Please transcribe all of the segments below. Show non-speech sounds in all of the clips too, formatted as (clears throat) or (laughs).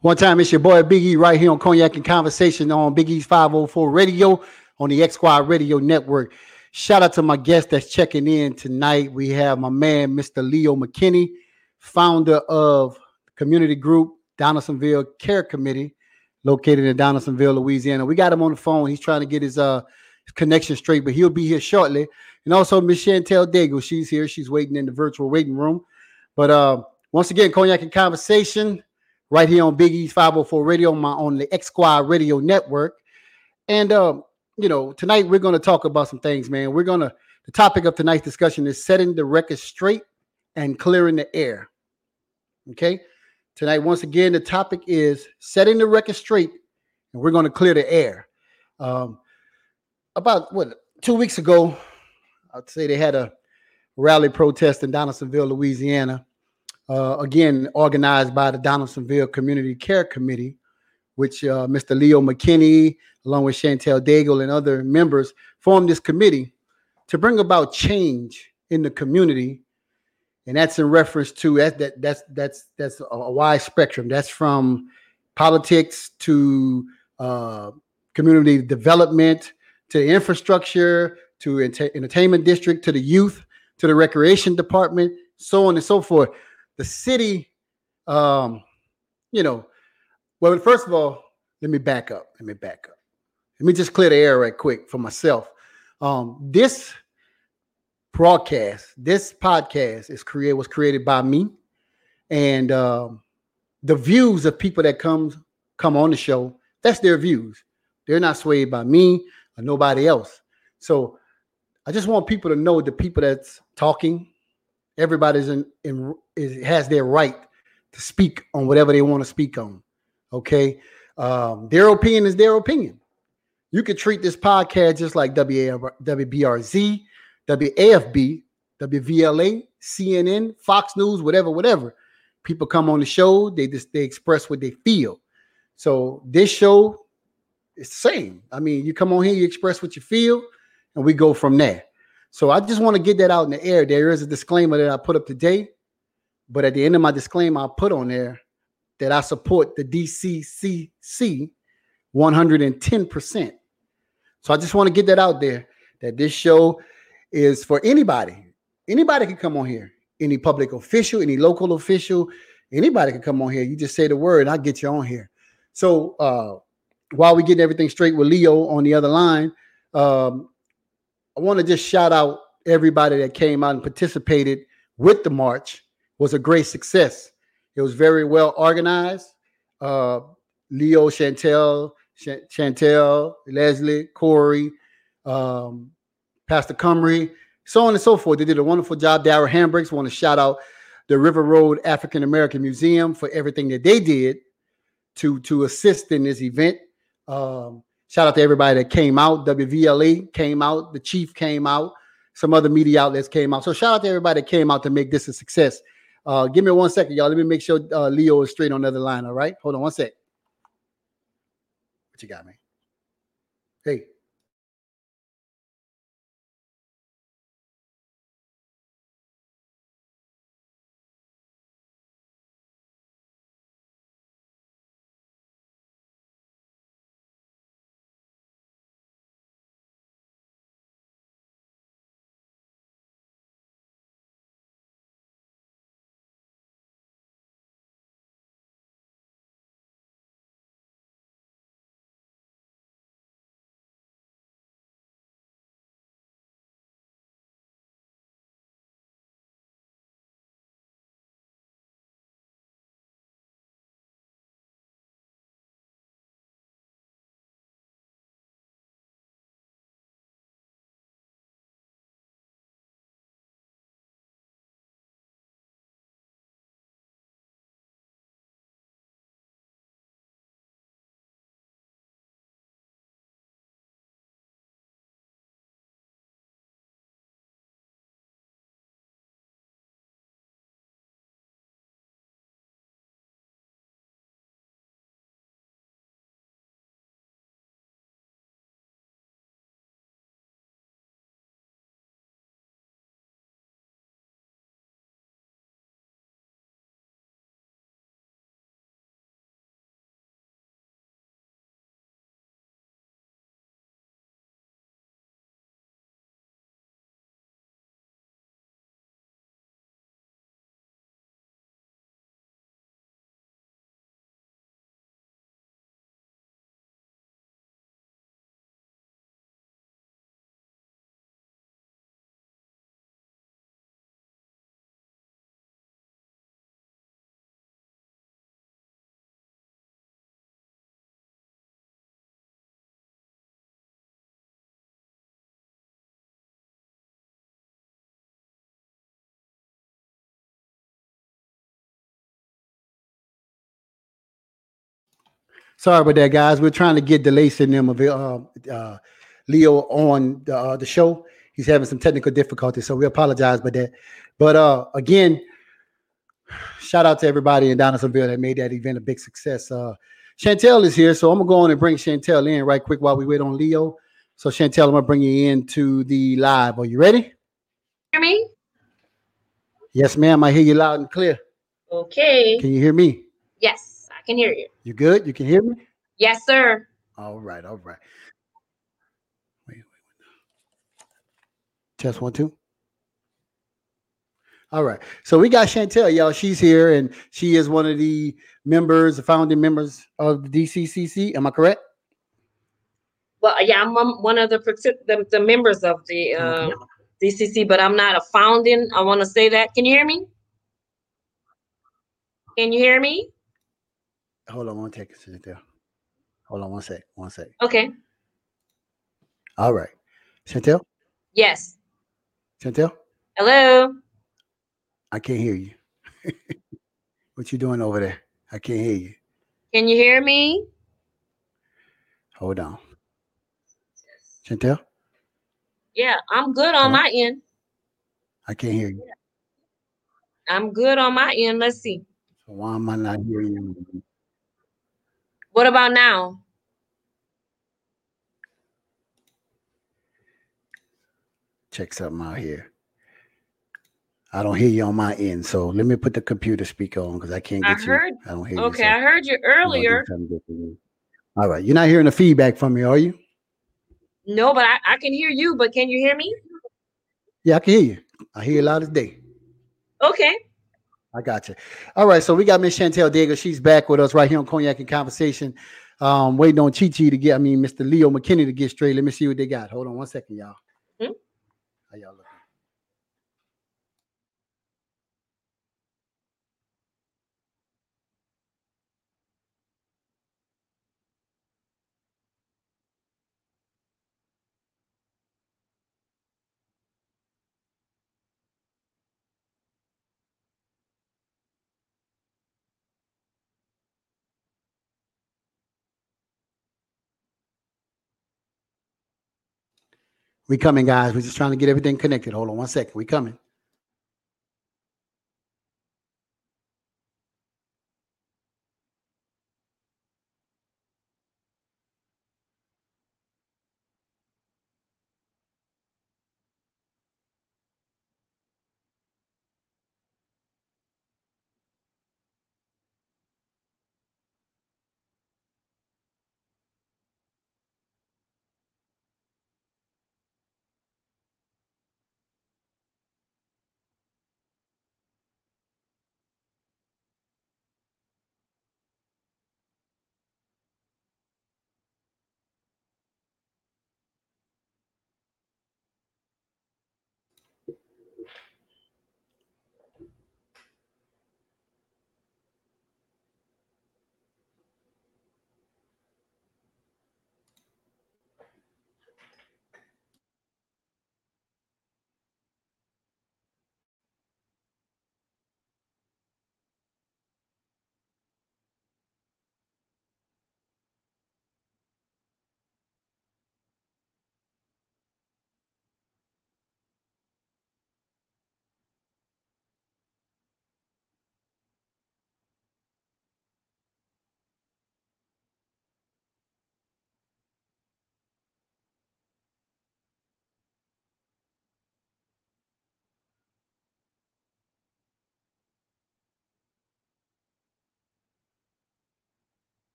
One time, it's your boy Big E right here on Cognac and Conversation on Big E's 504 Radio on the X Squad Radio Network. Shout out to my guest that's checking in tonight. We have my man, Mr. Leo McKinney, founder of community group Donaldsonville Care Committee, located in Donaldsonville, Louisiana. We got him on the phone. He's trying to get his uh connection straight, but he'll be here shortly. And also Miss Chantel Daigle, she's here. She's waiting in the virtual waiting room. But uh, once again, Cognac and Conversation right here on Big E's 504 Radio, my on the X Squad Radio Network. And um, you know, tonight we're going to talk about some things, man. We're gonna the topic of tonight's discussion is setting the record straight and clearing the air. Okay. Tonight, once again, the topic is setting the record straight, and we're going to clear the air. Um, about what two weeks ago, I'd say they had a rally protest in Donaldsonville, Louisiana uh, again organized by the Donaldsonville Community Care Committee, which uh, Mr. Leo McKinney, along with Chantel Daigle and other members, formed this committee to bring about change in the community. And that's in reference to that, that that's that's that's a wide spectrum. That's from politics to uh, community development to infrastructure to ent- entertainment district to the youth to the recreation department, so on and so forth the city, um, you know, well, first of all, let me back up. Let me back up. Let me just clear the air right quick for myself. Um, this broadcast, this podcast is created was created by me, and um, the views of people that comes come on the show, that's their views. They're not swayed by me or nobody else. So I just want people to know the people that's talking, everybody's in, in is, has their right to speak on whatever they want to speak on. Okay. Um, their opinion is their opinion. You could treat this podcast just like WBRZ, WAFB, WVLA, CNN, Fox News, whatever, whatever. People come on the show, they just they express what they feel. So this show is the same. I mean, you come on here, you express what you feel, and we go from there. So I just want to get that out in the air. There is a disclaimer that I put up today, but at the end of my disclaimer, I put on there that I support the DCCC 110%. So I just want to get that out there that this show is for anybody. Anybody can come on here. Any public official, any local official, anybody can come on here. You just say the word, I'll get you on here. So uh, while we getting everything straight with Leo on the other line, um, I want to just shout out everybody that came out and participated with the march. It was a great success. It was very well organized. Uh, Leo, Chantel, Ch- Chantel, Leslie, Corey, um, Pastor Cumry, so on and so forth. They did a wonderful job. Darrell Hambricks want to shout out the River Road African American Museum for everything that they did to to assist in this event. Um, Shout out to everybody that came out. WVLA came out. The Chief came out. Some other media outlets came out. So shout out to everybody that came out to make this a success. Uh, give me one second, y'all. Let me make sure uh, Leo is straight on the other line. All right, hold on one sec. What you got, man? Hey. Sorry about that, guys. We're trying to get Delacey and them of uh, uh, Leo on the, uh, the show. He's having some technical difficulties, so we apologize for that. But uh, again, shout out to everybody in Donaldsonville that made that event a big success. Uh, Chantel is here, so I'm gonna go on and bring Chantel in right quick while we wait on Leo. So Chantel, I'm gonna bring you into the live. Are you ready? Hear me? Yes, ma'am. I hear you loud and clear. Okay. Can you hear me? Yes, can hear you. You good? You can hear me? Yes, sir. All right, all right. Wait, wait, wait. Test one, two. All right. So we got Chantel, y'all. She's here and she is one of the members, the founding members of the DCCC. Am I correct? Well, yeah, I'm one of the the, the members of the uh, DCC, but I'm not a founding. I want to say that. Can you hear me? Can you hear me? Hold on one second, Chantel. Hold on one sec. One sec. Okay. All right. Chantel? Yes. Chantel? Hello. I can't hear you. (laughs) what you doing over there? I can't hear you. Can you hear me? Hold on. Chantel? Yeah, I'm good on my end. I can't hear you. I'm good on my end. Let's see. So why am I not hearing you? What about now? check something out here. I don't hear you on my end, so let me put the computer speaker on because I can't I get heard- you. I don't hear Okay, you. so I heard you I'm gonna do earlier. All right, you're not hearing the feedback from me, are you? No, but I, I can hear you. But can you hear me? Yeah, I can hear you. I hear you loud as day. Okay. I got you. All right, so we got Miss Chantel Daigle. She's back with us right here on Cognac and Conversation. Um, waiting on Chi Chi to get, I mean, Mr. Leo McKinney to get straight. Let me see what they got. Hold on one second, y'all. Hmm? How y'all looking? We coming, guys. We're just trying to get everything connected. Hold on one second. We coming.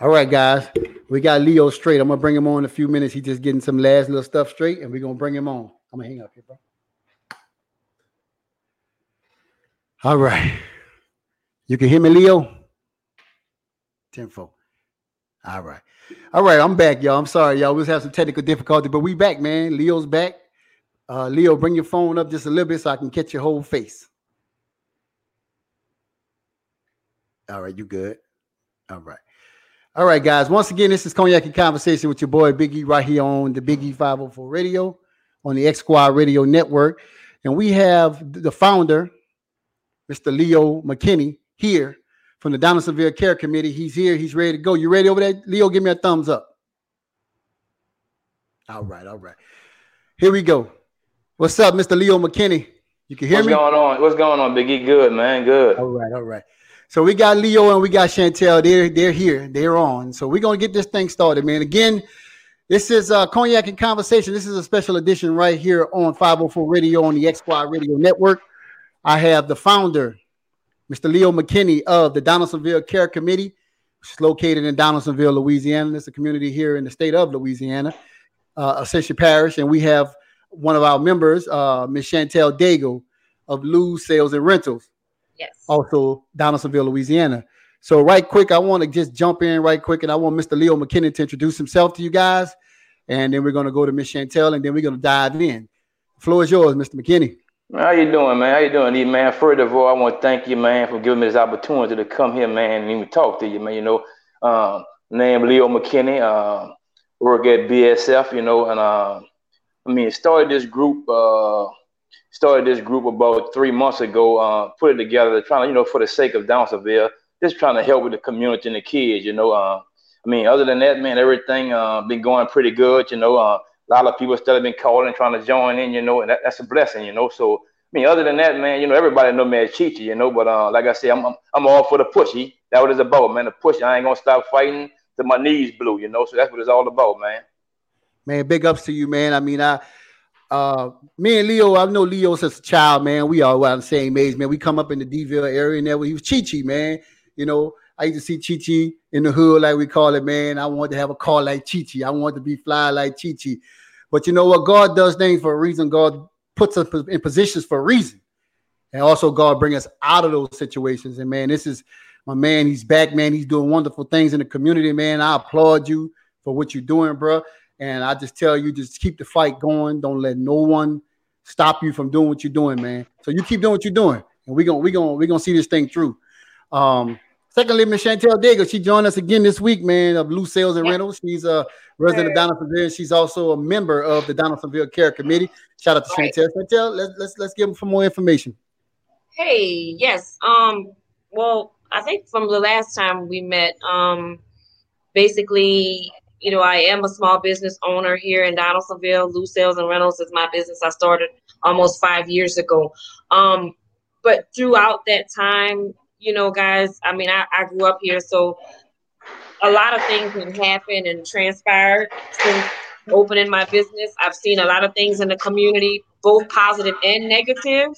All right, guys. We got Leo straight. I'm gonna bring him on in a few minutes. He's just getting some last little stuff straight, and we're gonna bring him on. I'm gonna hang up here, bro. All right. You can hear me, Leo? 10 4. All right. All right. I'm back, y'all. I'm sorry, y'all. We was having some technical difficulty, but we back, man. Leo's back. Uh, Leo, bring your phone up just a little bit so I can catch your whole face. All right, you good. All right. All right, guys. Once again, this is Cognac and Conversation with your boy Biggie right here on the Biggie 504 Radio on the X Squad Radio Network. And we have the founder, Mr. Leo McKinney, here from the Donaldsonville Care Committee. He's here. He's ready to go. You ready over there? Leo, give me a thumbs up. All right, all right. Here we go. What's up, Mr. Leo McKinney? You can hear What's me? What's going on? What's going on, Biggie? Good, man. Good. All right, all right. So we got Leo and we got Chantel. They're they're here. They're on. So we're gonna get this thing started, man. Again, this is uh Cognac and Conversation. This is a special edition right here on 504 Radio on the X Squad Radio Network. I have the founder, Mr. Leo McKinney of the Donaldsonville Care Committee, which is located in Donaldsonville, Louisiana. It's a community here in the state of Louisiana, uh, Ascension Parish, and we have one of our members, uh, Ms. Chantel Daigle of Lou Sales and Rentals Yes. also Donaldsonville, Louisiana. So, right quick, I want to just jump in right quick, and I want Mr. Leo McKinnon to introduce himself to you guys, and then we're going to go to Miss Chantel, and then we're going to dive in. The floor is yours, Mr. McKinney. How you doing, man? How you doing, E, man? First of all, I want to thank you, man, for giving me this opportunity to come here, man, and even talk to you, man. You know, um, name Leo McKinney, uh, work at BSF, you know, and uh, I mean, started this group, uh, started this group about three months ago. Uh, put it together, trying to, you know, for the sake of Donaldsonville, just trying to help with the community and the kids, you know. Uh, I mean, other than that, man, everything uh, been going pretty good, you know. Uh, a lot of people still have been calling, trying to join in, you know, and that, that's a blessing, you know. So, I mean, other than that, man, you know, everybody know me as Chichi, you know. But uh, like I said, I'm, I'm I'm all for the pushy. That's what it's about, man. The push. I ain't gonna stop fighting till my knees blue, you know. So that's what it's all about, man. Man, big ups to you, man. I mean, I, uh, me and Leo, I know Leo since a child, man. We are around the same age, man. We come up in the Deville area, and there he was Chi-Chi, man. You know, I used to see Chi-Chi in the hood, like we call it, man. I wanted to have a car like Chi-Chi. I wanted to be fly like Chi-Chi. But you know what? God does things for a reason. God puts us in positions for a reason. And also God bring us out of those situations. And man, this is my man. He's back, man. He's doing wonderful things in the community, man. I applaud you for what you're doing, bro. And I just tell you, just keep the fight going. Don't let no one stop you from doing what you're doing, man. So you keep doing what you're doing, and we're gonna we're gonna we're gonna see this thing through. Um, secondly, Miss Chantel Daigle, she joined us again this week, man, of Blue Sales and. Rentals. She's a resident of Donaldsonville. She's also a member of the Donaldsonville Care Committee. Shout out to Right. Chantel. Chantel, let's let's let's give them some more information. Hey, yes. Um, well, I think from the last time we met, um, basically, you know, I am a small business owner here in Donaldsonville. Lou Sales and Rentals is my business. I started almost five years ago. Um, but throughout that time, you know, guys, I mean, I, I grew up here, so a lot of things have happened and transpired since opening my business. I've seen a lot of things in the community, both positive and negative.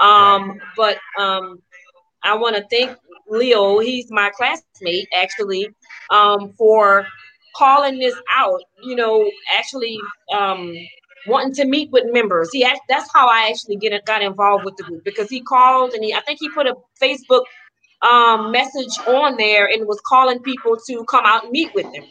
Um, but um, I want to thank Leo. He's my classmate, actually, um, for calling this out. You know, actually um, wanting to meet with members. He act- that's how I actually get got involved with the group because he called and he I think he put a Facebook um, message on there and was calling people to come out and meet with him.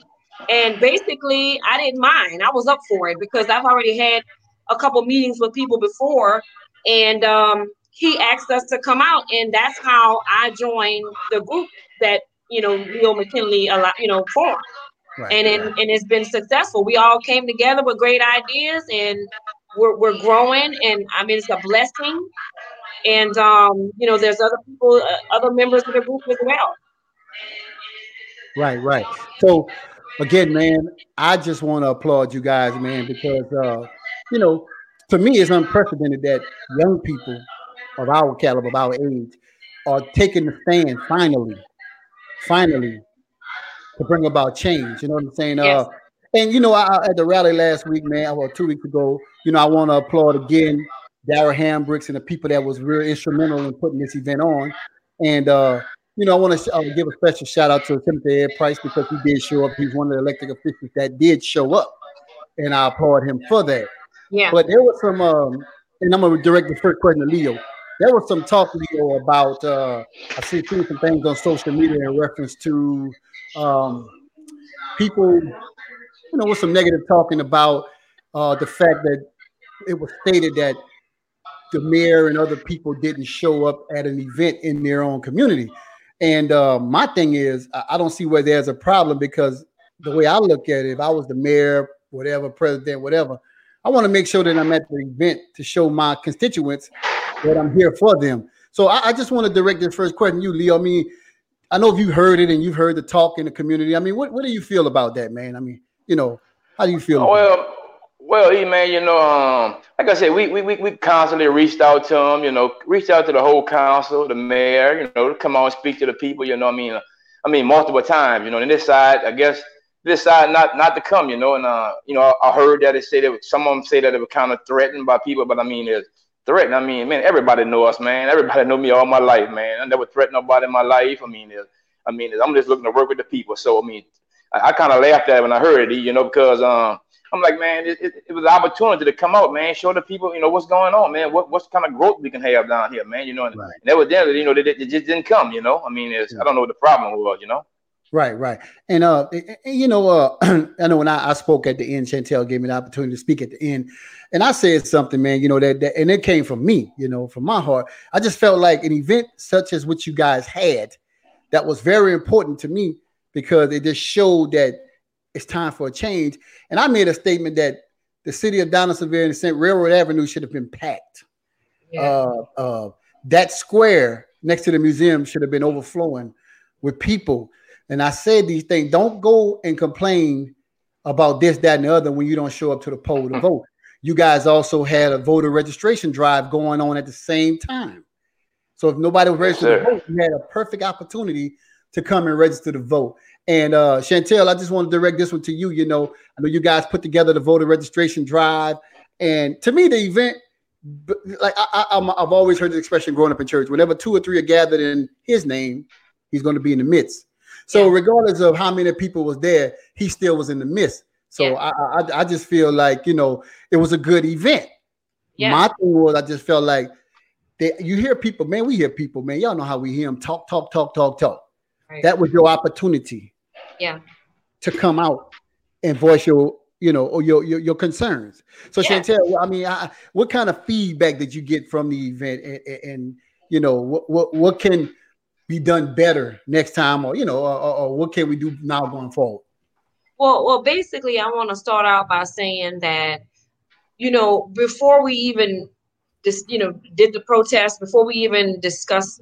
And basically, I didn't mind. I was up for it because I've already had a couple meetings with people before, and um, he asked us to come out, and that's how I joined the group that you know Leo McKinley, you know, formed Right. and it, and it's been successful. We all came together with great ideas, and we're we're growing. And I mean, it's a blessing. And um, you know, there's other people, uh, other members of the group as well. Right, right. So again, man, I just want to applaud you guys, man, because uh, you know, to me, it's unprecedented that young people of our caliber, of our age, are taking the stand finally, finally, to bring about change. You know what I'm saying? Yes. Uh, and you know, I, at the rally last week, man, or two weeks ago, you know, I want to applaud again Dara Hambricks and the people that was real instrumental in putting this event on. And uh, you know, I want to uh, give a special shout out to Timothy Ed Price because he did show up. He's one of the elected officials that did show up, and I applaud him for that. Yeah. But there was some, um, and I'm gonna direct the first question to Leo. There was some talk, Leo, about uh, I see some things on social media in reference to um, people, you know, with some negative talking about uh, the fact that it was stated that the mayor and other people didn't show up at an event in their own community. And uh, my thing is, I don't see where there's a problem because the way I look at it, if I was the mayor, whatever, president, whatever, I want to make sure that I'm at the event to show my constituents that I'm here for them. So I, I just want to direct this first question you, Leo. I mean, I know if you heard it and you've heard the talk in the community. I mean, what, what do you feel about that, man? I mean, you know, how do you feel? well, well, E man, you know, um, like I said, we, we we we constantly reached out to him, you know, reached out to the whole council, the mayor, you know, to come on and speak to the people, you know. I mean, I mean, multiple times, you know. And this side, I guess, this side not not to come, you know. And uh, you know, I heard that they say that some of them say that it was kind of threatened by people, but I mean, it's threatened. I mean, man, everybody know us, man. Everybody know me all my life, man. I never threatened nobody in my life. I mean, I mean, I'm just looking to work with the people. So I mean, I, I kind of laughed at it when I heard it, you know, because um I'm like, man, it, it, it, was an opportunity to come out, man, show the people, you know, what's going on, man, what what's kind of growth we can have down here, man, you know, and, right. and evidently, you know, they, they just didn't come, you know. I mean, yeah. I don't know what the problem was, you know. Right, right, and uh, and you know, uh, (clears throat) I know when I, I spoke at the end, Chantel gave me the opportunity to speak at the end, and I said something, man, you know that, that, and it came from me, you know, from my heart. I just felt like an event such as what you guys had, that was very important to me because it just showed that it's time for a change. And I made a statement that the city of Donaldsonville and St. Railroad Avenue should have been packed. Yeah. Uh, uh, that square next to the museum should have been overflowing with people. And I said these things. Don't go and complain about this, that, and the other when you don't show up to the poll to vote. You guys also had a voter registration drive going on at the same time. So if nobody was registered yes, to vote, you had a perfect opportunity to come and register to vote. And uh, Chantel, I just want to direct this one to you. You know, I know you guys put together the voter registration drive, and to me, the event, like I, have always heard the expression growing up in church, whenever two or three are gathered in His name, He's going to be in the midst. So, yeah. regardless of how many people was there, He still was in the midst. So, yeah. I, I, I just feel like you know it was a good event. Yeah. My thing was, I just felt like they, you hear people, man. We hear people, man. Y'all know how we hear them talk, talk, talk, talk, talk. Right. That was your opportunity yeah to come out and voice your you know or your your, your concerns so yeah. chantel i mean I, what kind of feedback did you get from the event and, and you know what, what what can be done better next time or you know or, or what can we do now going forward well well basically i want to start out by saying that you know before we even just you know did the protest before we even discussed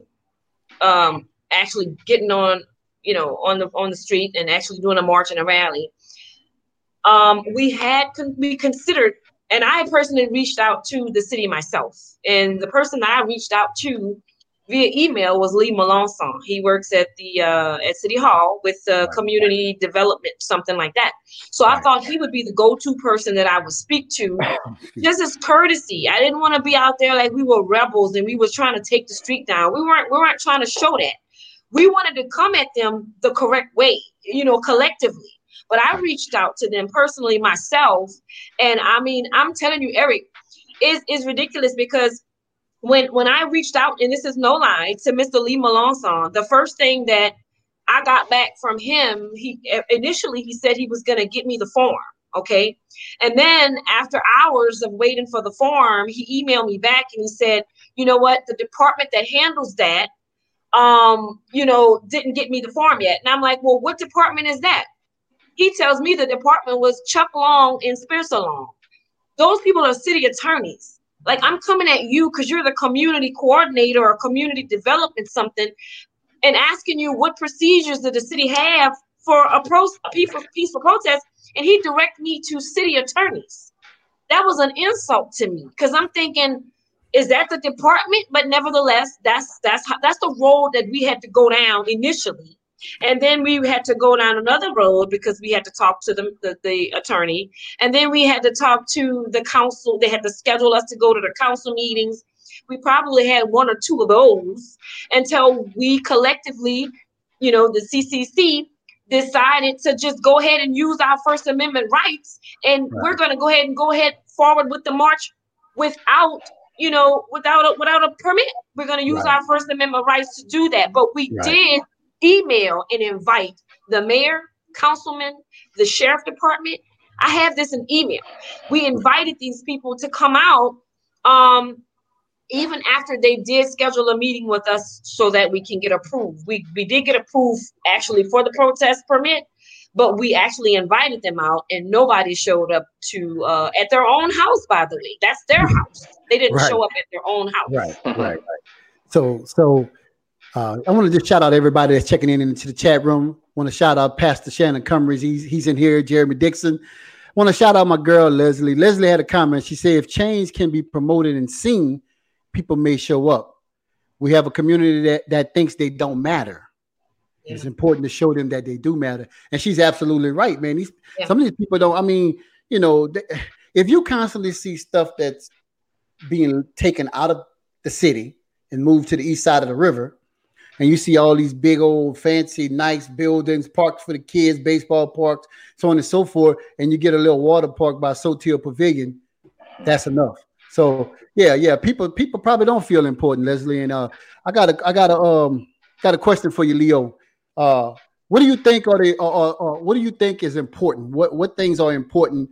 um actually getting on you know, on the on the street and actually doing a march and a rally. Um, we had con- we considered, and I personally reached out to the city myself, and the person that I reached out to via email was Lee Melanson. He works at the uh, at City Hall with uh, community development, something like that. So I thought he would be the go-to person that I would speak to, (coughs) just as courtesy. I didn't want to be out there like we were rebels and we was trying to take the street down. We weren't we weren't trying to show that we wanted to come at them the correct way, you know, collectively. But I reached out to them personally myself. And I mean, I'm telling you, Eric, is is ridiculous because when when I reached out, and this is no lie, to Mr. Lee Melanson, the first thing that I got back from him, he initially he said he was gonna get me the form. Okay. And then after hours of waiting for the form, he emailed me back and he said, you know what, the department that handles that um, you know, didn't get me the form yet. And I'm like, well, what department is that? He tells me the department was Chuck Long and Spencer Long. Those people are city attorneys. Like I'm coming at you because you're the community coordinator or community development something, and asking you what procedures did the city have for a, pro- a peaceful, peaceful protest, and he direct me to city attorneys. That was an insult to me because I'm thinking is that the department but nevertheless that's that's how, that's the road that we had to go down initially and then we had to go down another road because we had to talk to the, the, the, attorney and then we had to talk to the council they had to schedule us to go to the council meetings We probably had one or two of those until we collectively, you know, the CCC decided to just go ahead and use our First Amendment rights, and right. we're going to go ahead and go ahead forward with the march without, you know, without a, without a permit. We're going to use right. our First Amendment rights to do that. But we right. did email and invite the mayor, councilman, the sheriff department. I have this in email. We invited these people to come out um, even after they did schedule a meeting with us so that we can get approved. We we did get approved actually for the protest permit, but we actually invited them out and nobody showed up to uh, at their own house by the way that's their house they didn't right. show up at their own house right right (laughs) right so so uh, i want to just shout out everybody that's checking in into the chat room want to shout out pastor shannon cummings he's, he's in here jeremy dixon want to shout out my girl leslie leslie had a comment she said if change can be promoted and seen people may show up we have a community that, that thinks they don't matter yeah. It's important to show them that they do matter. And she's absolutely right, man. These yeah. some of these people don't. I mean, you know, if you constantly see stuff that's being taken out of the city and moved to the east side of the river, and you see all these big old fancy, nice buildings, parks for the kids, baseball parks, so on and so forth, and you get a little water park by Sotil Pavilion, that's enough. So yeah, yeah, people people probably don't feel important, Leslie. And uh, I got a I got a um got a question for you, Leo. Uh, what do you think are the or, or, what do you think is important? What what things are important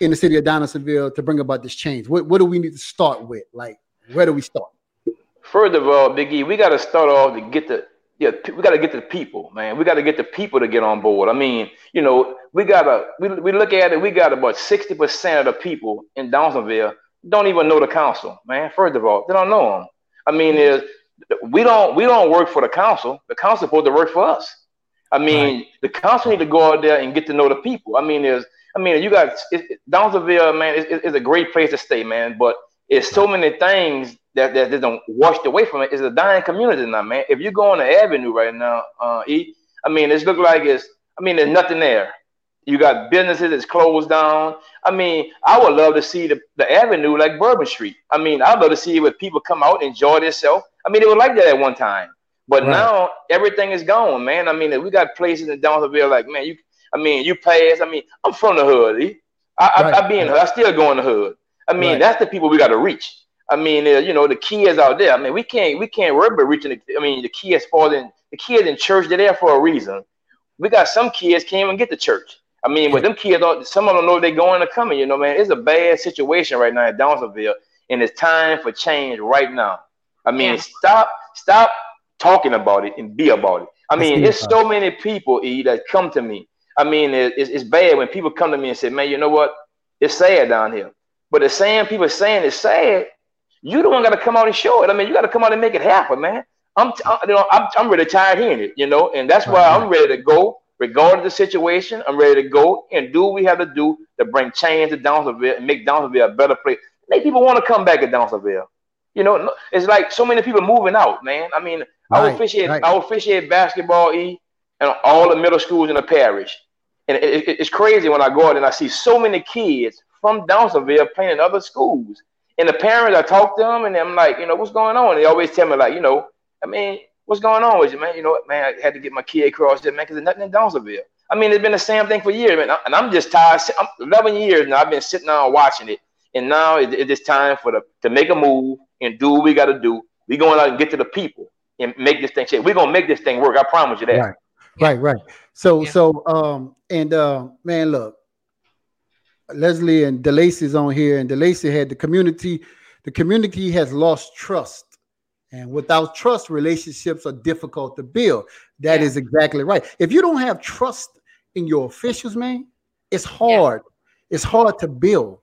in the city of Donaldsonville to bring about this change? What what do we need to start with? Like, where do we start? First of all, Biggie, we got to start off to get the yeah, we got to get the people, man. We got to get the people to get on board. I mean, you know, we got to we, we look at it. We got about sixty percent of the people in Donaldsonville don't even know the council, man. First of all, they don't know them. I mean, there's we don't we don't work for the council. The council supposed to work for us. I mean, right. the council need to go out there and get to know the people. I mean, there's I mean, you got it, man, is it, a great place to stay, man. But it's so many things that that, don't washed away from it. It's a dying community now, man. If you go on the avenue right now, uh, E, I mean, it's look like it's. I mean, there's nothing there. You got businesses that's closed down. I mean, I would love to see the, the avenue like Bourbon Street. I mean, I'd love to see where people come out, enjoy themselves. I mean, it was like that at one time. But right. now everything is gone, man. I mean, we got places in Donaldsonville like, man, you I mean, you pass. I mean, I'm from the hood. I, right. I, I be in hood. I still go in the hood. I mean, right. that's the people we got to reach. I mean, uh, you know, the kids out there. I mean, we can't we can't worry about reaching. The, I mean, the kids fall in the kids in church. They're there for a reason. We got some kids can't even get to church. I mean, with them kids, some of them know they're going or coming. You know, man, it's a bad situation right now in Donaldsonville, and it's time for change right now. I mean, yeah. stop, stop talking about it and be about it. I mean, there's so many people e, that come to me. I mean, it, it's, it's bad when people come to me and say, "Man, you know what? It's sad down here." But the same people saying it's sad, you the one got to come out and show it. I mean, you got to come out and make it happen, man. I'm, t- uh, you know, I'm, I'm really tired hearing it, you know, and that's why I'm ready to go regardless of the situation, I'm ready to go and do what we have to do to bring change to Donaldsonville and make Donaldsonville a better place. Make people want to come back to Donaldsonville. You know, it's like so many people moving out, man. I mean, right, I officiate, right. I officiate basketball e and all the middle schools in the parish, and it, it, it's crazy when I go out and I see so many kids from Donaldsonville playing in other schools. And the parents, I talk to them, and I'm like, you know, what's going on? And they always tell me, like, you know, I mean, what's going on with you, man? You know what, man? I had to get my kid across there, man, because there's nothing in Donaldsonville. I mean, it's been the same thing for years, man. And I'm just tired. I'm 11 years now. I've been sitting down watching it, and now it's time for the to make a move and do what we got to do. We going out and get to the people and make this thing change. We're gonna make this thing work. I promise you that. Right, right, right. So, yeah. so, um, and uh, man, look, Leslie and DeLacy's on here, and DeLacy had the community. The community has lost trust and without trust, relationships are difficult to build. That yeah. is exactly right. If you don't have trust in your officials, man, it's hard. Yeah. It's hard to build.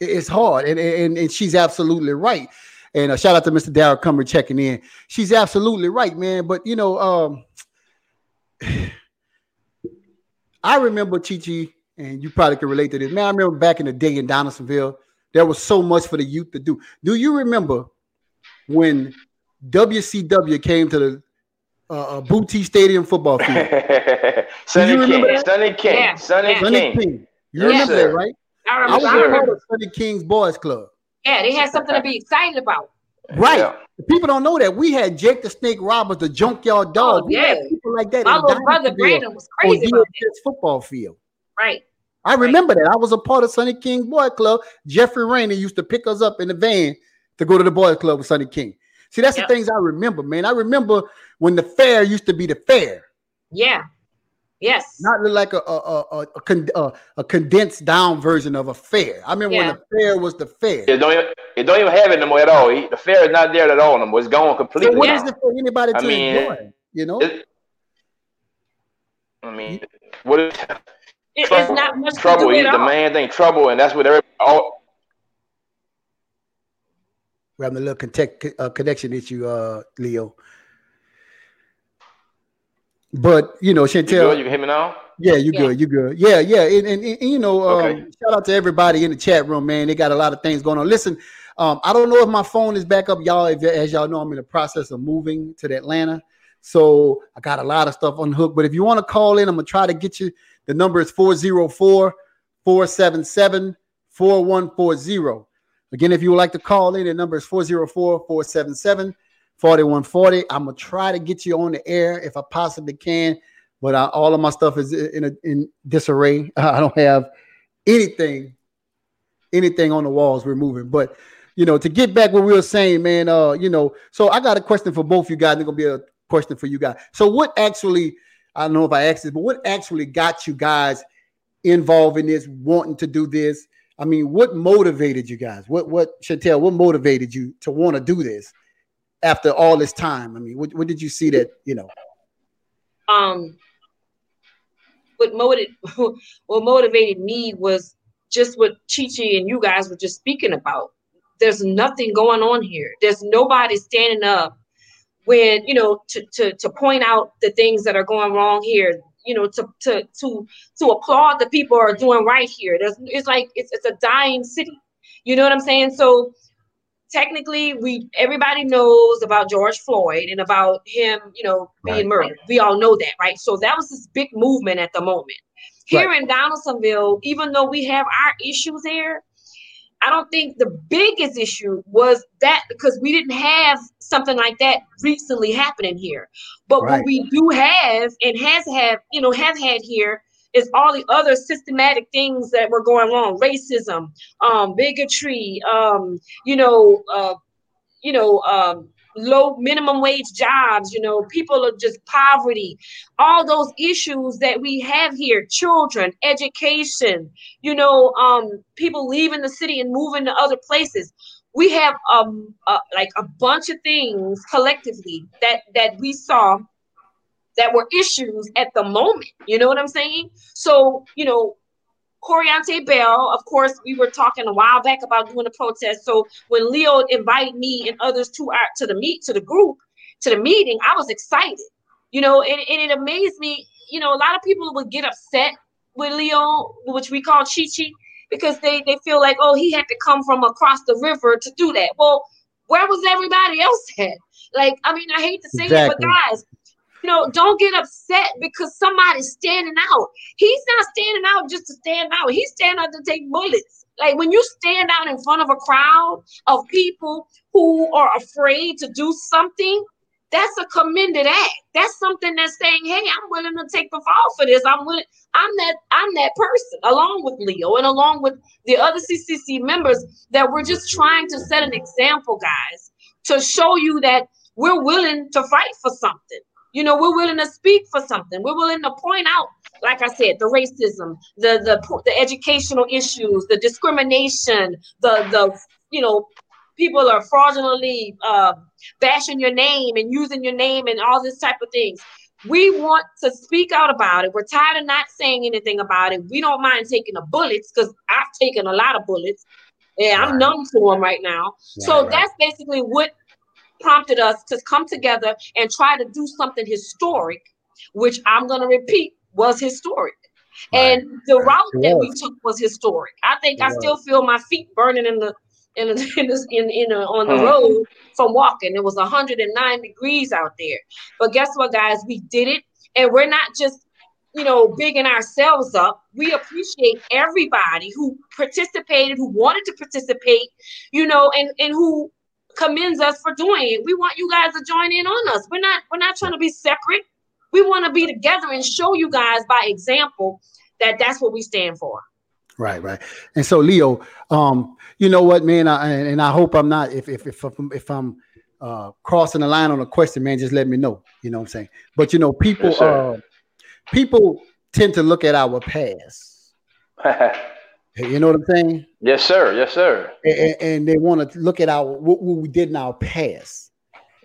It's hard. And, and, and she's absolutely right. And a shout out to Mr. Darrell Cumber checking in. She's absolutely right, man. But you know, um, (sighs) I remember Chichi, and you probably can relate to this. Man, I remember back in the day in Donaldsonville, there was so much for the youth to do. Do you remember when WCW came to the uh, uh Booty Stadium football (laughs) field. Sonny, King. That? Sonny King. Yeah. Sonny, Sonny King. King. You yes, remember sir. that, right? I remember. I was a part of Sonny King's Boys Club. Yeah, they had something to be excited about. Right. Yeah. People don't know that we had Jake the Snake Roberts, the junkyard dog. Oh, yeah, people like that. My little brother Brandon was crazy about this football field. Right. I remember that. I was a part of Sonny King Boy Club. Jeffrey Rainey used to pick us up in the van to go to the boy Club with Sonny King. See, that's yep. the things I remember, man. I remember when the fair used to be the fair. Yeah. Yes. Not like a a, a, a, a condensed down version of a fair. I remember yeah. when the fair was the fair. It don't, even, it don't even have it anymore at all. The fair is not there at all anymore. It's gone completely. So what is it for anybody to I mean, enjoy? You know? It, I mean, what is it, trouble, it's not much trouble. the all. man thing trouble, and that's what everybody. All, we're having a little connect, uh, connection issue, uh, Leo. But you know, Chantel, you, good? you can hear me now. Yeah, you yeah. good. You good. Yeah, yeah. And, and, and you know, okay. um, shout out to everybody in the chat room, man. They got a lot of things going on. Listen, um, I don't know if my phone is back up, y'all. If, as y'all know, I'm in the process of moving to Atlanta, so I got a lot of stuff on hook. But if you want to call in, I'm gonna try to get you. The number is 404 477 4140. Again, if you would like to call in, the number is 404 477 4140. I'm gonna try to get you on the air if I possibly can, but I, all of my stuff is in a, in disarray. (laughs) I don't have anything, anything on the walls we're moving. But you know, to get back what we were saying, man, uh, you know, so I got a question for both you guys. It's gonna be a question for you guys. So what actually, I don't know if I asked this, but what actually got you guys involved in this, wanting to do this? I mean, what motivated you guys? What what Chantel, what motivated you to want to do this? after all this time? I mean, what, what did you see that you know? Um, what motivated (laughs) what motivated me was just what Chichi and you guys were just speaking about. There's nothing going on here. There's nobody standing up when you know to to to point out the things that are going wrong here. You know, to to to to applaud the people are doing right here. There's it's like it's it's a dying city. You know what I'm saying? So technically we everybody knows about George Floyd and about him, you know, being right. murdered. We all know that, right? So that was this big movement at the moment. Here right. in Donaldsonville, even though we have our issues there, I don't think the biggest issue was that because we didn't have something like that recently happening here. But right. what we do have and has have, you know, have had here is all the other systematic things that were going wrong racism um bigotry um you know uh you know um low minimum wage jobs you know people are just poverty all those issues that we have here children education you know um people leaving the city and moving to other places we have um uh, like a bunch of things collectively that that we saw that were issues at the moment. You know what I'm saying? So, you know, Coriante Bell, of course, we were talking a while back about doing a protest. So when Leo invited me and others to our to the meet to the group to the meeting, I was excited. You know, and, and it amazed me. You know, a lot of people would get upset with Leo, which we call Chi Chi, because they they feel like, oh, he had to come from across the river to do that. Well, where was everybody else at? Like, I mean, I hate to say exactly. it, but guys, you know, don't get upset because somebody's standing out. He's not standing out just to stand out. He's standing out to take bullets. Like when you stand out in front of a crowd of people who are afraid to do something, that's a commended act. That's something that's saying, "Hey, I'm willing to take the fall for this. I'm willing. I'm that. I'm that person, along with Leo and along with the other CCC members that we're just trying to set an example, guys, to show you that we're willing to fight for something. You know, we're willing to speak for something. We're willing to point out, like I said, the racism, the the the educational issues, the discrimination, the the you know, people are fraudulently uh, bashing your name and using your name and all this type of things. We want to speak out about it. We're tired of not saying anything about it. We don't mind taking the bullets because I've taken a lot of bullets. Yeah, I'm right. numb to them right now. Right, so right. that's basically what prompted us to come together and try to do something historic, which I'm going to repeat was historic. Right. And the route that we took was historic. I think I still feel my feet burning in the in the, (laughs) in, the, in, in on the hmm. road from walking. It was 109 degrees out there. But guess what, guys? We did it, and we're not just you know bigging ourselves up. We appreciate everybody who participated, who wanted to participate, you know, and and who commends us for doing it. We want you guys to join in on us. We're not we're not trying to be separate. We want to be together and show you guys by example that that's what we stand for. Right, right. And so, Leo, um, you know what, man, I, and I hope I'm not if if if, if I'm uh, crossing the line on a question, man, just let me know. You know what I'm saying? But you know, people yes, uh, people tend to look at our past. (laughs) you know what I'm saying? Yes, sir. Yes, sir. And, and they want to look at our what, what, we did in our past.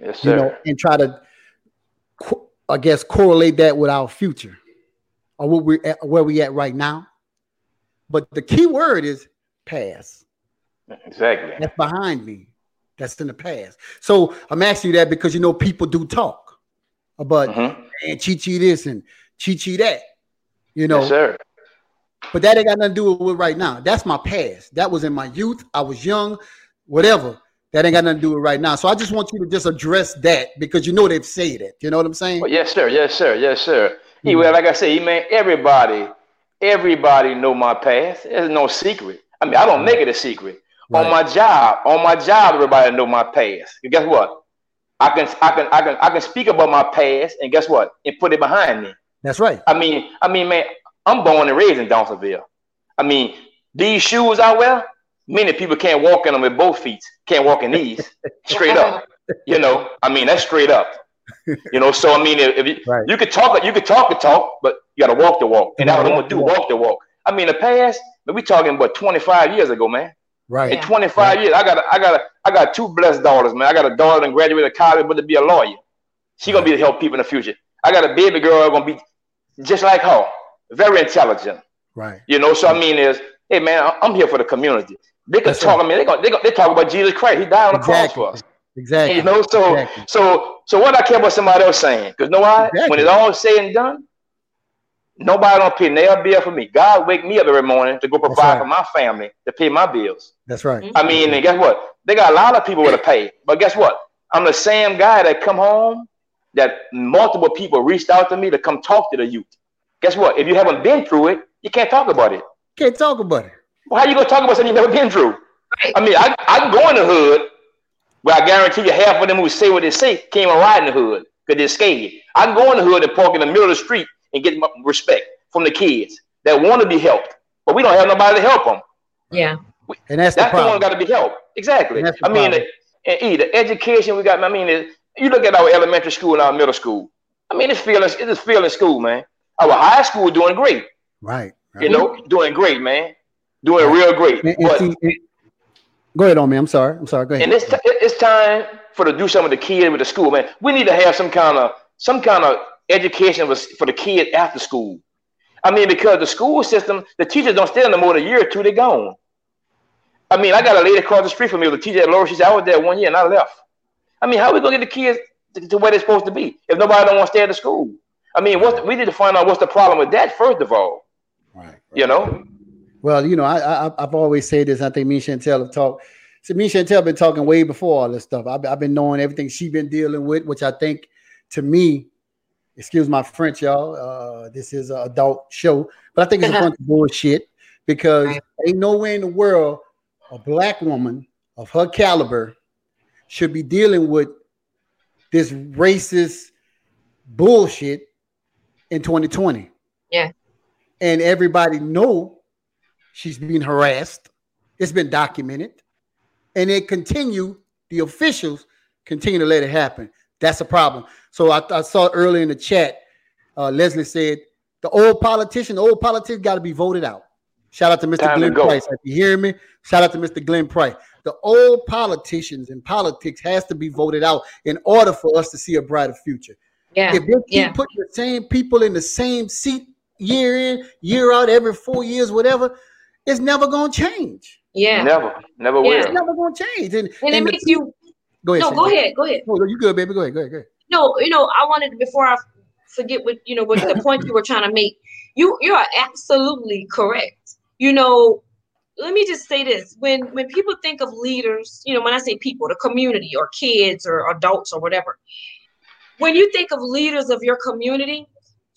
Yes, sir. You know, and try to, I guess, correlate that with our future, or what we where we at right now. But the key word is past. Exactly. That's behind me. That's in the past. So I'm asking you that because you know people do talk about mm-hmm. and Chi Chi this and Chi Chi that. You know, yes, sir. But that ain't got nothing to do with right now. That's my past. That was in my youth. I was young, whatever. That ain't got nothing to do with right now. So I just want you to just address that because you know they've said it. You know what I'm saying? Well, yes, sir. Yes, sir. Yes, sir. Mm-hmm. Well, like I said, man, everybody Everybody know my past. There's no secret. I mean, I don't make it a secret. Right. On my job, on my job, everybody know my past. And guess what? I can I can I can I can speak about my past and guess what? And put it behind me. That's right. I mean, I mean, man, I'm born and raised in Donaldsonville. I mean, these shoes I wear, many people can't walk in them with both feet, can't walk in these (laughs) straight up. You know, I mean, that's straight up. You know, so I mean, if, you, right. you could talk, you could talk the talk, but you got to walk the walk, and that's what I'm gonna do. Walk the walk. I mean, the past, we talking about 25 years ago, man. Right. In 25 right. years, I got, I got, I got two blessed daughters, man. I got a daughter that graduated college, but to be a lawyer. She gonna be to help people in the future. I got a baby girl gonna be just like her, very intelligent. Right. You know, so I mean, is hey man, I'm here for the community. They can That's talk. Right. I mean, they go, they go, they talk about Jesus Christ. He died on the exactly. cross for us. Exactly. You know, so exactly. so so what I care about somebody else saying? Because know why? Exactly. When it's all said and done, nobody don't pay nail bill for me. God wake me up every morning to go provide right. for my family to pay my bills. That's right. Mm-hmm. I mean, and guess what? They got a lot of people to pay, but guess what? I'm the same guy that come home that multiple people reached out to me to come talk to the youth. Guess what? If you haven't been through it, you can't talk about it. Can't talk about it. Well, how you gonna talk about something you've never been through? Right. I mean, I, I go in the hood where I guarantee you half of them who say what they say can't even ride in the hood because they're scared. I can go in the hood and park in the middle of the street and get respect from the kids that want to be helped, but we don't have nobody to help them. Yeah. And that's, that's the, the one got to be helped. Exactly. I mean, the, uh, and E, the education we got, I mean, it, you look at our elementary school and our middle school. I mean, it's feeling, it's feeling school, man. Our high school doing great. Right. right. You know, doing great, man. Doing right. real great. And, and but, see, Go ahead on me. I'm sorry. I'm sorry. Go ahead. And it's, t- it's time for to do something with the kid with the school, man. We need to have some kind of some kind of education for the kid after school. I mean, because the school system, the teachers don't stay in the more than a year or two, they're gone. I mean, I got a lady across the street from me, the teacher at Lower. She said, I was there one year and I left. I mean, how are we gonna get the kids to, to where they're supposed to be if nobody don't want to stay at the school? I mean, what's the, we need to find out what's the problem with that first of all. Right. right. You know. Well, you know, I, I have always said this. I think me and Chantel have talked. So me and Chantel been talking way before all this stuff. I've, I've been knowing everything she's been dealing with, which I think, to me, excuse my French, y'all. Uh, this is an adult show, but I think it's a bunch of (laughs) bullshit because right. ain't nowhere in the world a black woman of her caliber should be dealing with this racist bullshit in 2020. Yeah. And everybody know She's being harassed. It's been documented. And it continue, the officials continue to let it happen. That's a problem. So I, I saw earlier in the chat, uh, Leslie said, the old politician, the old politician got to be voted out. Shout out to Mr. Time Glenn to Price. If you hear me, shout out to Mr. Glenn Price. The old politicians in politics has to be voted out in order for us to see a brighter future. Yeah. If they keep yeah. putting the same people in the same seat year in, year out, every four years, whatever, it's never gonna change. Yeah. Never, never will. It's never gonna change. And, and, and it makes the, you go ahead. No, go ahead. Go ahead. No, you good, baby. Go ahead. Go ahead. Go ahead. No, you know, I wanted before I forget what you know what the point you were trying to make. You you are absolutely correct. You know, let me just say this: when when people think of leaders, you know, when I say people, the community or kids or adults or whatever, when you think of leaders of your community,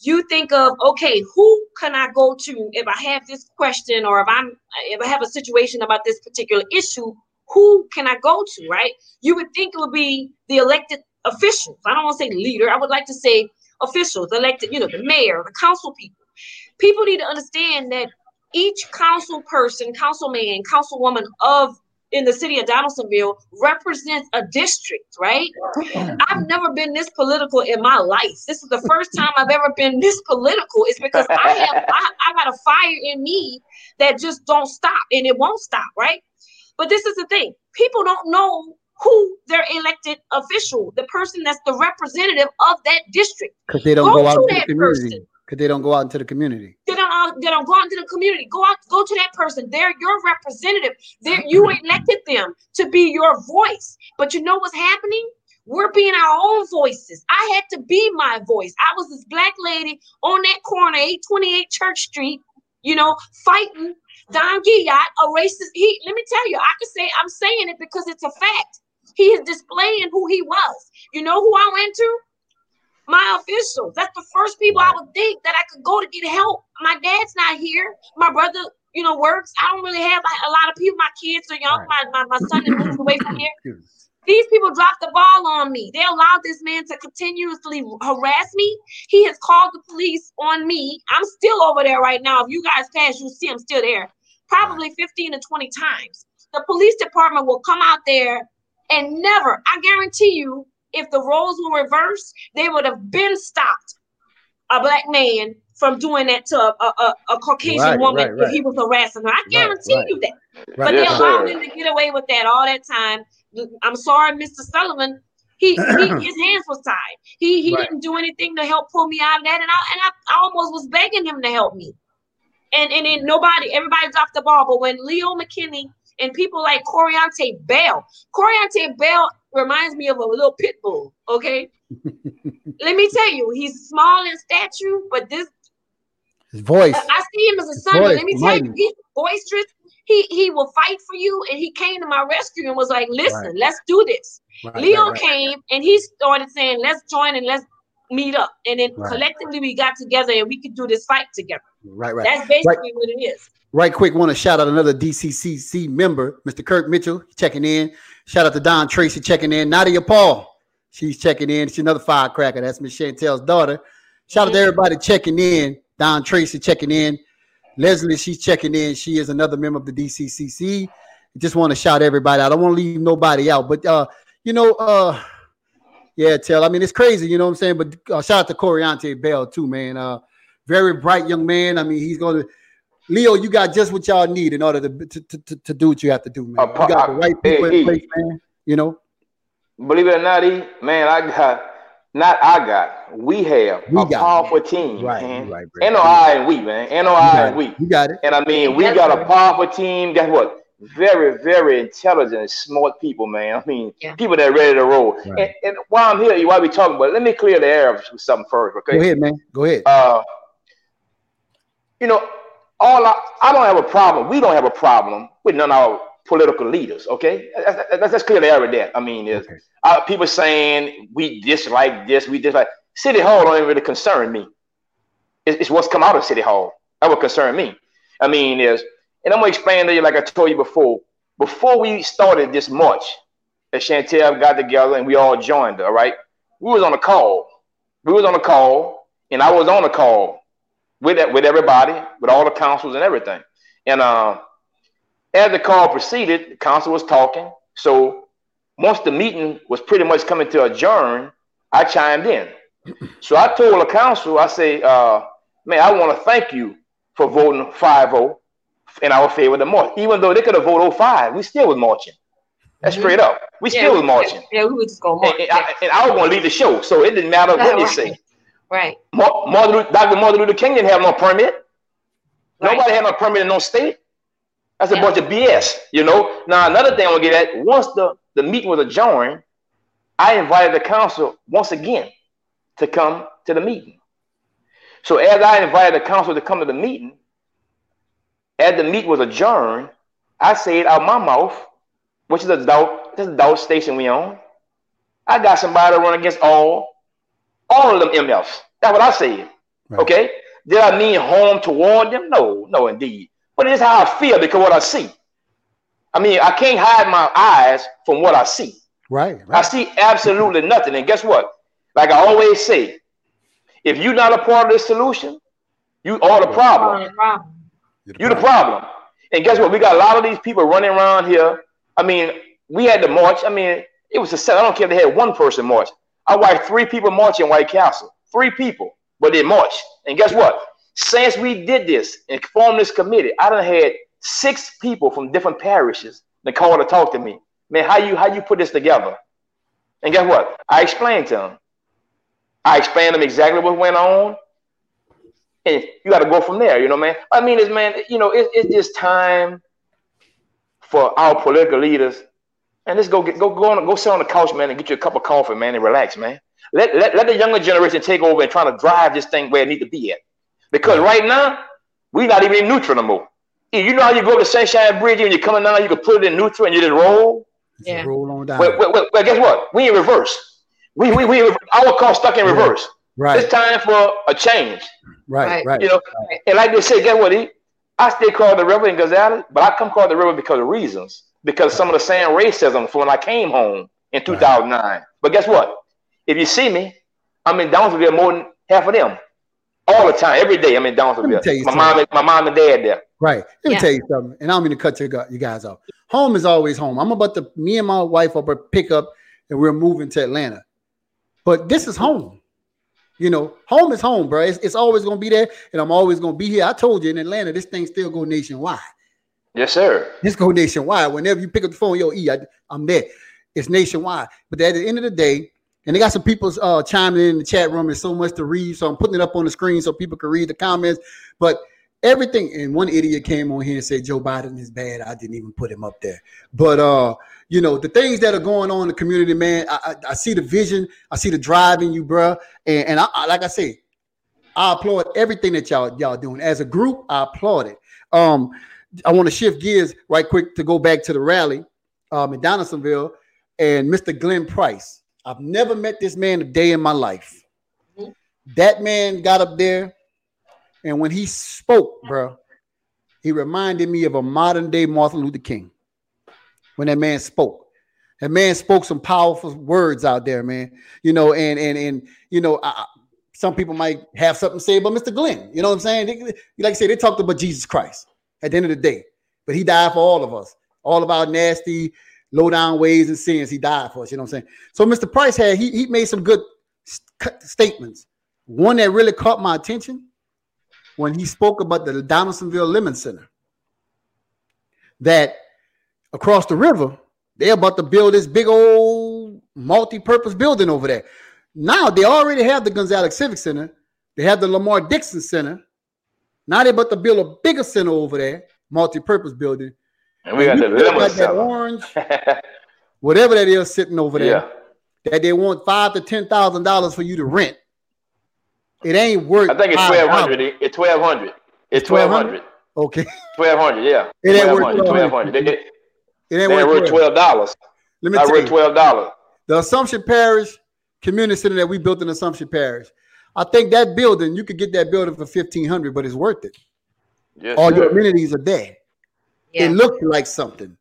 you think of okay who can i go to if i have this question or if i'm if i have a situation about this particular issue who can I go to, right? You would think it would be the elected officials. I don't want to say leader. I would like to say officials, elected, you know, the mayor, the council people. People need to understand that each council person, councilman, councilwoman of in the city of Donaldsonville represents a district, right? I've never been this political in my life. This is the first time I've ever been this political. It's because I have (laughs) I, I got a fire in me that just don't stop and it won't stop, right? But this is the thing: people don't know who their elected official, the person that's the representative of that district. Because they don't go, go out to that the community. Person because they don't go out into the community. They don't. Uh, they don't go out into the community. Go out. Go to that person. They're your representative. They're, you elected them to be your voice. But you know what's happening? We're being our own voices. I had to be my voice. I was this black lady on that corner, 828 Church Street, you know, fighting Don Guillot, a racist. He, let me tell you, I can say I'm saying it because it's a fact. He is displaying who he was. You know who I went to? My officials. That's the first people I would think that I could go to get help. My dad's not here. My brother, you know, works. I don't really have a lot of people. My kids are young. Right. My, my, my son is moved away from here. (laughs) These people dropped the ball on me. They allowed this man to continuously harass me. He has called the police on me. I'm still over there right now. If you guys pass, you'll see I'm still there. Probably 15 to 20 times. The police department will come out there and never, I guarantee you, if the roles were reversed, they would have been stopped a black man from doing that to a, a, a Caucasian right, woman right, right. if he was harassing her. I guarantee you that. But they allowed him to get away with that all that time. I'm sorry, Mr. Sullivan. He, he (clears throat) his hands was tied. He he didn't do anything to help pull me out of that, and I and I, I almost was begging him to help me. And and then nobody, everybody dropped the ball. But when Leo McKinney and people like Coriante Bell, Coriante Bell reminds me of a little pit bull. Okay, (laughs) let me tell you, he's small in stature, but this his voice. I, I see him as a son. let me tell you, he's boisterous. He he will fight for you, and he came to my rescue and was like, "Listen, right. let's do this." Right, Leo right, came and he started saying, "Let's join and let's meet up," and then collectively we got together and we could do this fight together. Right, right. That's basically what it is. Right quick, want to shout out another DCCC member, Mr. Kirk Mitchell, checking in. Shout out to Don Tracy checking in. Nadia Paul, she's checking in. She's another firecracker. That's Miss Chantel's daughter. Shout out to everybody checking in. Don Tracy checking in. Leslie, she's checking in. She is another member of the DCCC. Just want to shout everybody out. I don't want to leave nobody out, but uh, you know, uh, yeah, tell. I mean, it's crazy, you know what I'm saying. But uh, shout out to Coriante Bell too, man. Uh, very bright young man. I mean, he's going to Leo, you got just what y'all need in order to to, to, to do what you have to do, man. you got the right people hey, in place, man. You know. Believe it or not, e, man, I got not I got. We have we a powerful it. team, right, man. Right, right, NOI and we, man. NOI and we. You got it. And I mean, we got a powerful team. Guess what? Very, very intelligent, smart people, man. I mean, yeah. people that are ready to roll. Right. And, and, while I'm here, you while we talking about, it, let me clear the air with something first, okay? Go ahead, man. Go ahead. Uh, you know, all I, I don't have a problem. We don't have a problem with none of our political leaders. Okay, that's, that's, clearly evident. I mean, is okay. uh, people saying we dislike this, we dislike City Hall don't really concern me. It's, it's, what's come out of City Hall that would concern me. I mean, is and I'm gonna explain to you like I told you before. Before we started this march, that Chantel got together and we all joined. All right, we was on a call. We was on a call, and I was on a call with with everybody, with all the councils and everything. And uh, as the call proceeded, the council was talking. So once the meeting was pretty much coming to adjourn, I chimed in. (clears throat) So I told the council, I say, uh, man, I want to thank you for voting 5-0 in our favor of the march. Even though they could have voted 05, we still was marching. That's mm-hmm. straight up. We yeah, still was marching. Yeah, we was just going march. And, and, I, and I was going to lead the show, so it didn't matter what they say. Right. Martin, Dr. Martin Luther King didn't have no permit. Right. Nobody had no permit in no state. That's yeah. a bunch of BS, you know. Now another thing I want to get at: once the the meeting was adjourned, I invited the council once again to come to the meeting. So as I invited the council to come to the meeting, as the meeting was adjourned, I said out my mouth, which is a adult, this is adult station we own. I got somebody to run against all all of them MFs. That's what I said. Right. Okay. Did I mean harm toward them? No, no, indeed. But it is how I feel because what I see. I mean, I can't hide my eyes from what I see. Right, right. I see absolutely nothing. And guess what? Like I always say, if you're not a part of the solution, you are the problem. You're the problem. You're the problem. And guess what? We got a lot of these people running around here. I mean, we had the march. I mean, it was a set. I don't care if they had one person march. I watched three people march in White Castle. Three people, but they marched. And guess what? Since we did this and formed this committee, I done had six people from different parishes that called to talk to me. Man, how you how you put this together? And guess what? I explained to them. I explained them exactly what went on. And you got to go from there, you know, man. I mean, it's man, you know, it, it's just time for our political leaders. And let's go get go go on go sit on the couch, man, and get you a cup of coffee, man, and relax, man. Let, let, let the younger generation take over and try to drive this thing where it need to be at. Because right now, we're not even in neutral no more. You know how you go to Sunshine Bridge and you're coming down, you can put it in neutral and you just roll. Yeah. Roll on down. Well, well, well, well, guess what? We in reverse. We we we our car stuck in reverse. Right. It's time for a change. Right, right. You know, right. and like they say, guess what? He, I stay called the river in Gonzales, but I come called the river because of reasons. Because some of the same racism from when I came home in 2009. Right. But guess what? If you see me, I'm in Downsville more than half of them. All the time, every day I'm in Downsville. My something. mom, my mom and dad there. Right. Let me yeah. tell you something, and I don't mean to cut you guys off. Home is always home. I'm about to me and my wife are about to pick up, and we're moving to Atlanta. But this is home. You know, home is home, bro. It's, it's always gonna be there, and I'm always gonna be here. I told you in Atlanta, this thing still go nationwide. Yes, sir. This go nationwide. Whenever you pick up the phone, yo, E, I, I'm there. It's nationwide. But at the end of the day, and they got some people uh, chiming in the chat room. There's so much to read, so I'm putting it up on the screen so people can read the comments. But everything, and one idiot came on here and said Joe Biden is bad. I didn't even put him up there. But uh, you know, the things that are going on in the community, man. I, I, I see the vision. I see the drive in you, bro. And, and I, I, like I say, I applaud everything that y'all y'all doing as a group. I applaud it. Um, I want to shift gears right quick to go back to the rally um, in Donaldsonville and Mr. Glenn Price. I've never met this man a day in my life. Mm-hmm. That man got up there, and when he spoke, bro, he reminded me of a modern day Martin Luther King. When that man spoke, that man spoke some powerful words out there, man. You know, and and and you know, I, some people might have something to say about Mr. Glenn. You know what I'm saying? They, like I said, they talked about Jesus Christ at the end of the day, but he died for all of us, all of our nasty low down ways and sins. He died for us. You know what I'm saying? So Mr. Price had he he made some good st- statements. One that really caught my attention when he spoke about the Donaldsonville Lemann Center. That across the river, they're about to build this big old multi-purpose building over there. Now they already have the Gonzales Civic Center. They have the Lamar Dixon Center. Now they're about to build a bigger center over there, multi-purpose building. And we got the that orange, (laughs) whatever that is sitting over there, yeah. that they want five to ten thousand dollars for you to rent. It ain't worth. I think it's twelve hundred. It's twelve hundred. It's twelve hundred. Okay. Twelve hundred. Yeah. (laughs) It ain't worth twelve hundred. It, it, it ain't worth twelve dollars. Let me I tell you, twelve dollars. The Assumption Parish Community Center that we built in Assumption Parish. I think that building you could get that building for fifteen hundred, but it's worth it. Yes, All sir. your amenities are there. Yeah. It looked like something.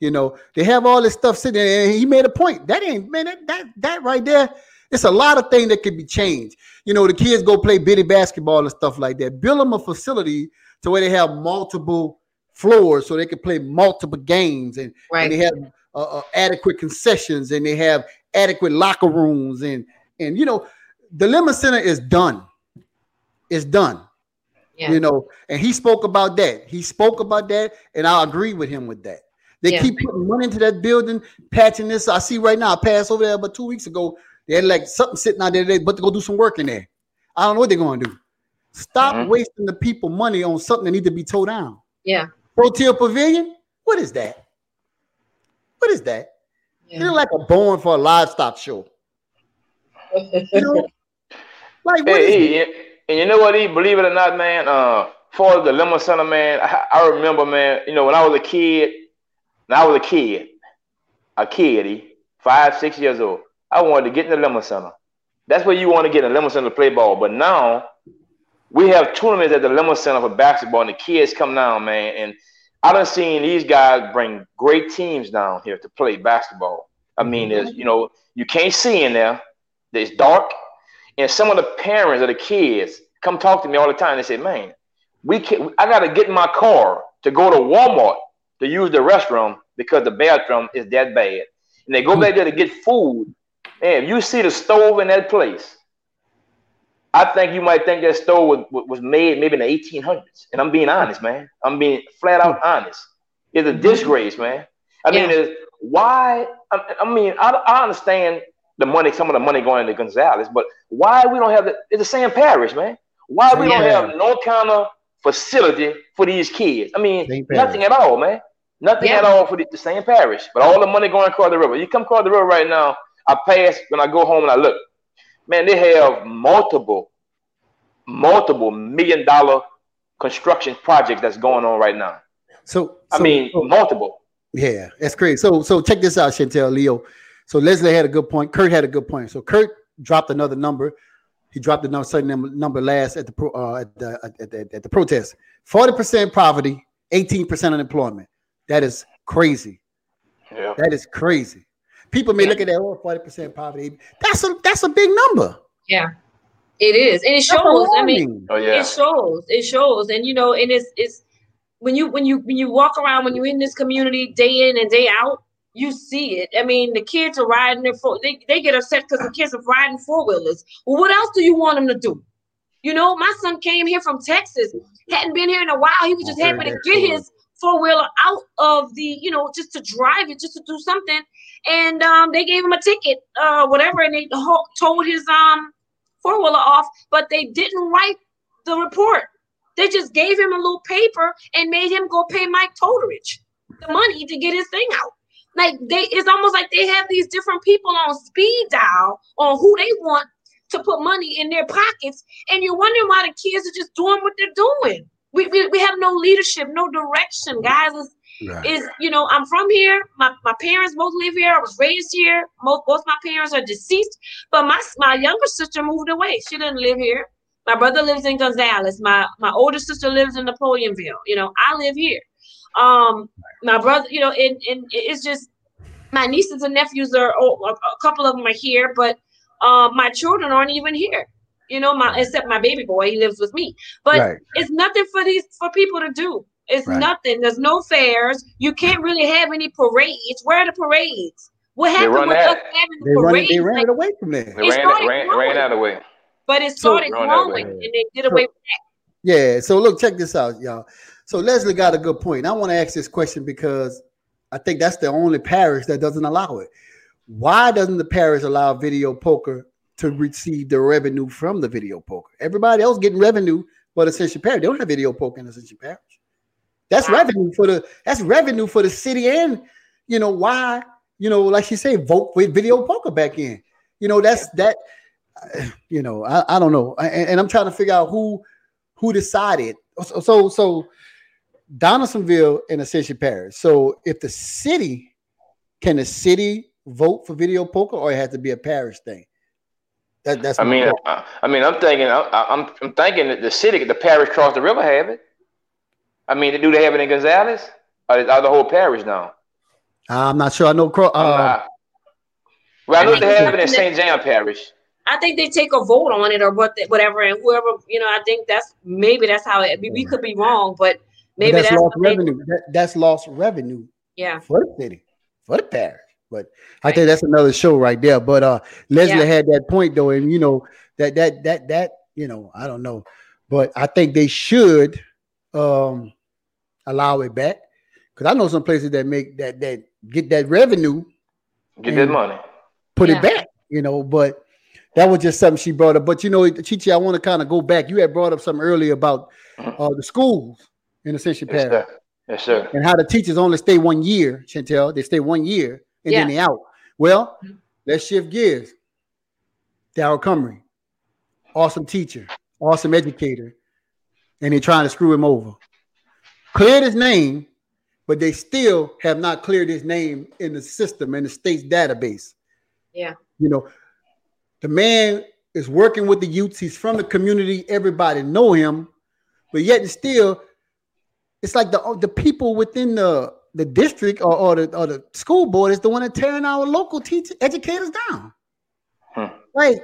You know, they have all this stuff sitting there, and he made a point. That ain't man, that that, that right there. It's a lot of things that could be changed. You know, the kids go play bitty basketball and stuff like that. Build them a facility to where they have multiple floors so they can play multiple games and, right. and they have uh, uh, adequate concessions and they have adequate locker rooms and and you know the Lemann Center is done it's done yeah. You know, and he spoke about that. He spoke about that, and I agree with him with that. They yeah. keep putting money into that building, patching this. I see right now, I passed over there about two weeks ago. They had like something sitting out there, they but to go do some work in there. I don't know what they're going to do. Stop mm-hmm. wasting the people money on something that need to be towed down. Yeah. Protea Pavilion? What is that? What is that? Yeah. You're like a barn for a livestock show. (laughs) you know? Like, what hey, is and you know what? He believe it or not, man. Uh, for the Lemann Center, man, I, I, remember, man. You know, when I was a kid, when I was a kid, a kid, he, five, six years old, I wanted to get in the Lemann Center. That's where you want to get in the Lemann Center to play ball. But now we have tournaments at the Lemon Center for basketball, and the kids come down, man. And I done seen these guys bring great teams down here to play basketball. I mean, there's you know you can't see in there. It's dark, and some of the parents of the kids come talk to me all the time. They say, "Man, we can't, I got to get in my car to go to Walmart to use the restroom because the bathroom is that bad." And they go back there to get food. And if you see the stove in that place, I think you might think that stove was, was made maybe in the 1800s. And I'm being honest, man. I'm being flat out honest. It's a mm-hmm. disgrace, man. I yeah. mean, why? I, I mean, I, I, understand the money, some of the money going to Gonzales, but why we don't have the, it's the same parish, man. Why we yeah. don't have no kind of facility for these kids? I mean, nothing at all, man. Nothing yeah. at all for the, the, same parish, but all the money going across the river. You come across the river right now, I pass when I go home and I look man, they have multiple, multiple million dollar construction projects that's going on right now. So, I mean, so, multiple. Yeah, that's great. So, so check this out, Chantel Leo. So Leslie had a good point. Kurt had a good point. So Kurt dropped another number. He dropped another certain number last at the pro, uh, at the at the, at the protest. Forty percent poverty, eighteen percent unemployment. That is crazy. Yeah. That is crazy. People may yeah. look at that, oh, 40% poverty. That's a that's a big number. Yeah. It is. And it shows. I mean, oh, yeah. it shows. It shows. And you know, and it's it's when you when you when you walk around when you're in this community day in and day out, you see it. I mean, the kids are riding their four, they, they get upset because the kids are riding four wheelers. Well, what else do you want them to do? You know, my son came here from Texas, hadn't been here in a while. He was just okay, happy to get his four wheeler out of the, you know, just to drive it, just to do something. And um, they gave him a ticket, uh, whatever, and they told his um four wheeler off, but they didn't write the report. They just gave him a little paper and made him go pay Mike Todorich the money to get his thing out. Like they, it's almost like they have these different people on speed dial on who they want to put money in their pockets, and you're wondering why the kids are just doing what they're doing. We, we, we have no leadership, no direction, guys. Is right. is you know, I'm from here. My, my parents both live here. I was raised here. Most both my parents are deceased, but my my younger sister moved away. She didn't live here. My brother lives in Gonzales. My my older sister lives in Napoleonville. You know, I live here. Um, my brother, you know, and, and it's just my nieces and nephews are oh, a couple of them are here, but uh, my children aren't even here you know, my except my baby boy, he lives with me. But right. it's nothing for these for people to do. It's right. nothing. There's no fairs. You can't really have any parades. Where are the parades? What happened with us having they parades? Run, they ran like, it away from there. They ran, ran, ran out of way. But it started so, growing and they did away with that. Yeah. So look, check this out, y'all. So Leslie got a good point. I want to ask this question because I think that's the only parish that doesn't allow it. Why doesn't the parish allow video poker to receive the revenue from the video poker. Everybody else getting revenue, but Ascension Parish they don't have video poker in Ascension Parish. That's wow. revenue for the that's revenue for the city, and you know why? You know, like she said vote with video poker back in. You know, that's that. You know, I, I don't know, and, and I'm trying to figure out who who decided. So so, so Donaldsonville and Ascension Parish. So if the city can the city vote for video poker, or it has to be a parish thing? That, that's. I mean, I, I, mean, I'm thinking, I, I'm, I'm thinking that the city, the parish across the river, have it. I mean, do they have it in Gonzales? Or is, the whole parish now? I'm not sure. I know. Uh, well, I know I they have it in St. John Parish. I think they take a vote on it or what, whatever, and whoever you know. I think that's maybe that's how it. We could be wrong, but maybe that's, that's, lost revenue. That, that's lost revenue. Yeah, for the city, for the parish. But I think that's another show right there. But uh Leslie yeah. had that point though, and you know that that that that you know I don't know, but I think they should um allow it back because I know some places that make that that get that revenue, get that money, put yeah. it back. You know, but that was just something she brought up. But you know, Chichi, I want to kind of go back. You had brought up something earlier about mm-hmm. uh, the schools in the Ascension yes, Parish. Sir. Yes, sir. And how the teachers only stay one year, Chantel. They stay one year and yeah. then they out. Well, mm-hmm. let's shift gears. Darryl Cumry, awesome teacher, awesome educator, and they're trying to screw him over. Cleared his name, but they still have not cleared his name in the system in the state's database. Yeah. You know, the man is working with the youths. He's from the community. Everybody know him, but yet and still, it's like the the people within the the district or, or the or the school board is the one that tearing our local teachers educators down. Hmm. Like,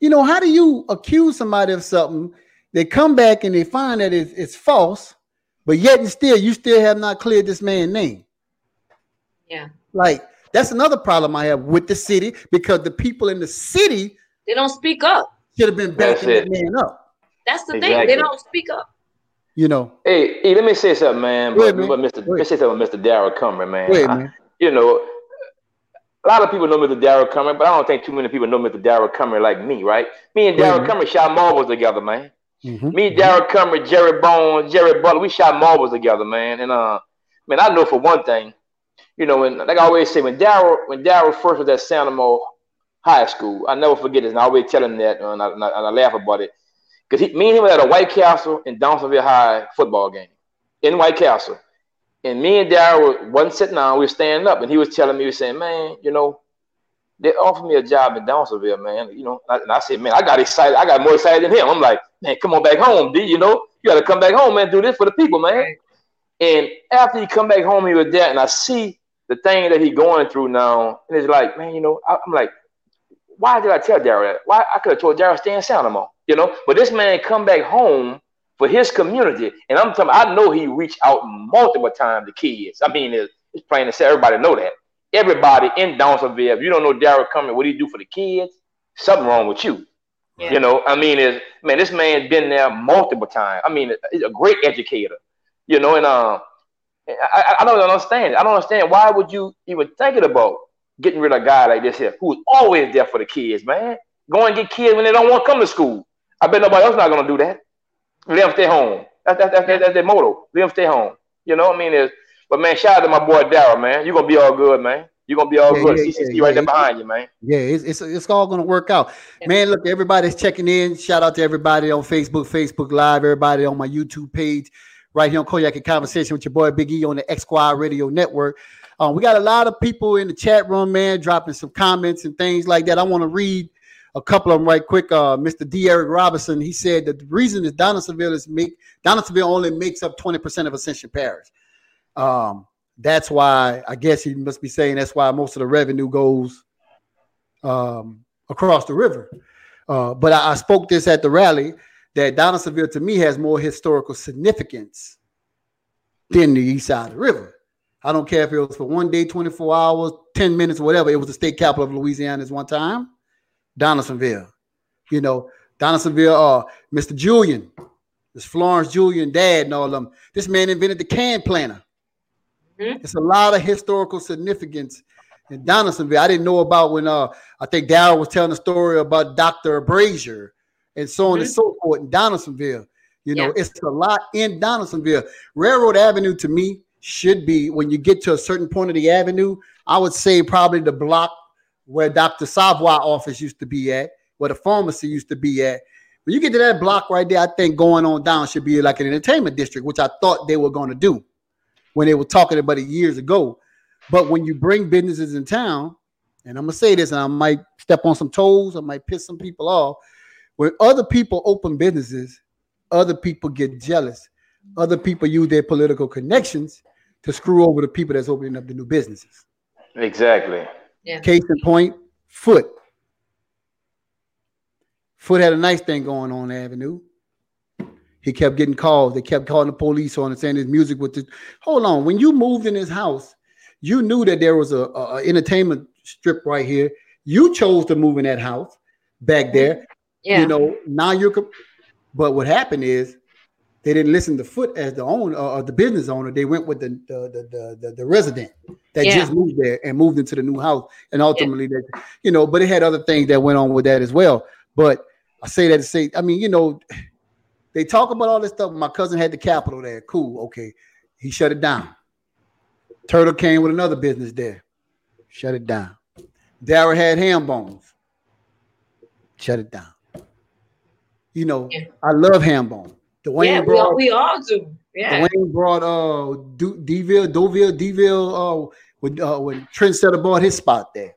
you know, how do you accuse somebody of something? They come back and they find that it's, it's false, but yet and still you still have not cleared this man's name. Yeah. Like that's another problem I have with the city because the people in the city they don't speak up. Should have been backing that man up. That's the exactly. thing. They don't speak up. You know. Hey, hey, let me say something, man. But, but Mr. Let me say something, Mr. Darrell Cummer, man. Wait, man. You know, a lot of people know Mr. Darrell Cummer, but I don't think too many people know Mr. Darrell Cummer like me, right? Me and Darrell Cummer shot marbles together, man. Mm-hmm. Me, Darrell Cummer, Jerry Bones, Jerry Butler, we shot marbles together, man. And uh, man, I know for one thing, you know, and like I always say, when Darrell when Darrell first was at St. Amant High School, I never forget this, and I always tell him that, and I, and I, and I laugh about it, because he, me and him were at a White Castle and Donaldsonville High football game in White Castle, and me and Darrell wasn't sitting down, we were standing up, and he was telling me, he was saying, man, you know, they offered me a job in Donaldsonville, man, you know, and I said, man, I got excited, I got more excited than him. I'm like, man, come on back home, D, you know, you got to come back home, man, do this for the people, man. And after he come back home, he was there, and I see the thing that he going through now, and it's like, man, you know, I, am like, why did I tell Daryl that? Why I could have told Daryl stay in St. Amant, you know? But this man come back home for his community, and I'm telling, I know he reached out multiple times to kids. I mean, it's, it's plain to say everybody know that. Everybody in Donaldsonville, if you don't know Darrell coming, what he do for the kids, something wrong with you. Yeah. You know, I mean, is man, this man's been there multiple times. I mean, he's a great educator. You know, and uh, I, I don't understand. I don't understand why would you even thinking about getting rid of a guy like this here who's always there for the kids, man. Go and get kids when they don't want to come to school. I bet nobody else not gonna do that. Let them stay home. That's that's, that's, that's, that's their motto. Let them stay home. You know what I mean? Is but man, shout out to my boy Daryl, man. You're gonna be all good, man. You're gonna be all yeah, good. Yeah, CCC yeah, right there behind you, man. Yeah, it's, it's it's all gonna work out. Man, look, everybody's checking in. Shout out to everybody on Facebook, Facebook Live, everybody on my YouTube page right here on Cognac and Conversation with your boy Big E on the X Squad Radio Network. Um, we got a lot of people in the chat room, man, dropping some comments and things like that. I want to read a couple of them right quick. Uh, Mr. D. Eric Robinson, he said that the reason is Donaldsonville is make Donaldsonville only makes up 20% of Ascension Parish. Um, that's why I guess he must be saying that's why most of the revenue goes um, across the river. Uh, but I, I spoke this at the rally that Donaldsonville to me has more historical significance than the east side of the river. I don't care if it was for one day, 24 hours, 10 minutes, whatever. It was the state capital of Louisiana at one time. Donaldsonville. You know, Donaldsonville, uh, Mr. Julian, this Florence Julian dad and all of them. This man invented the can planner. Mm-hmm. It's a lot of historical significance in Donaldsonville. I didn't know about when uh I think Darrell was telling a story about Dr. Brazier and so on mm-hmm. and so forth in Donaldsonville. You know, yeah. it's a lot in Donaldsonville. Railroad Avenue to me should be when you get to a certain point of the avenue. I would say probably the block where Dr. Savoy office used to be at, where the pharmacy used to be at. When you get to that block right there, I think going on down should be like an entertainment district, which I thought they were going to do when they were talking about it years ago. But when you bring businesses in town, and I'm gonna say this, and I might step on some toes, I might piss some people off. When other people open businesses, other people get jealous. Other people use their political connections to screw over the people that's opening up the new businesses. Exactly. Yeah. Case in point, Foot. Foot had a nice thing going on Avenue. He kept getting calls. They kept calling the police on and saying his music was. The. Hold on. When you moved in his house, you knew that there was a, a entertainment strip right here. You chose to move in that house back there. Yeah. You know, now you're, but what happened is they didn't listen to Foot as the owner or uh, uh, the business owner. They went with the the the, the, the resident that yeah. just moved there and moved into the new house, and ultimately yeah. that you know. But it had other things that went on with that as well. But I say that to say, I mean, you know, they talk about all this stuff. My cousin had the capital there. Cool, okay. He shut it down. Turtle came with another business there. Shut it down. Darrell had ham bones. Shut it down. You know, yeah. I love Hambone. Dwayne yeah, brought, we, all, we all do. Yeah. Dwayne brought uh D- Deville, Deauville, Deville, uh when uh when Trendsetter bought his spot there.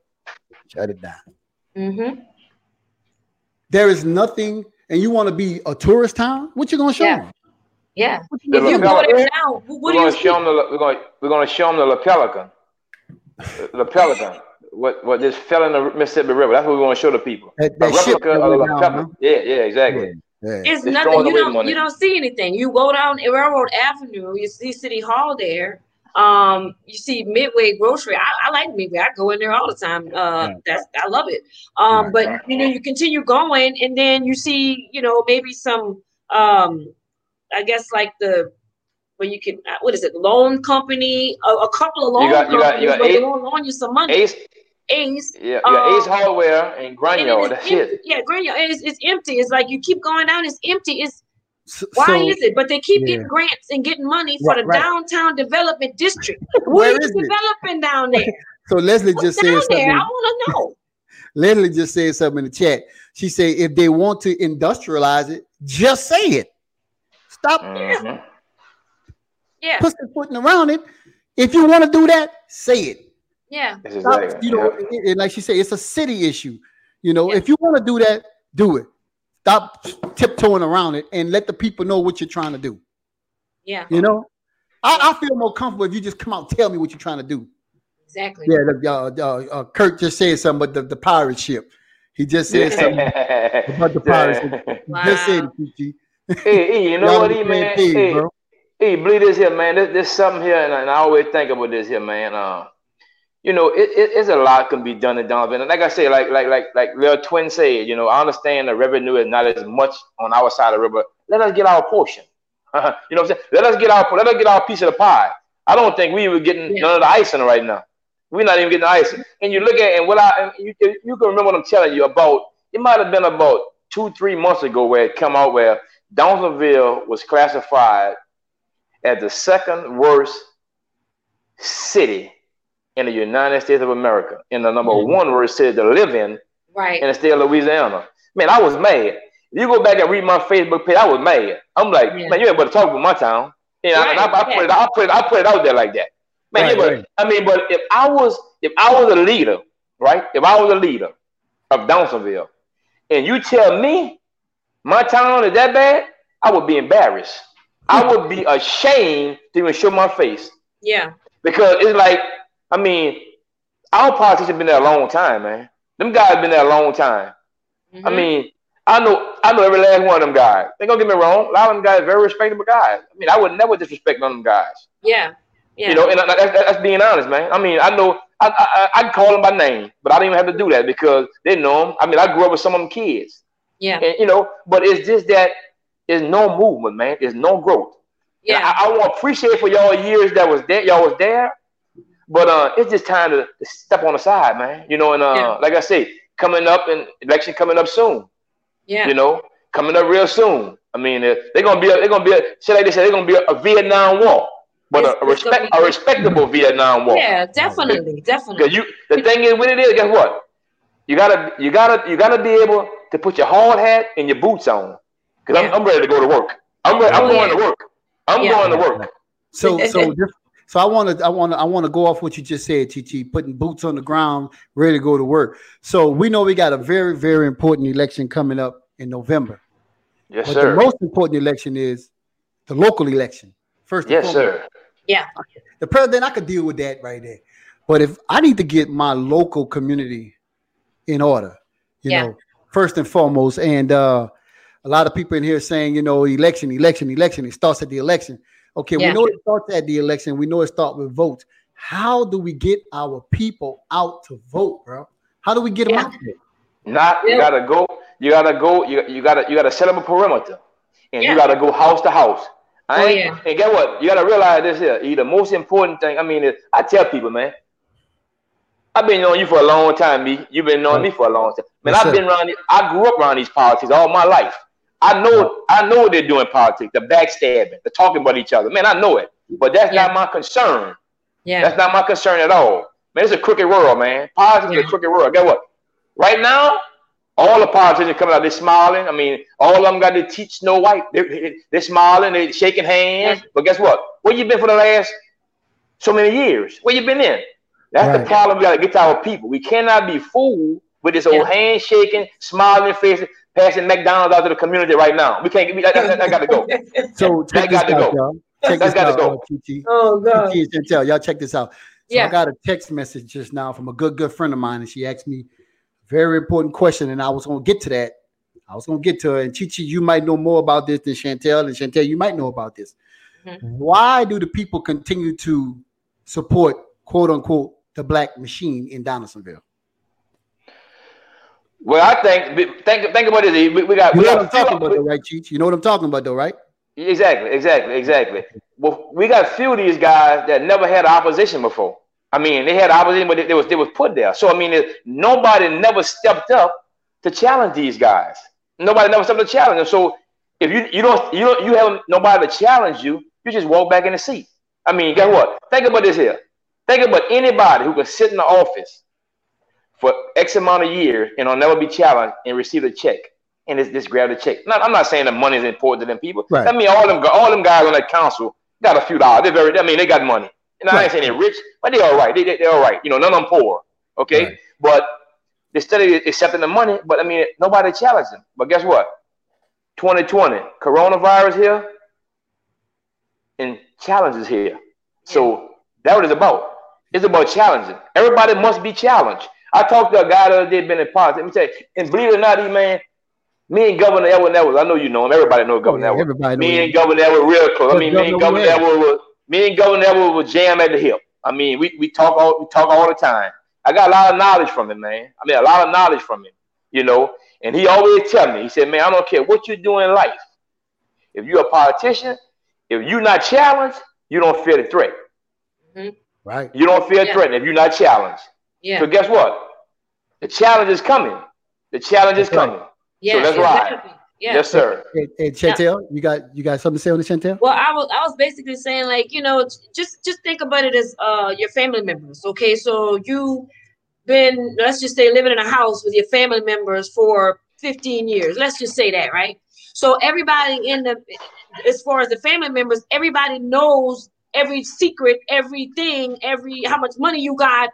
Shut it down. Mm-hmm. There is nothing, and you want to be a tourist town, what you gonna show yeah. them? Yeah. If you go there now, what we're going to show them the we're going we're going to show them the La Pelican. The Pelican. What what this fell in the Mississippi River. That's what we want to show the people. That, that a replica of the La Pelican. Yeah, yeah, exactly. Yeah. Yeah. It's, it's nothing. You don't you don't see anything. You go down Railroad Avenue, you see City Hall there. Um, you see Midway Grocery. I, I, like Midway. I go in there all the time. Uh, yeah. that's I love it. Um, but you know, you continue going, and then you see, you know, maybe some um, I guess like the where you can uh, what is it loan company a, a couple of loan you got, companies you got, you got Ace, loan you some money. Ace, Ace, yeah, um, Ace Hardware and Granier. That's empty. it. Yeah, Granier. It's, it's empty. It's like you keep going down. It's empty. It's why so, is it? But they keep yeah. getting grants and getting money for right, the right. downtown development district. (laughs) Where is developing it? down there? (laughs) so Leslie just said something. There? I want to know. (laughs) Leslie just said something in the chat. She said, if they want to industrialize it, just say it. Stop. Mm-hmm. Yeah. Pussyfooting around it. If you want to do that, say it. Yeah. Stop, you know, and like she said, it's a city issue. You know, yeah. if you want to do that, do it. Stop tiptoeing around it and let the people know what you're trying to do. Yeah. You know, I, I feel more comfortable if you just come out and tell me what you're trying to do. Exactly. Yeah. The, uh, uh, uh, Kurt just said something about the, the pirate ship. He just said something (laughs) about the pirate ship. Wow. Just said it, hey, hey, you (laughs) know what, he man? Thing, hey, bro. hey, believe this here, man. There's, there's something here, and, and, I always think about this here, man. Uh, you know, it, it, it's a lot can be done in Donovan. And like I say, like like like like Real Twin said, you know, I understand the revenue is not as much on our side of the river. Let us get our portion. (laughs) you know what I'm saying? Let us get our let us get our piece of the pie. I don't think we were getting yeah. none of the icing right now. We're not even getting the icing. And you look at and what I and you, you can remember what I'm telling you about. It might have been about two, three months ago where it come out where Donaldsonville was classified as the second worst city in the United States of America, in the number mm-hmm. one worst city to live in, right, in the state of Louisiana. Man, I was mad. If you go back and read my Facebook page, I was mad. I'm like, yeah. man, you ain't better talk about my town. You know, right. I, I, put it, I put it, I put it out there like that. Man, right, but, right. I mean, but if I was, if I was a leader, right? If I was a leader of Donaldsonville, and you tell me my town is that bad, I would be embarrassed. I would be (laughs) ashamed to even show my face. Yeah. Because it's like, I mean, our politicians have been there a long time, man. Them guys been there a long time. Mm-hmm. I mean, I know I know every last one of them guys. They gonna get me wrong. A lot of them guys are very respectable guys. I mean, I would never disrespect none of them guys. Yeah. Yeah. You know, and that's, that's being honest, man. I mean, I know I, I I call them by name, but I don't even have to do that because they know them. I mean, I grew up with some of them kids. Yeah. And, you know, but it's just that there's no movement, man. There's no growth. Yeah. I, I want to appreciate for y'all years that was there, y'all was there, but uh, it's just time to, to step on the side, man. You know, and uh, yeah. like I say, coming up and election coming up soon. Yeah. You know, coming up real soon. I mean, they're, they're gonna be a, they're gonna be a, say like they said, they're gonna be a, a Vietnam War, but a, a respect a respectable Vietnam War. Yeah, definitely, definitely. Because you, the thing is, when it is, guess what? You gotta, you gotta, you gotta be able to put your hard hat and your boots on. Because yeah. I'm, I'm ready to go to work. I'm, re- I'm oh, going yeah. to work. I'm yeah. going to work. So, (laughs) so, so I want to, I want to, I want to go off what you just said, TT, putting boots on the ground, ready to go to work. So we know we got a very, very important election coming up in November. Yes, but sir. The most important election is the local election. First, yes, sir. Yeah. The president, I could deal with that right there. But if I need to get my local community in order, you yeah. know, first and foremost, and uh, a lot of people in here saying, you know, election, election, election. It starts at the election. Okay, yeah. we know it starts at the election. We know it starts with votes. How do we get our people out to vote, bro? How do we get them out there? Not you gotta go. You gotta go. You, you gotta you gotta set up a perimeter, and yeah. you gotta go house to house. I oh, yeah. And get what? You gotta realize this here. The most important thing. I mean, I tell people, man. I've been knowing you for a long time, me. You've been knowing me for a long time. Man, yes, I've been around. I grew up around these politics all my life. I know I know they're doing politics, the backstabbing, the talking about each other. Man, I know it. But that's yeah. not my concern. Yeah. That's not my concern at all. Man, it's a crooked world, man. Politics yeah. is a crooked world. Guess what? Right now, all the politicians coming out, they're smiling. I mean, all of them got to teach Snow White. They're, they're smiling, they're shaking hands. Yeah. But guess what? Where you been for the last so many years? Where you been in? That's right. the problem we got to get to our people. We cannot be fooled with this old handshaking, smiling face, passing McDonald's out to the community right now. We can't. We, that, that, that got to go. (laughs) So that got to go. Y'all. Check That's this got out, to go. uh, TT. Oh god. TT Chantel, y'all check this out. So Yeah. I got a text message just now from a good good friend of mine, and she asked me a very important question, and I was gonna get to that. I was gonna get to it. And Chichi, you might know more about this than Chantel, and Chantel, you might know about this. Mhm. Why do the people continue to support quote unquote the black machine in Donaldsonville? Well, I think think think about it. We, we got You we know got what I'm talking about, though, right, Cheech? You know what I'm talking about, though, right? Exactly, exactly, exactly. Well, we got a few of these guys that never had opposition before. I mean, they had opposition, but they, they was they was put there. So I mean, it, nobody never stepped up to challenge these guys. Nobody never stepped up to challenge them. So if you you don't you don't you have nobody to challenge you, you just walk back in the seat. I mean, guess what? Think about this here. Think about anybody who can sit in the office for X amount of years and I'll never be challenged and receive a check and just, just grab the check. Not, I'm not saying that money is important to them people. Right. I mean, all them all them guys on that council got a few dollars. They're very. I mean, they got money. And I ain't saying they're rich, but they're all right. They, they, they're all right. You know, none of them poor. Okay, Right. but they steady accepting the money. But I mean, nobody challenged them. But guess what? 2020, coronavirus here, and challenges here. So that's what it's about. It's about challenging. Everybody must be challenged. I talked to a guy the other day, been in politics. Let me tell you, and believe it or not, he man, me and Governor Edwin Edwards, I know you know him. Everybody knows Governor Oh, yeah, Edwards. everybody know me him. and Governor Edwards real close. I What mean, me and governor Governor we? Edwards was me and Governor Edwards was jam at the hip. I mean, we, we talk all we talk all the time. I got a lot of knowledge from him, man. I mean, a lot of knowledge from him, you know. And he always tell me, he said, man, I don't care what you do in life. If you're a politician, if you're not challenged, you don't fear the threat. Mm-hmm. Right. You don't feel Yeah. threatened if you're not challenged. Yeah. So guess what? The challenge is coming. The challenge is right. coming. Yeah. that's right. exactly. Yeah. Yes, sir. Hey, hey Chantel, you got you got something to say on the Chantel? Well, I was I was basically saying like you know just just think about it as uh your family members. Okay, so you been let's just say living in a house with your family members for 15 years. Let's just say that, right? So everybody in the as far as the family members, everybody knows every secret, everything, every how much money you got,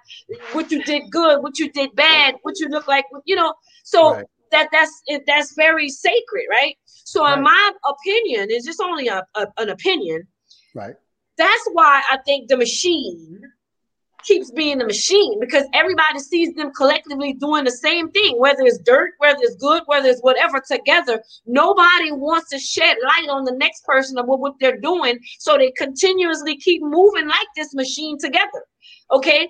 what you did good, what you did bad, what you look like, you know. So Right. that that's it, that's very sacred, right? So Right. in my opinion, it's just only a, a an opinion. Right. That's why I think the machine keeps being the machine because everybody sees them collectively doing the same thing, whether it's dirt, whether it's good, whether it's whatever together. Nobody wants to shed light on the next person of what, they're doing. So they continuously keep moving like this machine together. Okay.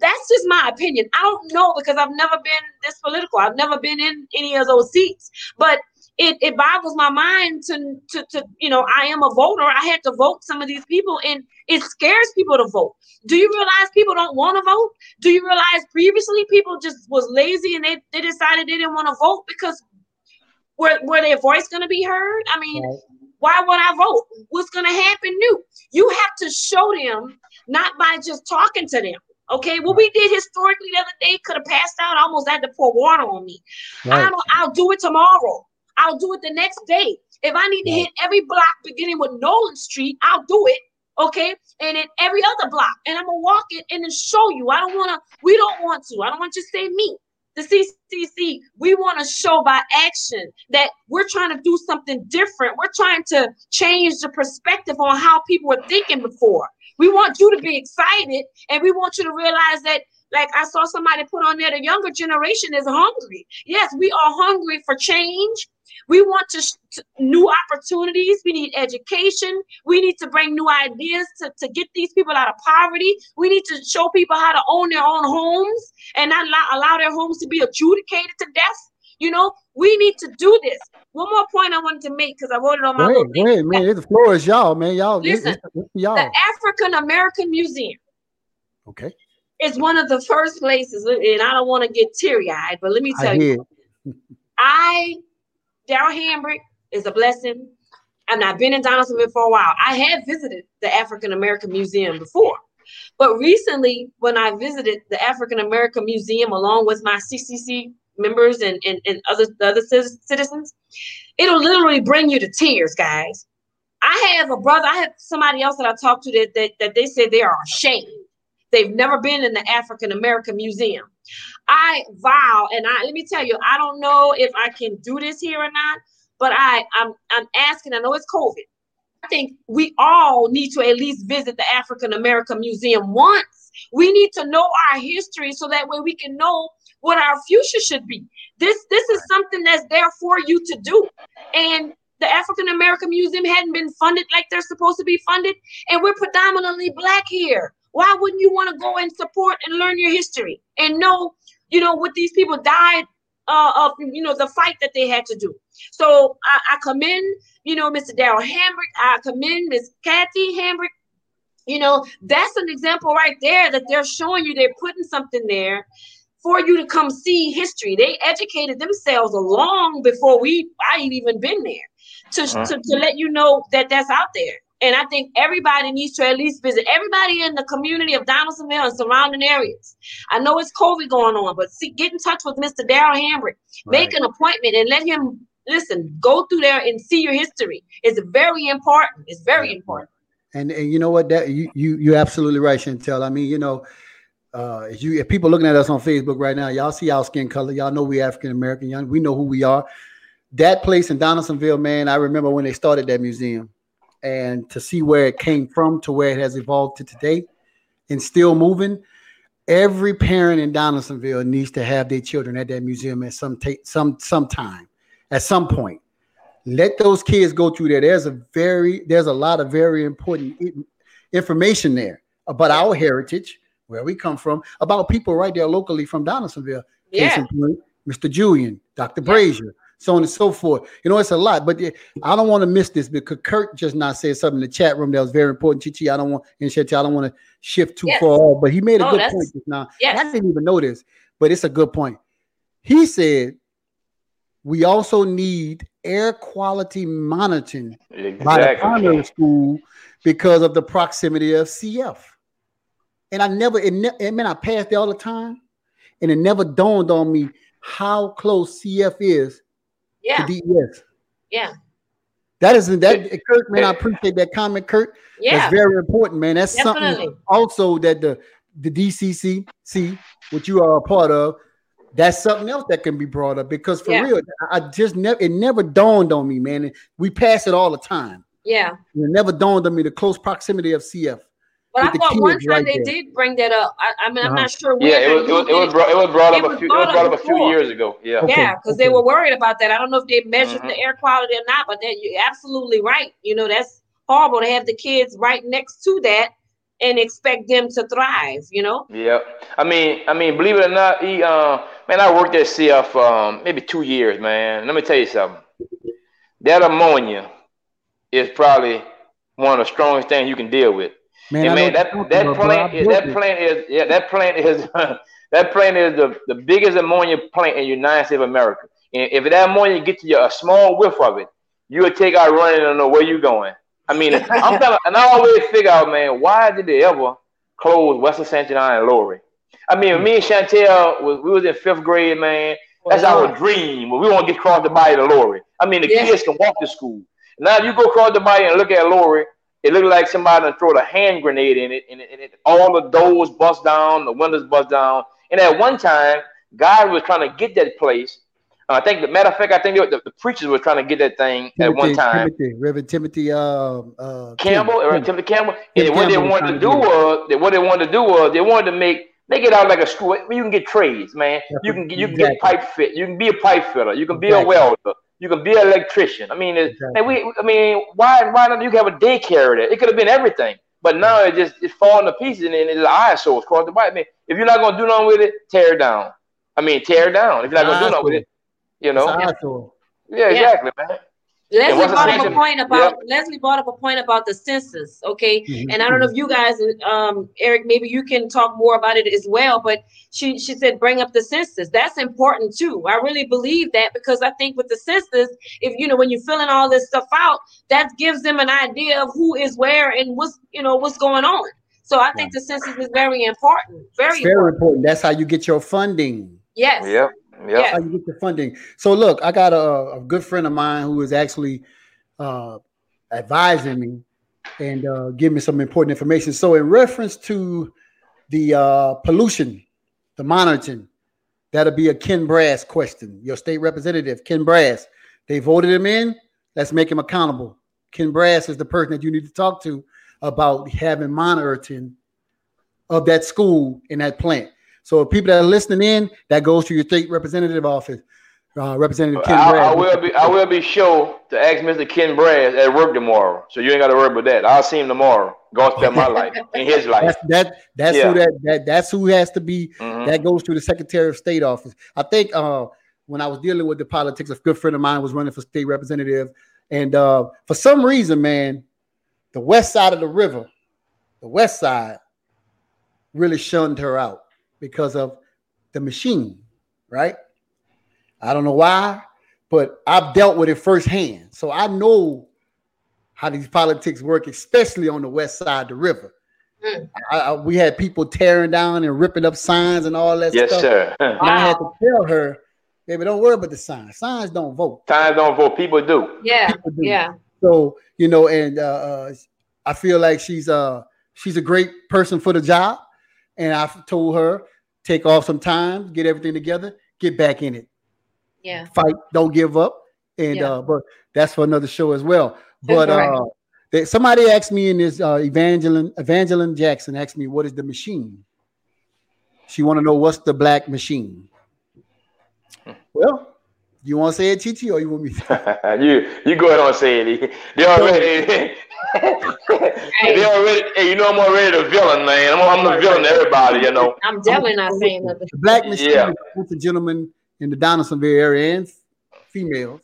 That's just my opinion. I don't know because I've never been this political. I've never been in any of those seats. But it, it boggles my mind to, to to you know I am a voter. I had to vote some of these people, and it scares people to vote. Do you realize people don't want to vote? Do you realize previously people just was lazy and they, they decided they didn't want to vote because were, were their voice going to be heard? I mean, Right. why would I vote? What's going to happen new? You have to show them, not by just talking to them. Okay, what we did historically the other day could have passed out. I almost had to pour water on me. I Right. don't, I'll do it tomorrow. I'll do it the next day. If I need to hit every block beginning with Nolan Street, I'll do it. Okay. And in every other block. And I'm gonna walk it and then show you. I don't wanna, we don't want to. I don't want you to say me. The CCC, we want to show by action that we're trying to do something different. We're trying to change the perspective on how people were thinking before. We want you to be excited and we want you to realize that like I saw somebody put on there, the younger generation is hungry. Yes, we are hungry for change. We want to, sh- new opportunities. We need education. We need to bring new ideas to, to get these people out of poverty. We need to show people how to own their own homes and not allow, allow their homes to be adjudicated to death. You know, we need to do this. One more point I wanted to make because I wrote it on my little ahead, man. The floor is y'all, man. Y'all, Listen, it's- it's y'all. The African American Museum Okay. Is one of the first places, and I don't want to get teary eyed, but let me tell I you. I, Daryl Hambrick, is a blessing. And I've not been in Donaldsonville for a while. I have visited the African American Museum before. But recently, when I visited the African American Museum along with my CCC members and, and, and other, other citizens, it'll literally bring you to tears, guys. I have a brother, I have somebody else that I talked to that, that, that they said they are ashamed They've never been in the African American Museum. I vow, and I let me tell you, I don't know if I can do this here or not, but I I'm I'm asking. I know it's COVID. I think we all need to at least visit the African American Museum once. We need to know our history so that way we can know what our future should be. This this is something that's there for you to do. And the African American Museum hadn't been funded like they're supposed to be funded, and we're predominantly black here. Why wouldn't you want to go and support and learn your history and know, you know, what these people died uh, of, you know, the fight that they had to do? So I, I commend, you know, Mr. Daryl Hambrick. I commend Miss Kathy Hambrick. You know, that's an example right there that they're showing you they're putting something there for you to come see history. They educated themselves long before we I even been there to, uh-huh. to, to let you know that that's out there. And I think everybody needs to at least visit everybody in the community of Donaldsonville and surrounding areas. I know it's COVID going on, but see, get in touch with Mr. Darrell Hambrick. Right. Make an appointment and let him listen. Go through there and see your history. It's very important. It's very important. And, and you know what? That you you you're absolutely right, Chantel. I mean, you know, uh, if you if people looking at us on Facebook right now, y'all see our skin color, y'all know we African American, young, we know who we are that place in Donaldsonville, man, I remember when they started that museum and to see where it came from to where it has evolved to today and still moving. Every parent in Donaldsonville needs to have their children at that museum at some ta- some some time, at some point. Let those kids go through there. There's a very there's a lot of very important information there about our heritage, where we come from, about people right there locally from Donaldsonville. Yeah. Mr. Julian, Dr. Brazier, so on and so forth. You know, it's a lot, but I don't want to miss this because Kurt just not said something in the chat room that was very important. Chichi, I don't want and Chichi, I don't want to shift too yes. far, but he made a oh, good point just now. Yes. I didn't even know this, but it's a good point. He said we also need air quality monitoring exactly. by the primary school because of the proximity of CF. And I never, it, ne- I mean, I passed it all the time, and it never dawned on me how close CF is yeah. to DES. Yeah. That isn't that Kurt, man. I appreciate that comment, Kurt. Yeah, that's very important, man. That's Definitely. something also that the the DCC see what you are a part of. That's something else that can be brought up because for yeah. real, I just never it never dawned on me, man. We pass it all the time. Yeah, it never dawned on me the close proximity of CF. But I thought one time right they there. did bring that up. I, I mean, uh-huh. I'm not sure. Yeah, it was, it was, it was brought, it was brought up a few. It was brought up, a few years ago. Yeah. Okay. Yeah, because okay. they were worried about that. I don't know if they measured mm-hmm. the air quality or not, but that you're absolutely right. You know, that's horrible to have the kids right next to that and expect them to thrive. You know. Yeah, I mean, I mean, believe it or not, he, uh, man, I worked at CF um, maybe two years, man. Let me tell you something. That ammonia is probably one of the strongest things you can deal with. Man, and man, that that plant is that plant is yeah that plant is (laughs) that plant is the, the biggest ammonia plant in the United States of America. And if that ammonia gets to you a small whiff of it, you would take out running and know where you're going. I mean, (laughs) I'm of, and I always figure out, man, why did they ever close Western St. John and Lowery? I mean, me and Chantel was we was in fifth grade, man. That's our dream. We want to get across the bayou to Lowery. I mean, the yeah. kids can walk to school. Now you go across the bayou and look at Lowery, it looked like somebody threw a hand grenade in it, and, it, and it, all the doors bust down, the windows bust down. And at one time, God was trying to get that place. Uh, I think the matter of fact, I think the, the, preachers were trying to get that thing Timothy, at one time. Timothy, Reverend Timothy uh, uh, Campbell, Tim, Timothy Campbell. And Tim what they wanted to do was, what they wanted to do was, they wanted to make make it out like a school. You can get trades, man. You can you can get pipe fit. You can be a pipe fitter. You can be exactly. a welder. You can be an electrician. I mean, exactly. and we, I mean, why, why not? You can have a daycare there. It could have been everything, but now it just it's falling to pieces and it's eyesores across the white I mean, if you're not gonna do nothing with it, tear it down. I mean, tear it down. If you're not gonna do nothing with it, you know. Yeah, exactly, man. Leslie brought up a point about yep. Leslie brought up a point about the census, okay? Mm-hmm. And I don't know if you guys, um, Eric, maybe you can talk more about it as well. But she she said bring up the census. That's important too. I really believe that because I think with the census, if you know when you're filling all this stuff out, that gives them an idea of who is where and what's you know what's going on. So I think the census is very important. Very, very important. important. That's how you get your funding. Yes. Yep. Yeah. How you get the funding. So look, I got a, a good friend of mine who is actually uh, advising me and uh, giving me some important information. So in reference to the uh, pollution, the monitoring. That'll be a Ken Brass question. Your state representative, Ken Brass. They voted him in. Let's make him accountable. Ken Brass is the person that you need to talk to about having monitoring of that school in that plant. So people that are listening in, that goes to your state representative office. Uh, Representative Ken I, Brass. I will be I will be sure to ask Mr. Ken Brass at work tomorrow. So you ain't gotta worry about that. I'll see him tomorrow. Go spend my (laughs) life in his life. That's that that's Yeah. who that, that that's who has to be Mhm. that goes to the Secretary of State office. I think uh when I was dealing with the politics, a good friend of mine was running for state representative, and uh for some reason, man, the west side of the river, the west side, really shunned her out because of the machine, right? I don't know why, but I've dealt with it firsthand, so I know how these politics work, especially on the west side of the river. Mm. I, I- we had people tearing down and ripping up signs and all that Yes, stuff. sir. And I had to tell her, baby, don't worry about the signs. Signs don't vote. Times don't vote. People do. Yeah, People do. yeah. So you know, and uh, uh, I feel like she's uh she's a great person for the job. And I've told her take off some time, get everything together, get back in it, Yeah. fight, don't give up. And Yeah. uh, but that's for another show as well. But right. uh, they, somebody asked me in this uh, Evangeline Evangeline Jackson asked me what is the machine. She want to know what's the black machine. Well, you want to say it, Chichi, or you want me? To? (laughs) you you go ahead and say it. (laughs) They already (laughs) they already hey, you know I'm already the villain, man. I'm, I'm the villain to everybody, you know. I'm definitely not saying nothing. The black machine Yeah. is a bunch gentlemen in the Donaldsonville area and females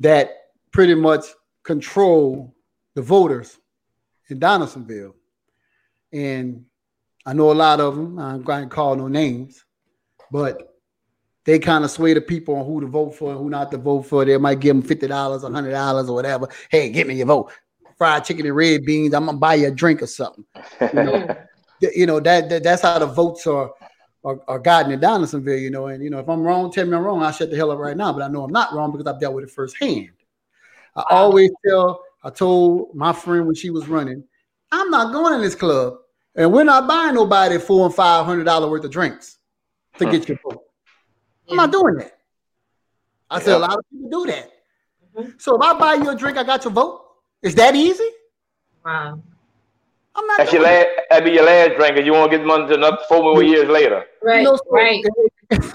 that pretty much control the voters in Donaldsonville. And I know a lot of them. I'm going to call no names, but they kind of sway the people on who to vote for and who not to vote for. They might give them fifty dollars, hundred dollars, or whatever. Hey, give me your vote. Fried chicken and red beans. I'm gonna buy you a drink or something. Mm. (laughs) Th- You know that, that that's how the votes are are, are gotten in Donaldsonville. You know, and you know if I'm wrong, tell me I'm wrong. I'll shut the hell up right now. But I know I'm not wrong because I've dealt with it firsthand. I always tell. I told my friend when she was running, I'm not going in this club, and we're not buying nobody four and five hundred dollar worth of drinks to get your vote. I'm not doing that. I said a lot of people do that. Mhm. So if I buy you a drink, I got your vote. Is that easy? Wow. I'm not. That's your doing last that'd be your last drink and you won't get money to another four more years later. Right. You know, so- right. (laughs)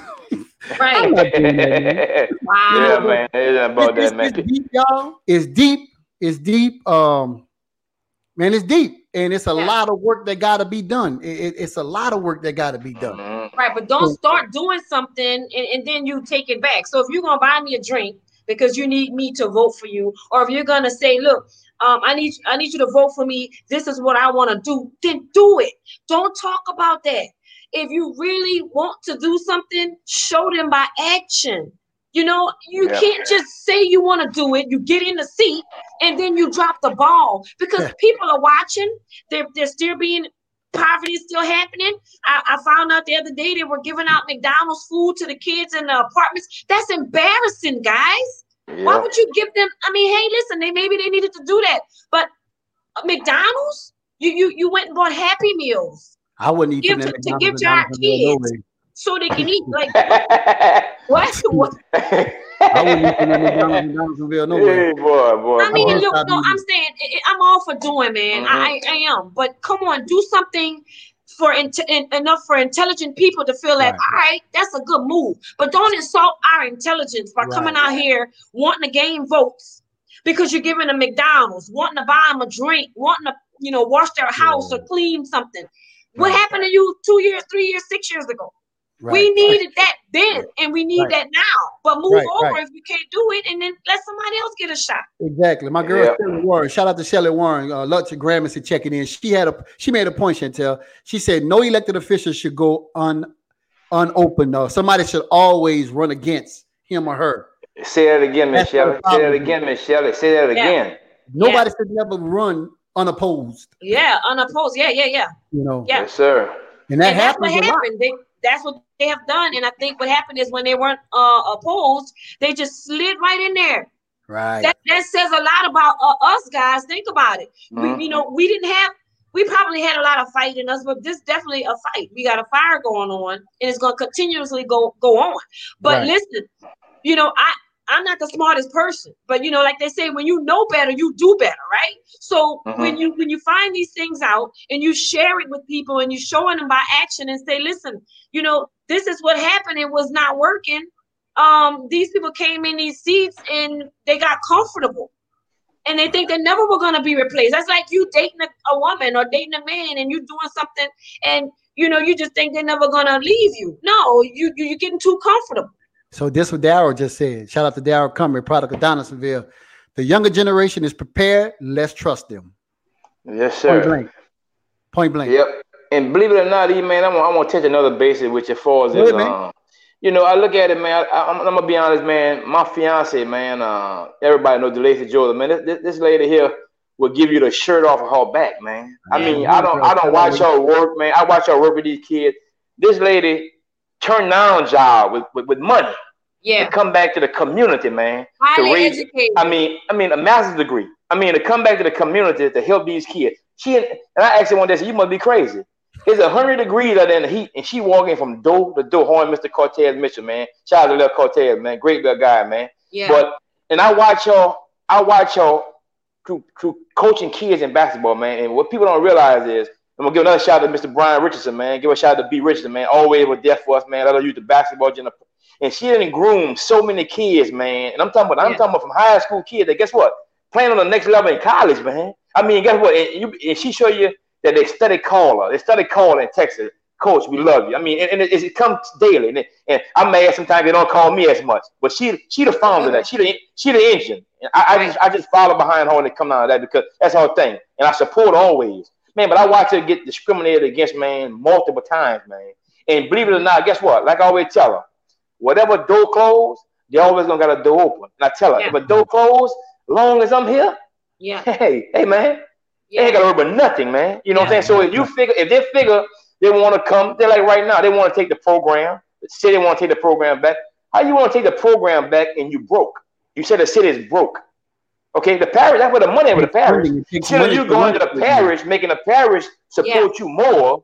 Right. that. (laughs) Wow. yeah, man. It isn't about It's- that, man. It's deep, y'all. It's deep. It's deep. Um, man, it's deep, and it's a Yeah. lot of work that got to be done. It- it- it's a lot of work that got to be done. Mhm. Right, but don't start doing something and, and then you take it back. So if you're gonna buy me a drink because you need me to vote for you, or if you're gonna say, look, um, I need I need you to vote for me, this is what I want to do, then do it. Don't talk about that. If you really want to do something, show them by action. You know, you Yeah. can't just say you want to do it, you get in the seat, and then you drop the ball because people are watching. They're, they're still being poverty is still happening. I, I found out the other day they were giving out McDonald's food to the kids in the apartments. That's embarrassing, guys. Why would you give them? I mean, hey, listen, they maybe they needed to do that, but uh, McDonald's, you you you went and bought Happy Meals I wouldn't eat Give to- to give to our and Donaldsonville, no kids. so they can eat. Like (laughs) what? (laughs) what? (laughs) I wouldn't eat from that McDonald's and Donaldsonville, no way. Hey, boy, boy, I mean, boy. look, Stop no, eating. I'm saying I- I- I'm all for doing, man. I, uh-huh. I am, but come on, do something for int- in, enough for intelligent people to feel like, Right. all right, that's a good move. But don't insult our intelligence by coming out here wanting to gain votes because you're giving them McDonald's, wanting to buy them a drink, wanting to, you know, wash their house or clean something. What Right. happened to you two years, three years, six years ago? Right. We needed that then, and we need Right. that now. But move Right, over right. if you can't do it, and then let somebody else get a shot. Exactly. My girl Yeah. Shelly Warren. Shout out to Shelly Warren. Uh, Lutcher Gramercy checking in. She had a she made a point, Chantel. She said no elected official should go un unopened. Uh, somebody should always run against him or her. Say that again, Miss That's Shelley. what the Say that again, Miss Shelley. Say that Yeah. again. Nobody should never run unopposed. Yeah, unopposed. Yeah, yeah, yeah. You know, Yeah. Yes, sir. and that and that's what happens a lot. happened. They, that's what they have done. And I think what happened is when they weren't uh, opposed, they just slid right in there. Right. That, that says a lot about uh, us guys. Think about it. Mhm. We, you know, we didn't have we probably had a lot of fight in us, but this definitely a fight. We got a fire going on, and it's going to continuously go go on. But right. listen, you know, I I'm not the smartest person, but you know, like they say, when you know better, you do better, right? So uh-huh. when you when you find these things out and you share it with people and you're showing them by action and say, listen, you know, this is what happened. It was not working. Um, these people came in these seats and they got comfortable and they think they never were going to be replaced. That's like you dating a, a, woman or dating a man and you're doing something and you know you just think they're never going to leave you. No, you, you are getting too comfortable. So this what Daryl just said. Shout out to Daryl Cumry, product of Donaldsonville. The younger generation is prepared. Let's trust them. Yes, sir. Point blank. Point blank. Yep. And believe it or not, E man, I'm, I'm gonna touch another basis with as far as um, you know, I look at it, man. I, am gonna be honest, man. My fiance, man. Uh, everybody knows Delacey Jordan, man. This, this lady here will give you the shirt off of her back, man. I mean, I don't, I don't watch her work, man. I watch her work with these kids. This lady turned down job with, with, with money. Yeah. To come back to the community, man. Highly to raise, educated. I mean, I mean, a master's degree. I mean, to come back to the community to help these kids. She and I asked her one day, said, "You must be crazy." It's a hundred degrees out in the heat, and she walking from door to door, horn Mr. Cortez Mitchell, man. Shout out to little Cortez, man. Great little guy, man. Yeah. But and I watch y'all, I watch y'all through, through coaching kids in basketball, man. And what people don't realize is, I'm gonna give another shout out to Mr. Brian Richardson, man. Give a shout out to B. Richardson, man. Always with death for us, man. Let us use the basketball gym. And she didn't groom so many kids, man. And I'm talking about, I'm talking about from high school kids that guess what? Playing on the next level in college, man. I mean, guess what? And, you, and she show you that they study caller. They study calling in Texas. Coach, we love you. I mean, and, and it, it, comes daily. And, and I'm mad sometimes they don't call me as much. But she she the founder of that. She the she the engine. And I, I just I just follow behind her when it come out of that because that's her thing. And I support always. Man, but I watch her get discriminated against, man, multiple times, man. And believe it or not, guess what? Like I always tell her, whatever door closed, they always gonna got a door open. And I tell her, yeah. if a door closed, long as I'm here, yeah. (laughs) Hey, hey, man, yeah. They ain't got to worry about nothing, man. You know yeah. what I'm saying? So if you figure, if they figure they want to come, they're like right now, they want to take the program. Say they want to take the program back. How you want to take the program back and you broke? You said the city is broke. Okay, the parish, that's where the money is with the parish. Instead of you going to the parish, making the parish support yeah. you more,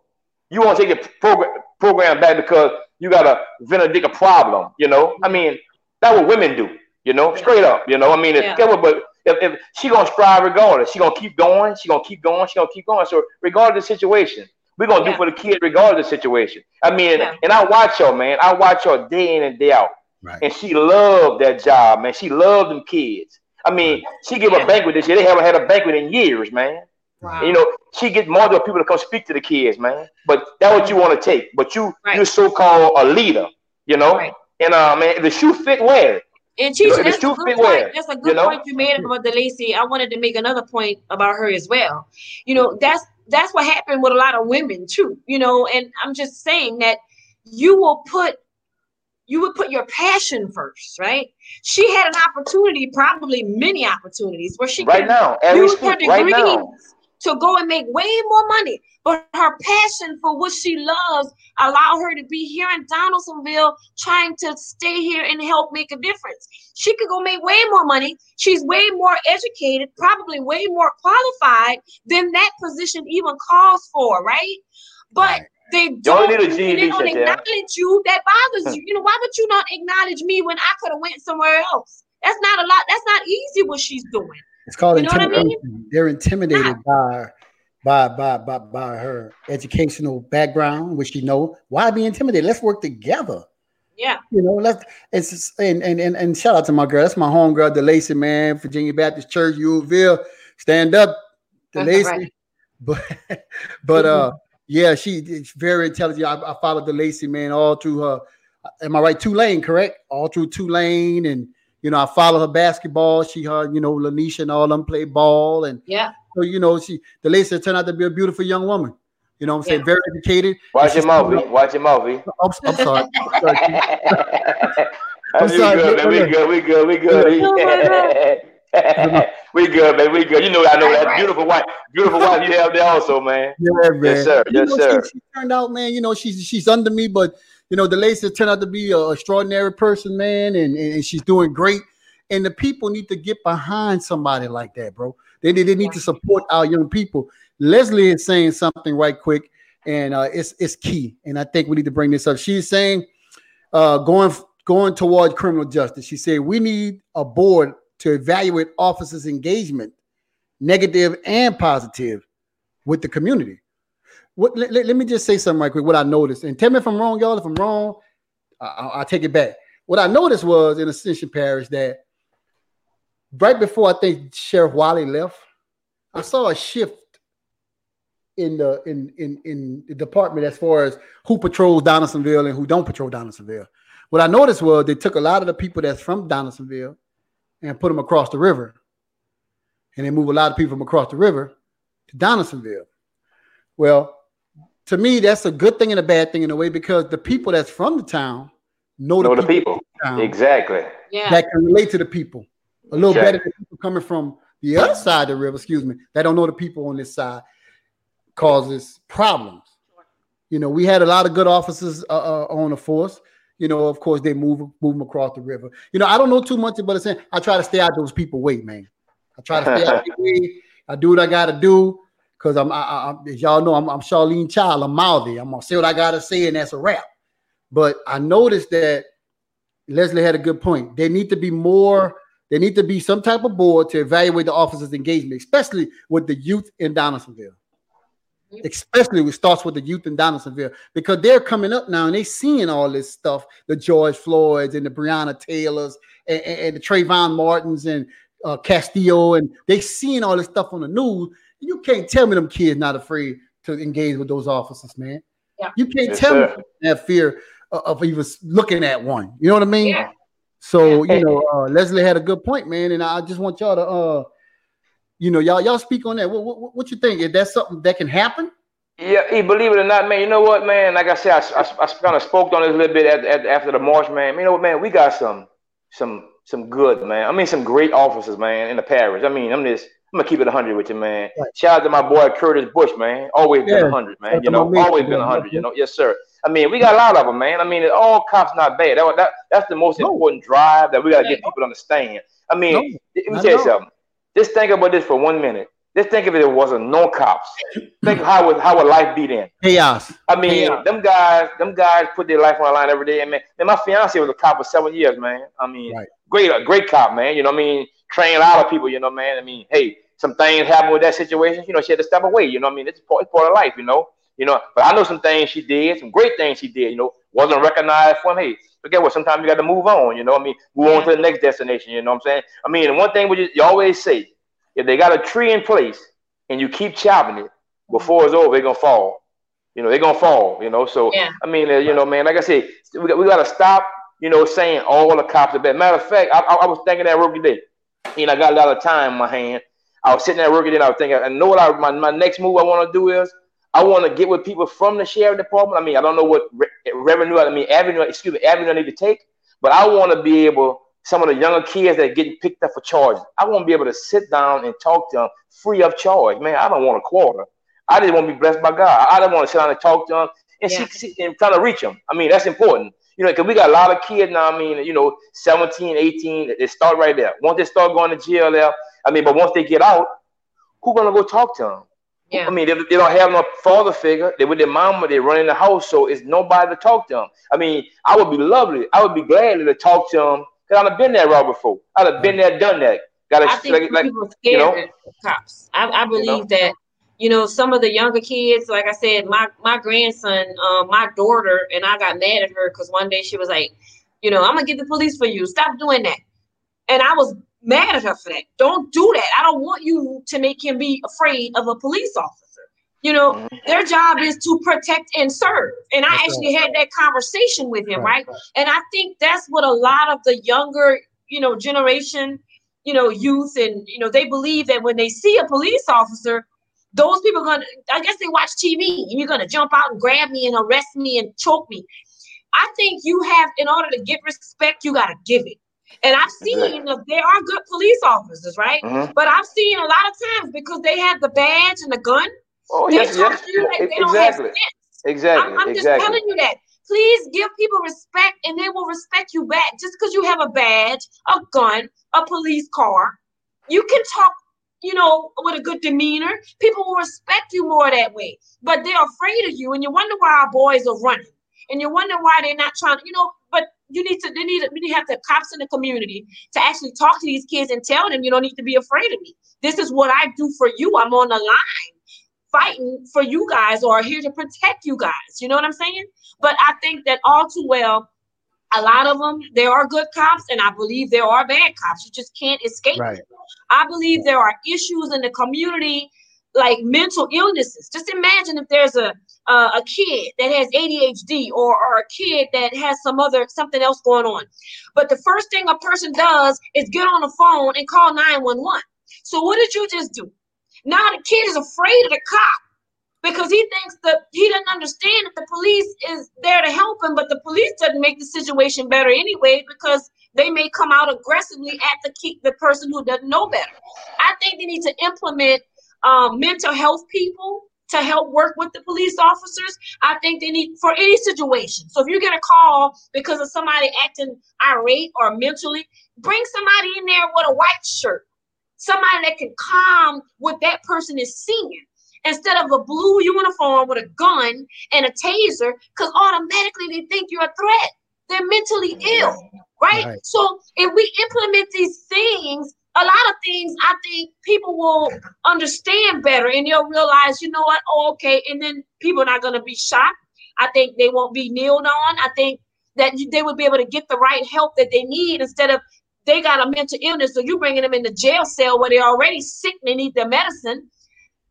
you want to take the program program back because you got a Benedict problem, you know? I mm-hmm. mean, that's what women do, you know, straight up, you know. I mean, yeah. but if, if she gonna strive regardless, she gonna keep going, she gonna keep going, she gonna keep going. So regardless of the situation, we're gonna yeah. do for the kid regardless of the situation. I mean, yeah. and I watch her, man. I watch her day in and day out. Right. And she loved that job, man. She loved them kids. I mean, she gave yeah. a banquet this year. They haven't had a banquet in years, man. Wow. You know, she gets more people to come speak to the kids, man. But that's what you want to take. But you, right. you're so-called a leader, you know. Right. And uh, man, the shoe fit, wear it. And Chief, that's, a good point. that's a good you know? point you made about the Lacey. I wanted to make another point about her as well. You know, that's that's what happened with a lot of women too. You know, and I'm just saying that you will put you would put your passion first, right? She had an opportunity, probably many opportunities, where she right now, use her degrees right now. to go and make way more money. But her passion for what she loves allow her to be here in Donaldsonville trying to stay here and help make a difference. She could go make way more money. She's way more educated, probably way more qualified than that position even calls for, right? But they don't, need a they don't acknowledge you. That bothers you. You know, why would you not acknowledge me when I could have went somewhere else? That's not a lot. That's not easy what she's doing. It's called you know intimidation. I mean? They're intimidated by by by by by her educational background, which you know. Why be intimidated? Let's work together. Yeah. You know, let's it's just, and, and and and shout out to my girl. That's my home girl, DeLacy, man, Virginia Baptist Church, Uville. Stand up, DeLacy. Right. (laughs) But but uh yeah, she's very intelligent. I, I followed DeLacy, man, all through her. Am I right? Tulane, correct? All through Tulane and you know, I follow her basketball. She, her, you know, Lanisha and all them play ball, and yeah, so you know, she the lady turned out to be a beautiful young woman. You know what I'm saying? Very educated. Watch your mouth, Watch your mouth, I'm, I'm sorry. (laughs) I'm sorry. (laughs) I'm sorry. Good. We good. We good. We good. (laughs) (laughs) we good, man. We good. You know, I know that beautiful wife, beautiful wife you have there also, man. (laughs) Yeah, man. Yes, sir. You yes, sir. She, she, turned out, man. You know, she's she's under me, but you know, the lady turned out to be an extraordinary person, man, and, and she's doing great. And the people need to get behind somebody like that, bro. They, they, they need to support our young people. Leslie is saying something right quick, and uh, it's it's key. And I think we need to bring this up. She's saying uh, going going toward criminal justice. She said we need a board to evaluate officers' engagement, negative and positive, with the community. What, let, let, me just say something right quick. What I noticed, and tell me if I'm wrong, y'all. If I'm wrong, I, will take it back. What I noticed was in Ascension Parish that right before I think Sheriff Wiley left, I saw a shift in the in in in the department as far as who patrols Donaldsonville and who don't patrol Donaldsonville. What I noticed was they took a lot of the people that's from Donaldsonville and put them across the river, and they move a lot of people from across the river to Donaldsonville. Well, to me, that's a good thing and a bad thing in a way because the people that's from the town know, know the, the people, town exactly. Yeah. That can relate to the people a little exactly. better than people coming from the other side of the river. Excuse me, that don't know the people on this side causes problems. You know, we had a lot of good officers uh, uh, on the force. You know, of course, they move move them across the river. You know, I don't know too much about it. I try to stay out those people way, man. I try to stay out the (laughs) way. I do what I got to do because I'm, I, I, as y'all know, I'm, I'm Charlene Child. I'm mouthy. I'm gonna say what I gotta say, and that's a wrap. But I noticed that Leslie had a good point. They need to be more. There need to be some type of board to evaluate the officers' engagement, especially with the youth in Donaldsonville especially it starts with the youth in Donaldsonville because they're coming up now and they seeing all this stuff the George Floyds and the Breonna Taylors and, and, and the Trayvon Martins and uh, Castillo and they seeing all this stuff on the news. You can't tell me them kids not afraid to engage with those officers, man. Yeah. You can't yes, tell sir. me that fear of, of even looking at one. You know what I mean? Yeah. So you know, uh, Leslie had a good point, man, and I just want y'all to uh, you know, y'all y'all speak on that. What, what, what you think? Is that something that can happen? Yeah, believe it or not, man. You know what, man? Like I said, I, I, I kind of spoke on this a little bit at, at, after the march, man. You know what, man? We got some some some good, man. I mean, some great officers, man, in the parish. I mean, I'm just I'm gonna keep it 100 with you, man. Right. Shout out to my boy Curtis Bush, man. Always yeah. been 100, man. you know, always been 100. You know, yes, sir. I mean, we got a lot of them, man. I mean, all cops not bad. That, that that's the most no. important drive that we gotta get people to understand. I mean, no. let me tell you something. Just think about this for one minute. Just think if it wasn't no cops. Think how would how would life be then? Chaos. I mean, Chaos. them guys, them guys put their life on the line every day. And man, and my fiance was a cop for seven years, man. I mean, right. great, a great cop, man. You know, what I mean, train a lot of people. You know, man. I mean, hey, some things happen with that situation. You know, she had to step away. You know, what I mean, it's part, it's part of life. You know, you know. But I know some things she did, some great things she did. You know, wasn't recognized for Hey, guess what? Sometimes you got to move on. You know, I mean, move on to the next destination. You know what I'm saying? I mean, one thing we you always say if they got a tree in place and you keep chopping it, before it's over, they're gonna fall. You know, they're gonna fall. You know, so yeah. I mean, uh, you know, man, like I said, we got, we got to stop. You know, saying all the cops are bad. Matter of fact, I, I, I was thinking that rookie day. Know, I got a lot of time in my hand. I was sitting there working it. I was thinking, I know what I my, my next move I want to do is I want to get with people from the sheriff department. I mean, I don't know what re- revenue, I mean, avenue, excuse me, avenue I need to take, but I want to be able some of the younger kids that are getting picked up for charges. I want to be able to sit down and talk to them free of charge. Man, I don't want a quarter. I just want to be blessed by God. I don't want to sit down and talk to them and yeah. see, and try to reach them. I mean, that's important. You know, because we got a lot of kids now. I mean, you know, 17, 18, they start right there. Once they start going to jail there, I mean, but once they get out, who's gonna go talk to them? Yeah. I mean, they, they don't have no father figure. They with their mama. They run in the house, so it's nobody to talk to them. I mean, I would be lovely. I would be glad to talk to them Cause I've been there route before. I'd have been there, done that. Got I think like, people like, scared you know? cops. I, I believe you know? that you know some of the younger kids. Like I said, my my grandson, um, my daughter, and I got mad at her because one day she was like, you know, I'm gonna get the police for you. Stop doing that. And I was mad at her for that. Don't do that. I don't want you to make him be afraid of a police officer. You know, mm-hmm. their job is to protect and serve. And I actually had that conversation with him, right. right? And I think that's what a lot of the younger, you know, generation, you know, youth and you know, they believe that when they see a police officer, those people are gonna I guess they watch TV and you're gonna jump out and grab me and arrest me and choke me. I think you have, in order to get respect, you gotta give it. And I've seen exactly. there are good police officers, right? Mm-hmm. But I've seen a lot of times because they have the badge and the gun, Oh, they yes, yes. Like exactly. Exactly. I'm, I'm just telling you that. Please give people respect and they will respect you back. Just because you have a badge, a gun, a police car, you can talk you know, with a good demeanor, people will respect you more that way. But they're afraid of you, and you wonder why our boys are running, and you wonder why they're not trying. You know, but you need to. They need. We need to have the cops in the community to actually talk to these kids and tell them you don't need to be afraid of me. This is what I do for you. I'm on the line fighting for you guys or here to protect you guys. You know what I'm saying? But I think that all too well, a lot of them, there are good cops, and I believe there are bad cops. You just can't escape. Right. I believe there are issues in the community, like mental illnesses. Just imagine if there's a uh, a kid that has ADHD or, or a kid that has some other something else going on. But the first thing a person does is get on the phone and call 911. So what did you just do? Now the kid is afraid of the cop because he thinks that he doesn't understand that the police is there to help him, but the police doesn't make the situation better anyway because they may come out aggressively at the key, the person who doesn't know better. I think they need to implement um, mental health people to help work with the police officers. I think they need for any situation. So if you get a call because of somebody acting irate or mentally, bring somebody in there with a white shirt somebody that can calm what that person is seeing instead of a blue uniform with a gun and a taser because automatically they think you're a threat they're mentally ill right? right so if we implement these things a lot of things i think people will understand better and they'll realize you know what? Oh okay. And then people are not going to be shot i think they won't be kneeled on. I think that they would be able to get the right help that they need instead of they got a mental illness, so you're bringing them in the jail cell where they're already sick and they need their medicine.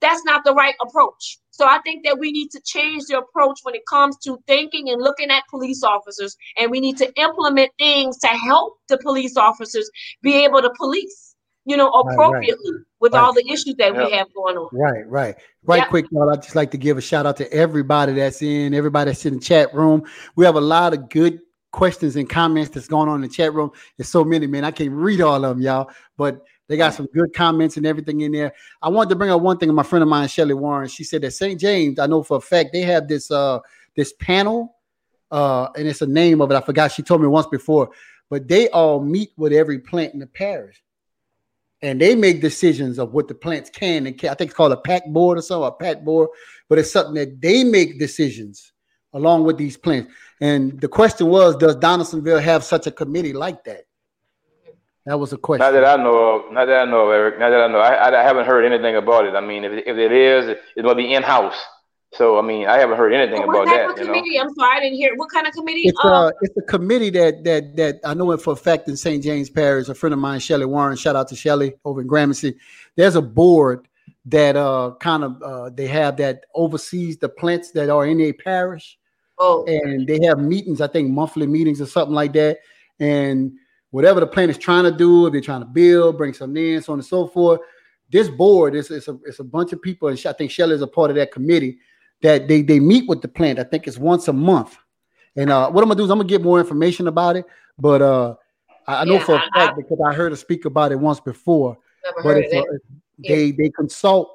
That's not the right approach. So I think that we need to change the approach when it comes to thinking and looking at police officers, and we need to implement things to help the police officers be able to police, you know, appropriately right, right. with right. all the issues that we have going on. Right, right, right. Yep. Quick, y'all. I'd just like to give a shout out to everybody that's in, everybody that's in the chat room. We have a lot of good questions and comments that's going on in the chat room. There's so many, man. I can't read all of them, y'all, but they got some good comments and everything in there. I wanted to bring up one thing. My friend of mine, Shelly Warren, she said that St. James, I know for a fact, they have this uh this panel, uh, and it's a name of it. I forgot. She told me once before, but they all meet with every plant in the parish. And they make decisions of what the plants can and can. I think it's called a pack board or something, a pack board, but it's something that they make decisions along with these plants. And the question was, does Donaldsonville have such a committee like that? That was a question. Not that I know of. Not that I know of, Eric. Not that I know. I, I haven't heard anything about it. I mean, if, if it is, it's going to be in house. So I mean, I haven't heard anything about that. committee? You know? I'm sorry, I didn't hear. What kind of committee? It's, um, uh, it's a committee that that that I know it for a fact in St. James Parish. A friend of mine, Shelly Warren. Shout out to Shelly over in Gramercy. There's a board that uh kind of uh they have that oversees the plants that are in a parish Oh. And they have meetings, I think monthly meetings or something like that. And whatever the plant is trying to do, if they're trying to build, bring some in, so on and so forth. This board is it's a it's a bunch of people, and I think Shelly is a part of that committee that they they meet with the plant. I think it's once a month. And uh, what I'm gonna do is I'm gonna get more information about it. But uh, I, I know yeah, for a fact I, because I heard her speak about it once before. but it's, it. they yeah. they consult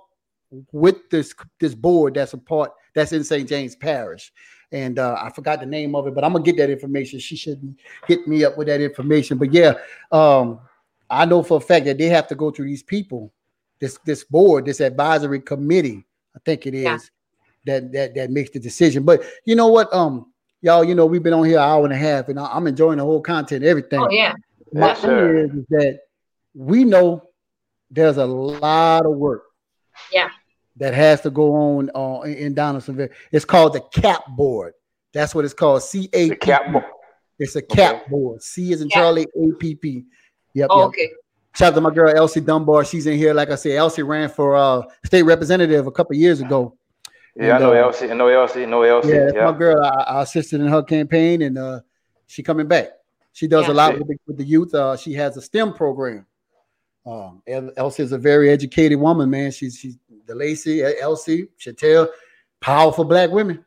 with this this board that's a part that's in St. James Parish, and uh, I forgot the name of it, but I'm gonna get that information. She should hit me up with that information. But yeah, um, I know for a fact that they have to go through these people, this this board, this advisory committee. I think it is yeah. That that that makes the decision. But you know what, um, y'all, you know we've been on here an hour and a half, and I'm enjoying the whole content, everything. Oh yeah. My thing is, is that we know there's a lot of work. Yeah that has to go on uh, in Donaldsonville. It's called the CAP board. That's what it's called. C A P. Board. It's a CAP okay. board. C is in yeah. Charlie. A P P. Yep. Oh, yep. Okay. Shout out to my girl Elsie Dunbar. She's in here. Like I said, Elsie ran for uh, state representative a couple years ago. Yeah, and, I know uh, Elsie. I know Elsie. I know Elsie. Yeah, yeah. my girl. I, I, assisted in her campaign, and uh, she coming back. She does yeah, a lot with the, with the, youth. Uh, she has a STEM program. Um, Elsie is a very educated woman, man. She's she's the Lacey, Elsie, Chantel, powerful black women.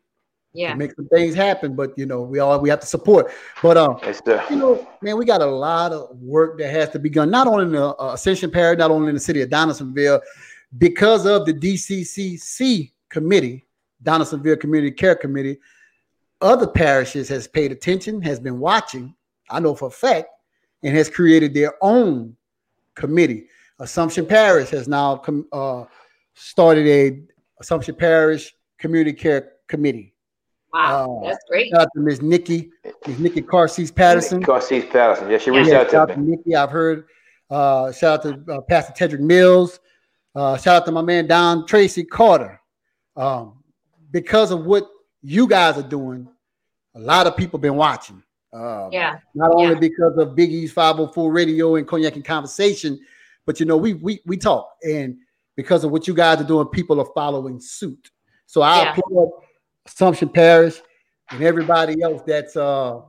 Yeah, make some things happen, but you know we all we have to support. But um, the- you know, man, we got a lot of work that has to be done, not only in the uh, Ascension Parish, not only in the city of Donaldsonville, because of the DCCC committee, Donaldsonville Community Care Committee. Other parishes has paid attention, has been watching. I know for a fact, and has created their own committee. Assumption Parish has now com- uh, started a Assumption Parish Community Care Committee. Wow, uh, that's great. Shout out to Ms. Nikki, Ms. Nikki Carcease Patterson. Carcease Patterson. Yeah, she reached yeah, out to, out to Nikki. I've heard. Uh, shout out to uh, Pastor Tedrick Mills. Uh, shout out to my man Don Tracy Carter. Um, because of what you guys are doing, a lot of people been watching. Um, yeah. Not only yeah. because of Biggie's 504 Radio and Cognac and Conversation, but you know we we we talk, and because of what you guys are doing, people are following suit. So I yeah. applaud Assumption Parish and everybody else that's uh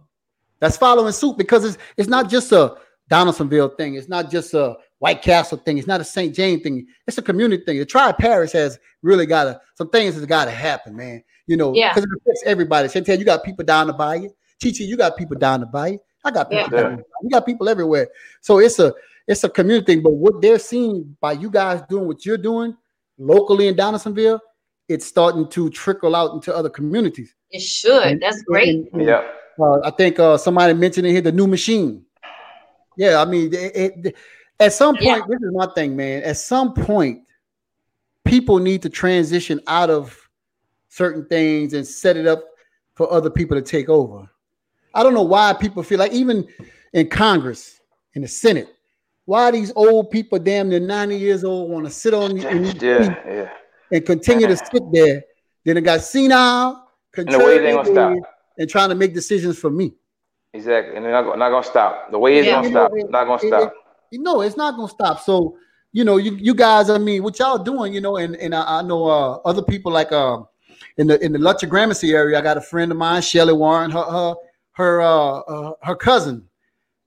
that's following suit because it's it's not just a Donaldsonville thing. It's not just a White Castle thing. It's not a St. James thing. It's a community thing. The Tri Parish has really got to some things has got to happen, man. You know, because yeah. it affects everybody. Chantel, you got people down to buy bayou. Chichi, you got people down the bayou. I got people yeah. down. You got people everywhere. So it's a it's a community thing. But what they're seeing by you guys doing what you're doing locally in Donaldsonville, it's starting to trickle out into other communities. It should. And, That's great. And, and, yeah. Uh, I think uh, somebody mentioned in here the new machine. Yeah, I mean, it, it, at some point, yeah. this is my thing, man. At some point, people need to transition out of certain things and set it up for other people to take over. I don't know why people feel like even in Congress, in the Senate, why these old people, damn near 90 years old, want to sit on the yeah, yeah. and continue to sit there. Then it got senile, and, and trying to make decisions for me. Exactly, and they're not, not gonna stop. The way it's yeah. gonna stop, it, not gonna it, stop. No, it's not gonna stop. So you know, you, you guys, I mean, what y'all doing, you know, and and I, I know uh, other people like uh, in the in the Lutcher Gramercy area. I got a friend of mine, Shelly Warren, her her her uh, uh, her cousin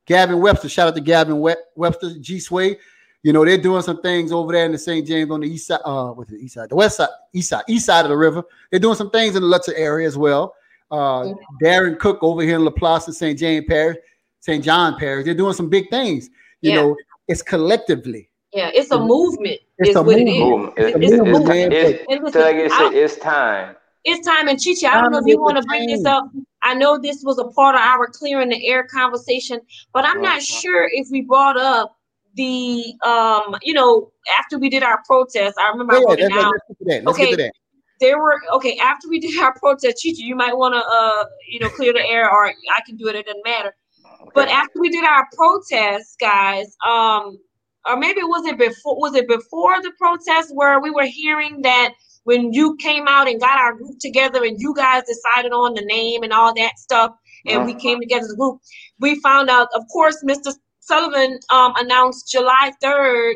Gavin Webster. Shout out to Gavin Webster, G Sway. You know, they're doing some things over there in the St. James on the east side, uh, what's the east side, the west side, east side, east side of the river. They're doing some things in the Lutcher area as well. Uh, Darren Cook over here in La Laplace, St. James Parish, St. John Parish. They're doing some big things. You yeah. know, it's collectively. Yeah, it's a movement. It's a movement. It's, it's, a movement. It's, it's, it's, it's time. It's time. And Chichi, I don't know if you want to bring this up I know this was a part of our clearing the air conversation, but I'm not sure if we brought up the um, you know, after we did our protest. I remember yeah, I wrote it down. Let's okay. Get there were okay after we did our protest, Chichi, you might want to uh, you know, clear the air, or I can do it. It doesn't matter. But after we did our protest, guys, um, or maybe was it before? Was it before the protest where we were hearing that when you came out and got our group together and you guys decided on the name and all that stuff and we uh-huh. came together as a group we found out of course mr sullivan um, announced july 3rd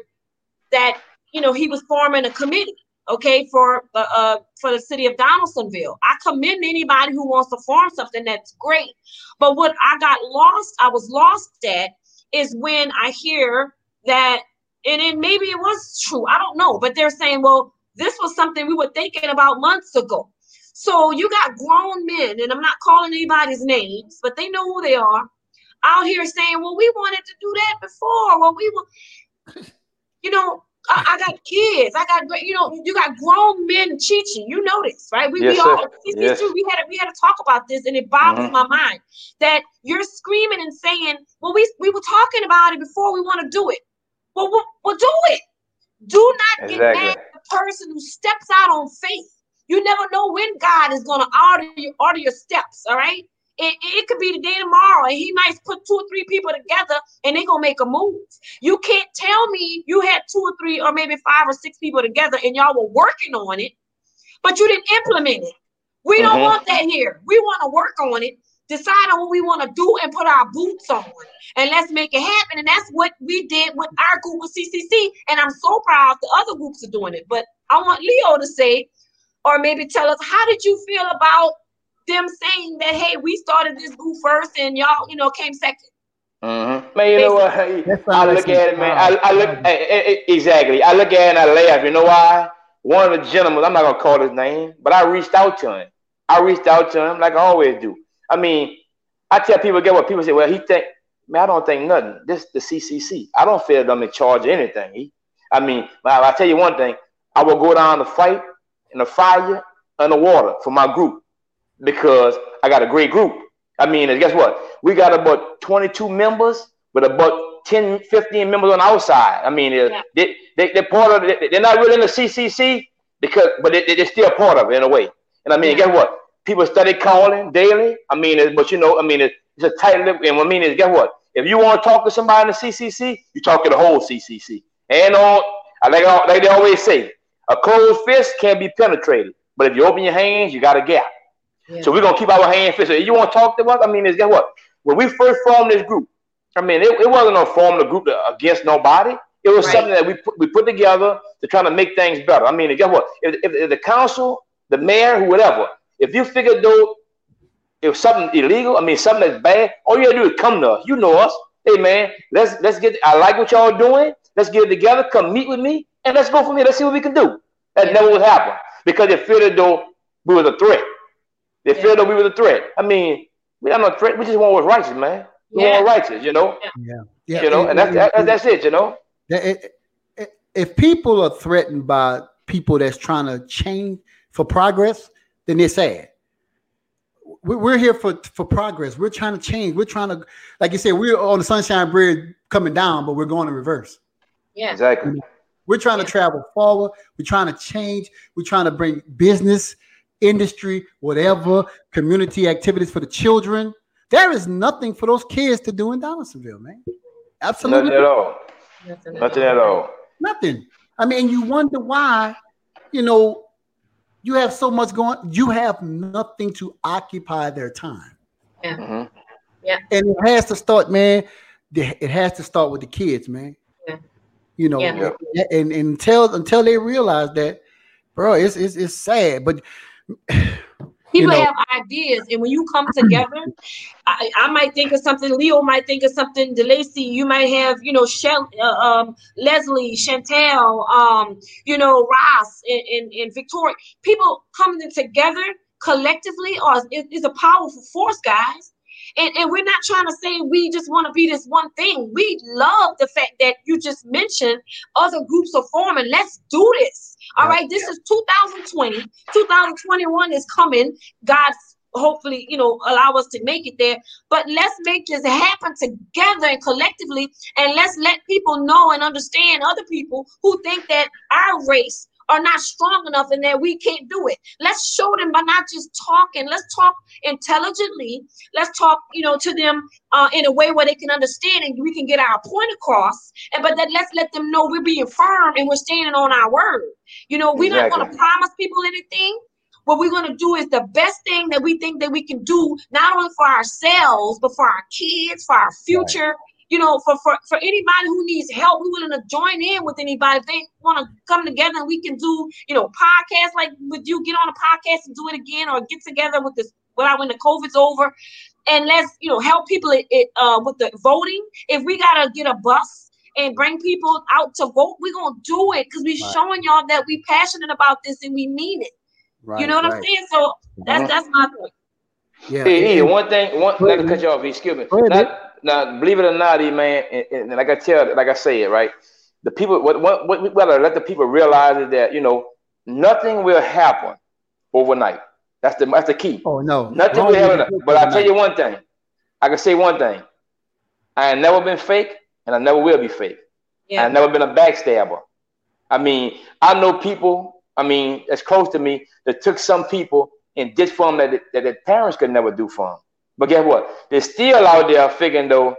that you know he was forming a committee okay for uh, uh, for the city of donaldsonville i commend anybody who wants to farm something that's great but what i got lost i was lost at is when i hear that and then maybe it was true i don't know but they're saying well this was something we were thinking about months ago. So you got grown men, and I'm not calling anybody's names, but they know who they are, out here saying, "Well, we wanted to do that before. Well, we were, (laughs) you know, I, I got kids. I got, you know, you got grown men cheating. You know this, right? We, yes, we all, yes. we had, we had to talk about this, and it boggles mm-hmm. my mind that you're screaming and saying, "Well, we we were talking about it before. We want to do it. Well, well, well do it. Do not exactly. get mad The person who steps out on faith. You never know when God is going to order you, order your steps. All right. It, it could be the day tomorrow, and he might put two or three people together and they're gonna make a move. You can't tell me you had two or three or maybe five or six people together and y'all were working on it, but you didn't implement it. We don't mm-hmm. want that here. We want to work on it decide on what we want to do and put our boots on and let's make it happen. And that's what we did with our group with CCC. And I'm so proud the other groups are doing it. But I want Leo to say, or maybe tell us, how did you feel about them saying that, hey, we started this group first and y'all, you know, came 2nd mm-hmm. Man, you know what? I look at it, man. I, I look eh, eh, eh, exactly. I look at it and I laugh. You know why? One of the gentlemen, I'm not gonna call his name, but I reached out to him. I reached out to him like I always do. I mean, I tell people, get what people say. Well, he think, man, I don't think nothing. This the CCC. I don't feel them in charge of anything. He, I mean, I tell you one thing. I will go down to fight in the fire and the water for my group because I got a great group. I mean, guess what? We got about 22 members with about 10, 15 members on our side. I mean, uh, yeah. they, they, they're part of it. They're not really in the CCC because, but they, they're still part of it in a way. And I mean, yeah. guess what? People study calling daily. I mean, but you know, I mean, it's, it's a tight lip. And I mean, is guess what? If you want to talk to somebody in the CCC, you talk to the whole CCC. And uh, on, like, like they always say, a closed fist can't be penetrated. But if you open your hands, you got a gap. Yeah. So we're gonna keep our hands fist. You want to talk to us, I mean, is guess what? When we first formed this group, I mean, it, it wasn't a form the group against nobody. It was right. something that we put, we put together to try to make things better. I mean, guess what? If, if, if the council, the mayor, whoever, if you figure though if something illegal, I mean something that's bad, all you gotta do is come to us. You know us. Hey man, let's let's get I like what y'all doing. Let's get it together, come meet with me, and let's go from here. Let's see what we can do. That yeah. never would happen. Because they feel though we was a threat. They yeah. feel that we were a threat. I mean, we are not a threat, we just want what's righteous, man. We yeah. want righteous, you know? Yeah. yeah. You know, and that's, that, that's it, you know. It, it, if people are threatened by people that's trying to change for progress, then they're sad we're here for for progress. We're trying to change. We're trying to, like you said, we're on the Sunshine Bridge coming down, but we're going in reverse. Yeah, exactly. We're trying yeah. to travel forward. We're trying to change. We're trying to bring business, industry, whatever, community activities for the children. There is nothing for those kids to do in Donaldsonville, man. Absolutely nothing at all. Nothing, nothing at all. Nothing. I mean, you wonder why, you know, you have so much going, you have nothing to occupy their time. Yeah. Mm-hmm. Yeah. And it has to start, man. It has to start with the kids, man. Yeah. You know, yeah. and, and until until they realize that, bro, it's it's, it's sad. But People you know, have ideas, and when you come together, I, I, might think of something. Leo might think of something. DeLacy, you might have, you know, Shell, uh, um, Leslie, Chantel, um, you know, Ross, and, and, and Victoria. People coming together collectively are is, is a powerful force, guys. And, and we're not trying to say we just want to be this one thing. We love the fact that you just mentioned other groups are forming. Let's do this. All right. This is 2020. 2021 is coming. God hopefully, you know, allow us to make it there. But let's make this happen together and collectively. And let's let people know and understand other people who think that our race are not strong enough and that we can't do it. Let's show them by not just talking. Let's talk intelligently. Let's talk, you know, to them uh, in a way where they can understand and we can get our point across. And but then let's let them know we're being firm and we're standing on our word. You know, we're exactly. not going to promise people anything. What we're going to do is the best thing that we think that we can do, not only for ourselves, but for our kids, for our future, right you know, for, for, for anybody who needs help, we're willing to join in with anybody. If they want to come together and we can do, you know, podcasts like with you, get on a podcast and do it again or get together with this without when the COVID's over. And let's, you know, help people it, it, uh, with the voting. If we got to get a bus and bring people out to vote, we're going to do it because we're right. showing y'all that we passionate about this and we mean it. Right, you know what right. I'm saying? So that's, mm-hmm. that's my point. Yeah. Hey, hey, one thing, one, not to cut you off, excuse me. Not, now, believe it or not, man, and, and, like I tell, like I say it, right? The people, what, what, what we gotta let the people realize is that you know nothing will happen overnight. That's the that's the key. Oh no, nothing will happen. But I tell you one thing, I can say one thing. I have never been fake, and I never will be fake. Yeah. I've never been a backstabber. I mean, I know people. I mean, as close to me that took some people and did for them that, that their parents could never do for them. But guess what? They're still out there figuring though,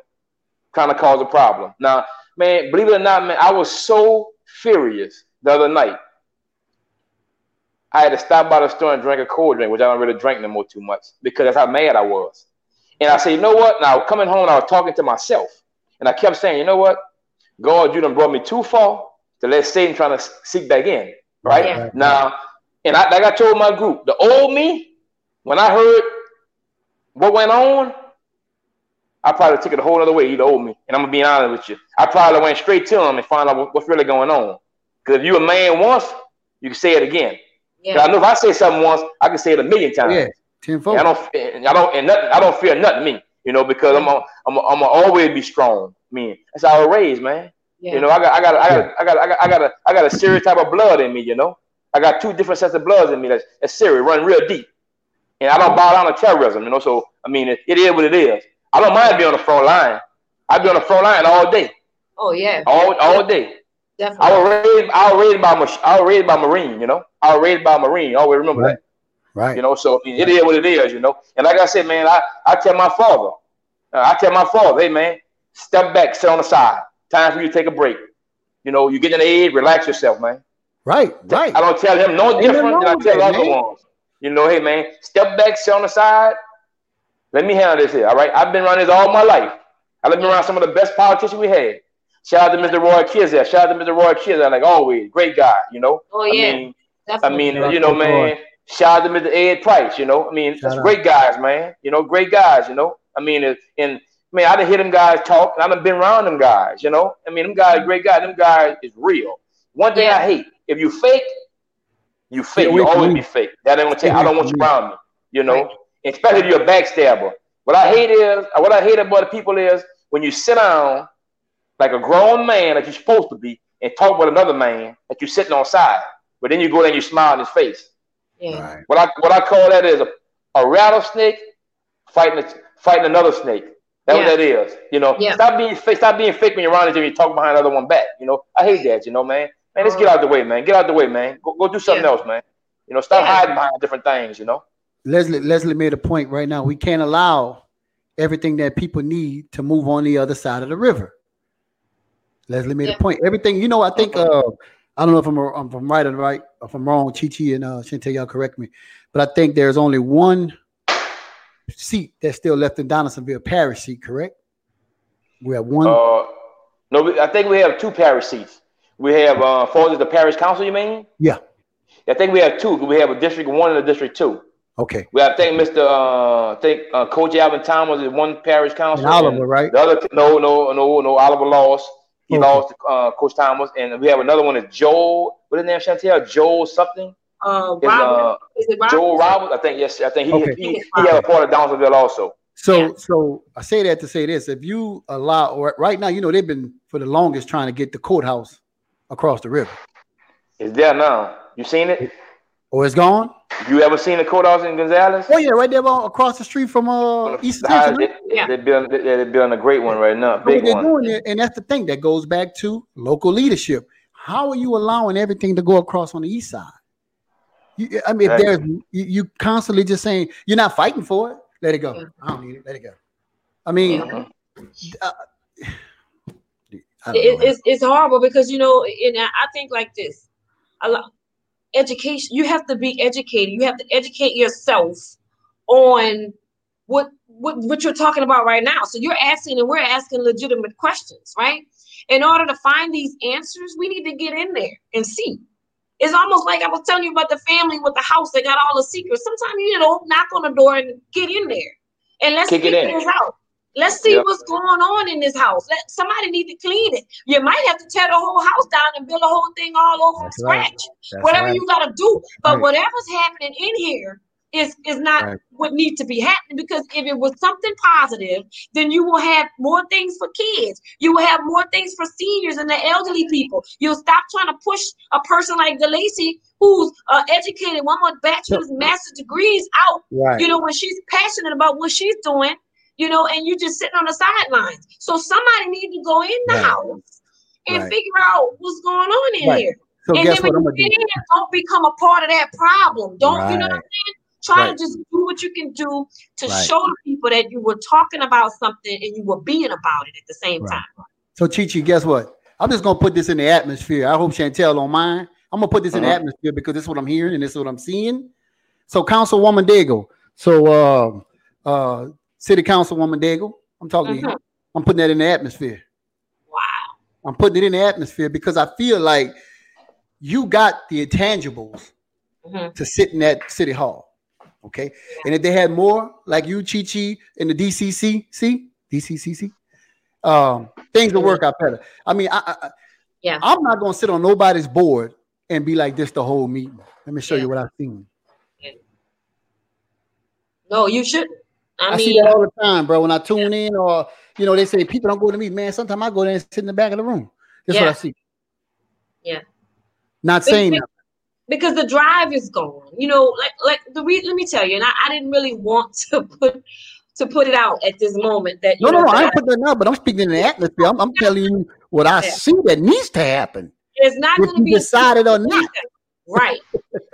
kind of cause a problem. Now, man, believe it or not, man, I was so furious the other night. I had to stop by the store and drink a cold drink, which I don't really drink no more too much because that's how mad I was. And I said, you know what? Now coming home, I was talking to myself, and I kept saying, you know what? God, you done brought me too far to let Satan trying to seek back in, right? Yeah. Now, and I, like I told my group, the old me, when I heard what went on, I probably took it a whole other way. He told me, and I'm gonna be honest with you. I probably went straight to him and find out what's really going on. Because if you a man once, you can say it again. Yeah. I know if I say something once, I can say it a million times. Yeah, tenfold. I don't, I don't, and nothing, I don't fear nothing me. You know, because I'm, a, I'm, a, I'm gonna always be strong. I mean, that's how I raised, man. Yeah. You know, I got, I got, I got, I got, I got, I got, a, I got a serious type of blood in me. You know, I got two different sets of bloods in me. That's, that's serious, run real deep. And I don't bow down to terrorism, you know. So I mean, it, it is what it is. I don't mind being on the front line, I'd be on the front line all day. Oh yeah. All all day. Definitely. I was raised. I was raised by I was raised by Marine. You know, I was raised by Marine. Always remember Right. that. Right. You know, so I mean, it is what it is. You know, and like I said, man, I I tell my father, uh, I tell my father, hey man, step back, sit on the side. Time for you to take a break. You know, you get an aid, relax yourself, man. Right. Right. I don't tell him no different than I tell other ones. You know, hey man, step back, sit on the side. Let me handle this here. All right, I've been around this all my life. I've been around some of the best politicians we had. Shout out to Mr. Roy Quezaire. Shout out to Mr. Roy Quezaire. Like always, great guy. You know. Oh I yeah. mean, I mean, you know, man. Shout out to Mr. Ed Price. You know, I mean, Shout that's out. great guys, man. You know, great guys. You know, I mean, it- and man, I done hear them guys talk, and I done been around them guys. You know, I mean, them guys, great guys. Them guys is real. One thing Yeah. I hate: if you fake, you fake. You always be fake. That ain't gonna take. I don't want you around me. You know, Right. especially if you're a backstabber. What I hate is, what I hate about the people is when you sit down like a grown man that you're supposed to be and talk with another man that you're sitting on side, but then you go there and you smile in his face. yeah. Right. What I what I call that is a, a rattlesnake fighting a, fighting another snake. That's Yeah. what that is. You know, Yeah. stop being fake. Stop being fake when you're around each other. You talk behind the other one back. You know, I hate that. You know, man. Man, let's get out the way, man. Get out the way, man. Go, go do something Yeah. else, man. You know, stop Yeah. hiding behind different things. You know. Leslie Leslie made a point right now. We can't allow everything that people need to move on the other side of the river. Leslie made Yeah. a point. Everything, you know, I think uh I don't know if I'm, if I'm right or right, if I'm wrong, Chi Chi and uh Chantel, y'all correct me. But I think there's only one seat that's still left in Donaldsonville parish seat, correct? We have one. Uh, no, I think we have two parish seats. We have uh, for the parish council. You mean? Yeah. I think we have two. We have a district one and a district two. okay. We have, I think Mr. Uh, I think uh, Coach Alvin Thomas is one parish council. And Oliver, and right? The other, no, no, no, no. Oliver lost. He Okay. lost to uh, Coach Thomas, and we have another one is Joel. What is his name? Chantel. Joel something. Uh, Is Robert, uh, is it Robert? Joel Roberts? I think yes. I think he Okay. he, he had a part of Downsville also. So, Yeah. so I say that to say this: if you allow, or right now, you know, they've been for the longest trying to get the courthouse across the river. It's there now. You seen it? Oh, it's gone. You ever seen the courthouse in Gonzales? Oh yeah, right there across the street from uh East The high- they, Yeah. they're building. They, they're building a great one right now. So Big what they're one. doing it, and that's the thing that goes back to local leadership. How are you allowing everything to go across on the east side? You, I mean, if Right. there's you, you constantly just saying you're not fighting for it, let it go. I don't need it. Let it go. I mean, Mhm. uh, I don't it, it's, it's horrible because you know and I I think like this a lot education you have to be educated you have to educate yourself on what what what you're talking about right now so you're asking and we're asking legitimate questions right in order to find these answers we need to get in there and see it's almost like I was telling you about the family with the house that got all the secrets. Sometimes you know, knock on the door and get in there, and let's Kick it figure in. this out. Let's see Yep. what's going on in this house. Let somebody need to clean it. You might have to tear the whole house down and build a whole thing all over That's from right. scratch. That's Whatever right. you got to do, but Right. whatever's happening in here is is not what needs to be happening. Because if it was something positive, then you will have more things for kids. You will have more things for seniors and the elderly people. You'll stop trying to push a person like DeLacy, who's uh, educated, one more bachelor's, master's degrees out right. you know, when she's passionate about what she's doing, you know, and you're just sitting on the sidelines. So somebody need to go in the Right. house and Right. figure out what's going on in Right. here. so and then when you do? get in, don't become a part of that problem. Don't you know what I'm saying? Try to just do what you can do to show the people that you were talking about something and you were being about it at the same time. So Chi Chi, guess what? I'm just gonna put this in the atmosphere. I hope Chantel on mine. I'm gonna put this in the Mhm. atmosphere because this is what I'm hearing and this is what I'm seeing. So Councilwoman Daigle, so uh, uh, City Councilwoman Daigle, I'm talking to you. Mhm. I'm putting that in the atmosphere. Wow. I'm putting it in the atmosphere because I feel like you got the intangibles Mhm. to sit in that city hall. Okay. And if they had more like you, Chi Chi, in the DCC, see, DCCC, um, things will work out better. I mean, I, I, Yeah. I'm not going to sit on nobody's board and be like this the whole meeting. Let me show Yeah. you what I've seen. No, you shouldn't. I, I, see that all the time, bro. When I tune in, or you know, they say people don't go to me, man. Sometimes I go there and sit in the back of the room. That's what I see. Yeah. Not Big saying that. because the drive is gone. You know, like like the re- let me tell you, and I, I didn't really want (laughs) to put to put it out at this moment. That no, know, no, no, I ain't putting it out, but I'm speaking in the atmosphere. I'm, I'm telling you what I yeah. see that needs to happen. It's not going to be decided or not. (laughs) Right.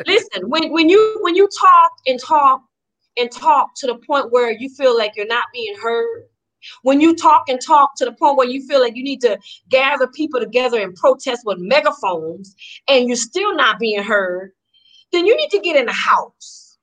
Listen, when when you when you talk and talk and talk to the point where you feel like you're not being heard, when you talk and talk to the point where you feel like you need to gather people together and protest with megaphones and you're still not being heard, then you need to get in the house.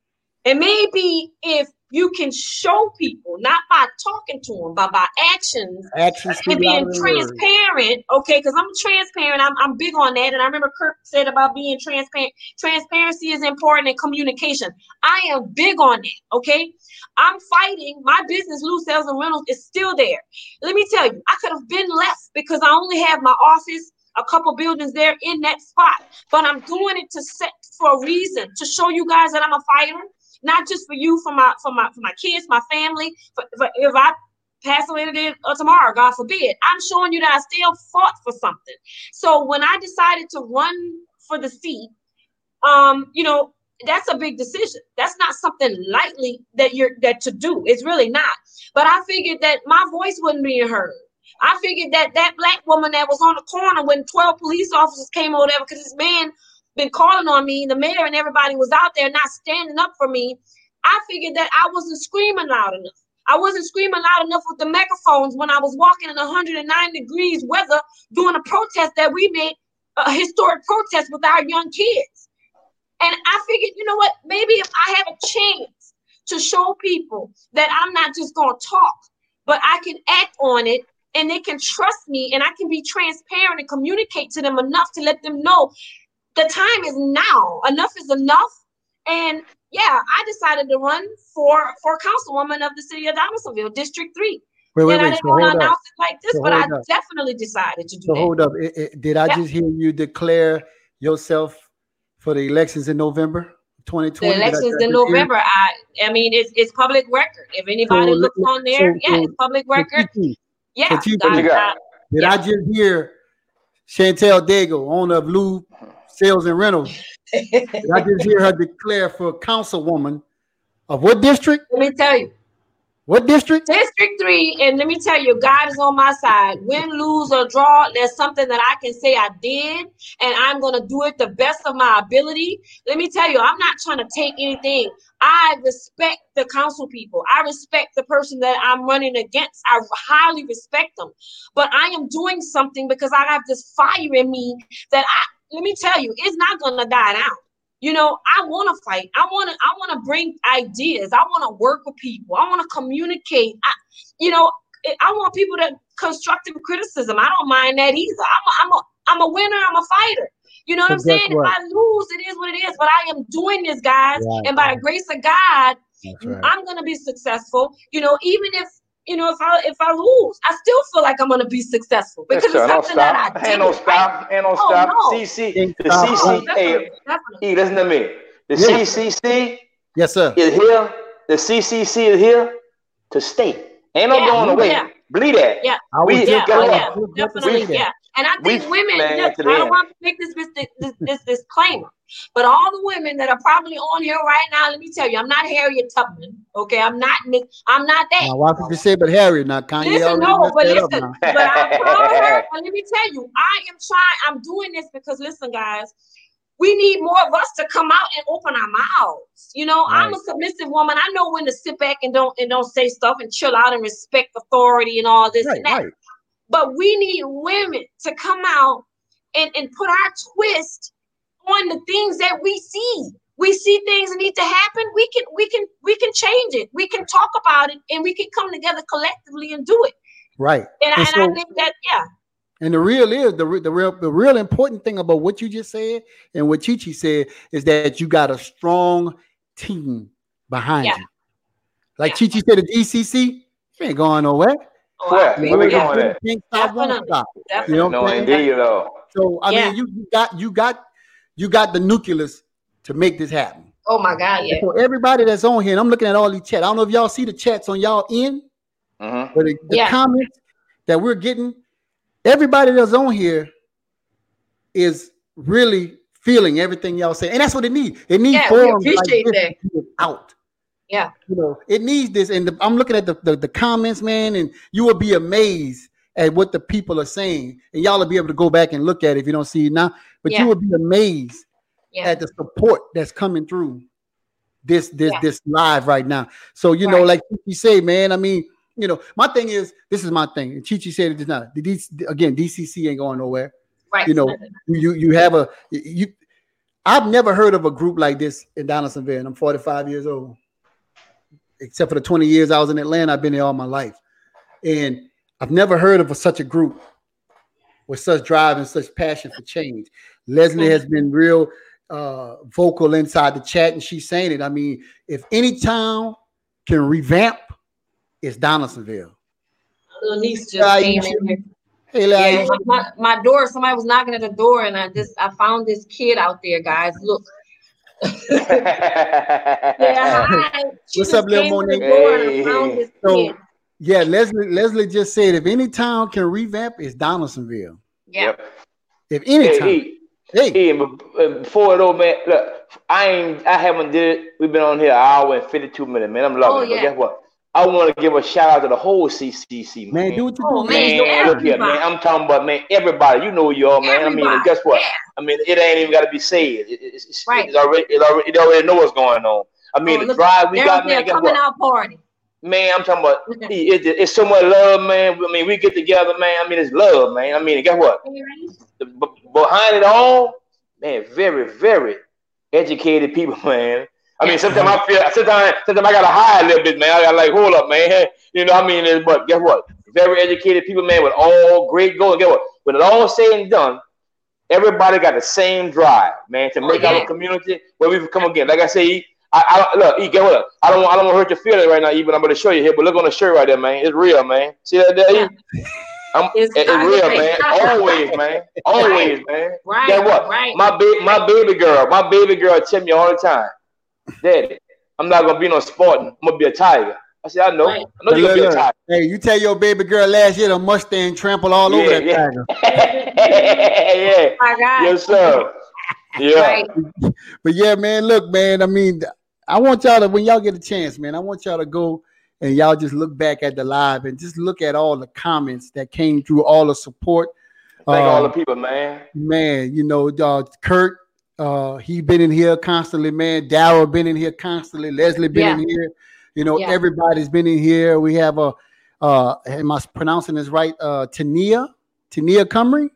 And maybe if you can show people, not by talking to them, but by actions, actions and being transparent. Okay, because I'm transparent. I'm, I'm big on that. And I remember Kirk said about being transparent. Transparency is important in communication. I am big on that. Okay, I'm fighting. My business, Lou Sales and Rentals, is still there. Let me tell you, I could have been less because I only have my office a couple buildings there in that spot. But I'm doing it to set for a reason to show you guys that I'm a fighter not just for you, for my for my for my kids, my family. For, for if I pass away today or tomorrow, God forbid, I'm showing you that I still fought for something. So when I decided to run for the seat, um, you know, that's a big decision. That's not something lightly that you're that to do. It's really not. But I figured that my voice wouldn't be heard. I figured that that black woman that was on the corner when 12 police officers came or whatever, because this man been calling on me, the mayor and everybody was out there not standing up for me. I figured that I wasn't screaming loud enough. I wasn't screaming loud enough with the megaphones when I was walking in 109 degrees weather doing a protest that we made, a historic protest with our young kids. And I figured, you know what? Maybe if I have a chance to show people that I'm not just going to talk, but I can act on it and they can trust me and I can be transparent and communicate to them enough to let them know the time is now. Enough is enough. And yeah, I decided to run for for councilwoman of the city of Donaldsonville, District Three. Wait, wait, and I didn't so want to announce it like this, so but I up. definitely decided to do so that. Hold up. It, it, did I yeah. just hear you declare yourself for the elections in November? 2020. The elections in November. I I mean it's it's public record. If anybody so, looks on there, so, yeah, it's public record. Yeah. I, I, did yeah. I just hear Chantel Daigle, owner of Lou sales and rentals. I just hear her declare for councilwoman of what district? Let me tell you. What district? District three. And let me tell you, God is on my side. Win, lose, or draw, there's something that I can say I did, and I'm going to do it the best of my ability. Let me tell you, I'm not trying to take anything. I respect the council people. I respect the person that I'm running against. I highly respect them. But I am doing something because I have this fire in me that I, let me tell you, it's not gonna die down. You know, I want to fight. I want to. I want to bring ideas. I want to work with people. I want to communicate. I, you know, I want people to constructive criticism. I don't mind that either. I'm a, I'm a, I'm a winner. I'm a fighter. You know what I'm saying? What? If I lose, it is what it is. But I am doing this, guys, right. and by the grace of God, right. I'm gonna be successful. You know, even if you know, if I if I lose, I still feel like I'm gonna be successful because yes, it's something that I did. Ain't no stop. Ain't no oh, stop. No. CC, the CC, hey, hey, listen to me. The yeah. CCC, yes, sir, is here. The CCC is here to stay. Ain't no yeah, going away. Yeah. Believe that. Yeah. We, oh, yeah, oh, yeah. definitely. We, yeah. And I think we, women, look, I don't want to make this, this, this, this disclaimer, but all the women that are probably on here right now, let me tell you, I'm not Harriet Tubman. Okay, I'm not. I'm not that. Now, why would you say but Harriet? Not Kanye. Listen, no, but listen, but I (laughs) call her. And let me tell you, I am trying. I'm doing this because listen, guys we need more of us to come out and open our mouths. You know, right. I'm a submissive woman. I know when to sit back and don't and don't say stuff and chill out and respect authority and all this right, and that. Right. But we need women to come out and, and put our twist on the things that we see. We see things that need to happen. We can we can we can change it. We can talk about it and we can come together collectively and do it. Right. And, and, and so, I think that yeah. And the real is the, the real the real important thing about what you just said and what Chichi said is that you got a strong team behind yeah. you. Like yeah. Chichi said, the DCC, you ain't going nowhere. Oh, Where? Where we going at? Definitely. You know no, indeed, though. So I yeah. mean, you, you got you got you got the nucleus to make this happen. Oh my God! Yeah. So everybody that's on here, and I'm looking at all these chats. I don't know if y'all see the chats on y'all end, mm-hmm. but the, the yeah. comments that we're getting everybody that's on here is really feeling everything y'all say, and that's what it needs. It needs yeah, forums we appreciate like that. out. Yeah. You know, it needs this. And the, I'm looking at the, the, the comments, man, and you will be amazed at what the people are saying. And y'all will be able to go back and look at it if you don't see it now. But Yeah. you will be amazed Yeah. at the support that's coming through this this Yeah. this live right now. So you know, like you say, man. I mean, you know, my thing is this is my thing. And Chichi said it is not. now. The D- again, DCC ain't going nowhere. Right. You know, you you have a you. I've never heard of a group like this in Donaldsonville, and I'm 45 years old. Except for the 20 years I was in Atlanta, I've been there all my life, and I've never heard of a, such a group with such drive and such passion for change. Leslie has been real uh, vocal inside the chat, and she's saying it. I mean, if any town can revamp, it's Donaldsonville. little niece just came in here. Hey, Yeah, my, my door, somebody was knocking at the door, and I just I found this kid out there, guys. Look. Yeah, hi. She What's up, Lil came Monique? door and I found this So- yeah, Leslie. Leslie just said if any town can revamp, it's Donaldsonville. Yeah. Yep. If any Hey, town, hey, before it all, man, look, I ain't, I haven't did it. We've been on here an hour and 52 minutes, man. I'm loving Oh, it. But yeah. guess what? I want to give a shout out to the whole CCC, man. man, do what you Oh, do, man, man. Man, look here, man. I'm talking about, man, everybody. You know you all, man. I mean, guess what? yeah. I mean, it ain't even got to be said. It, it, it's, it's, Right. it's already, it already, it already know what's going on. I mean, Oh, the drive we got, was their man. Guess coming what? out party. Man, I'm talking about. (laughs) E, It, it's so much love, man. I mean, we get together, man. I mean, it's love, man. I mean, guess what? The, b- behind it all, man, very, very educated people, (laughs) man. I mean, sometimes I feel, sometimes, sometimes I gotta hide a little bit, man. I gotta like, hold up, man. You know, what I mean, but guess what? Very educated people, man, with all great goals. Guess what? When it all said and done, everybody got the same drive, man, to Oh, make yeah. our community where we've come again. Like I say, I, I look, E, get what? I don't, I don't want to hurt your feelings right now, even. I'm gonna show you here. But look on the shirt right there, man. It's real, man. See that there? I'm, It's it's, real, man. (laughs) Always, man. Always, man. Right. Guess what? Right. My baby, my baby girl, my baby girl tell me all the time, Daddy, I'm not gonna be no Spartan. I'm gonna be a tiger. I said, I know. Right. I know you're gonna be a Look, look. tiger. Hey, you tell your baby girl last year the Mustang trampled all over that yeah. tiger. (laughs) yeah. My God. Yes, sir. Yeah. Right. But yeah, man, look, man. I mean, I want y'all to when y'all get a chance, man. I want y'all to go and y'all just look back at the live and just look at all the comments that came through, all the support. Thank Uh, all the people, man. man, you know, uh, Kurt, uh, he been in here constantly, man. Daryl been in here constantly. Leslie been Yeah. in here. You know, Yeah. everybody's been in here. We have a, uh, am I pronouncing this right? Uh, Tania, Tania Cumry.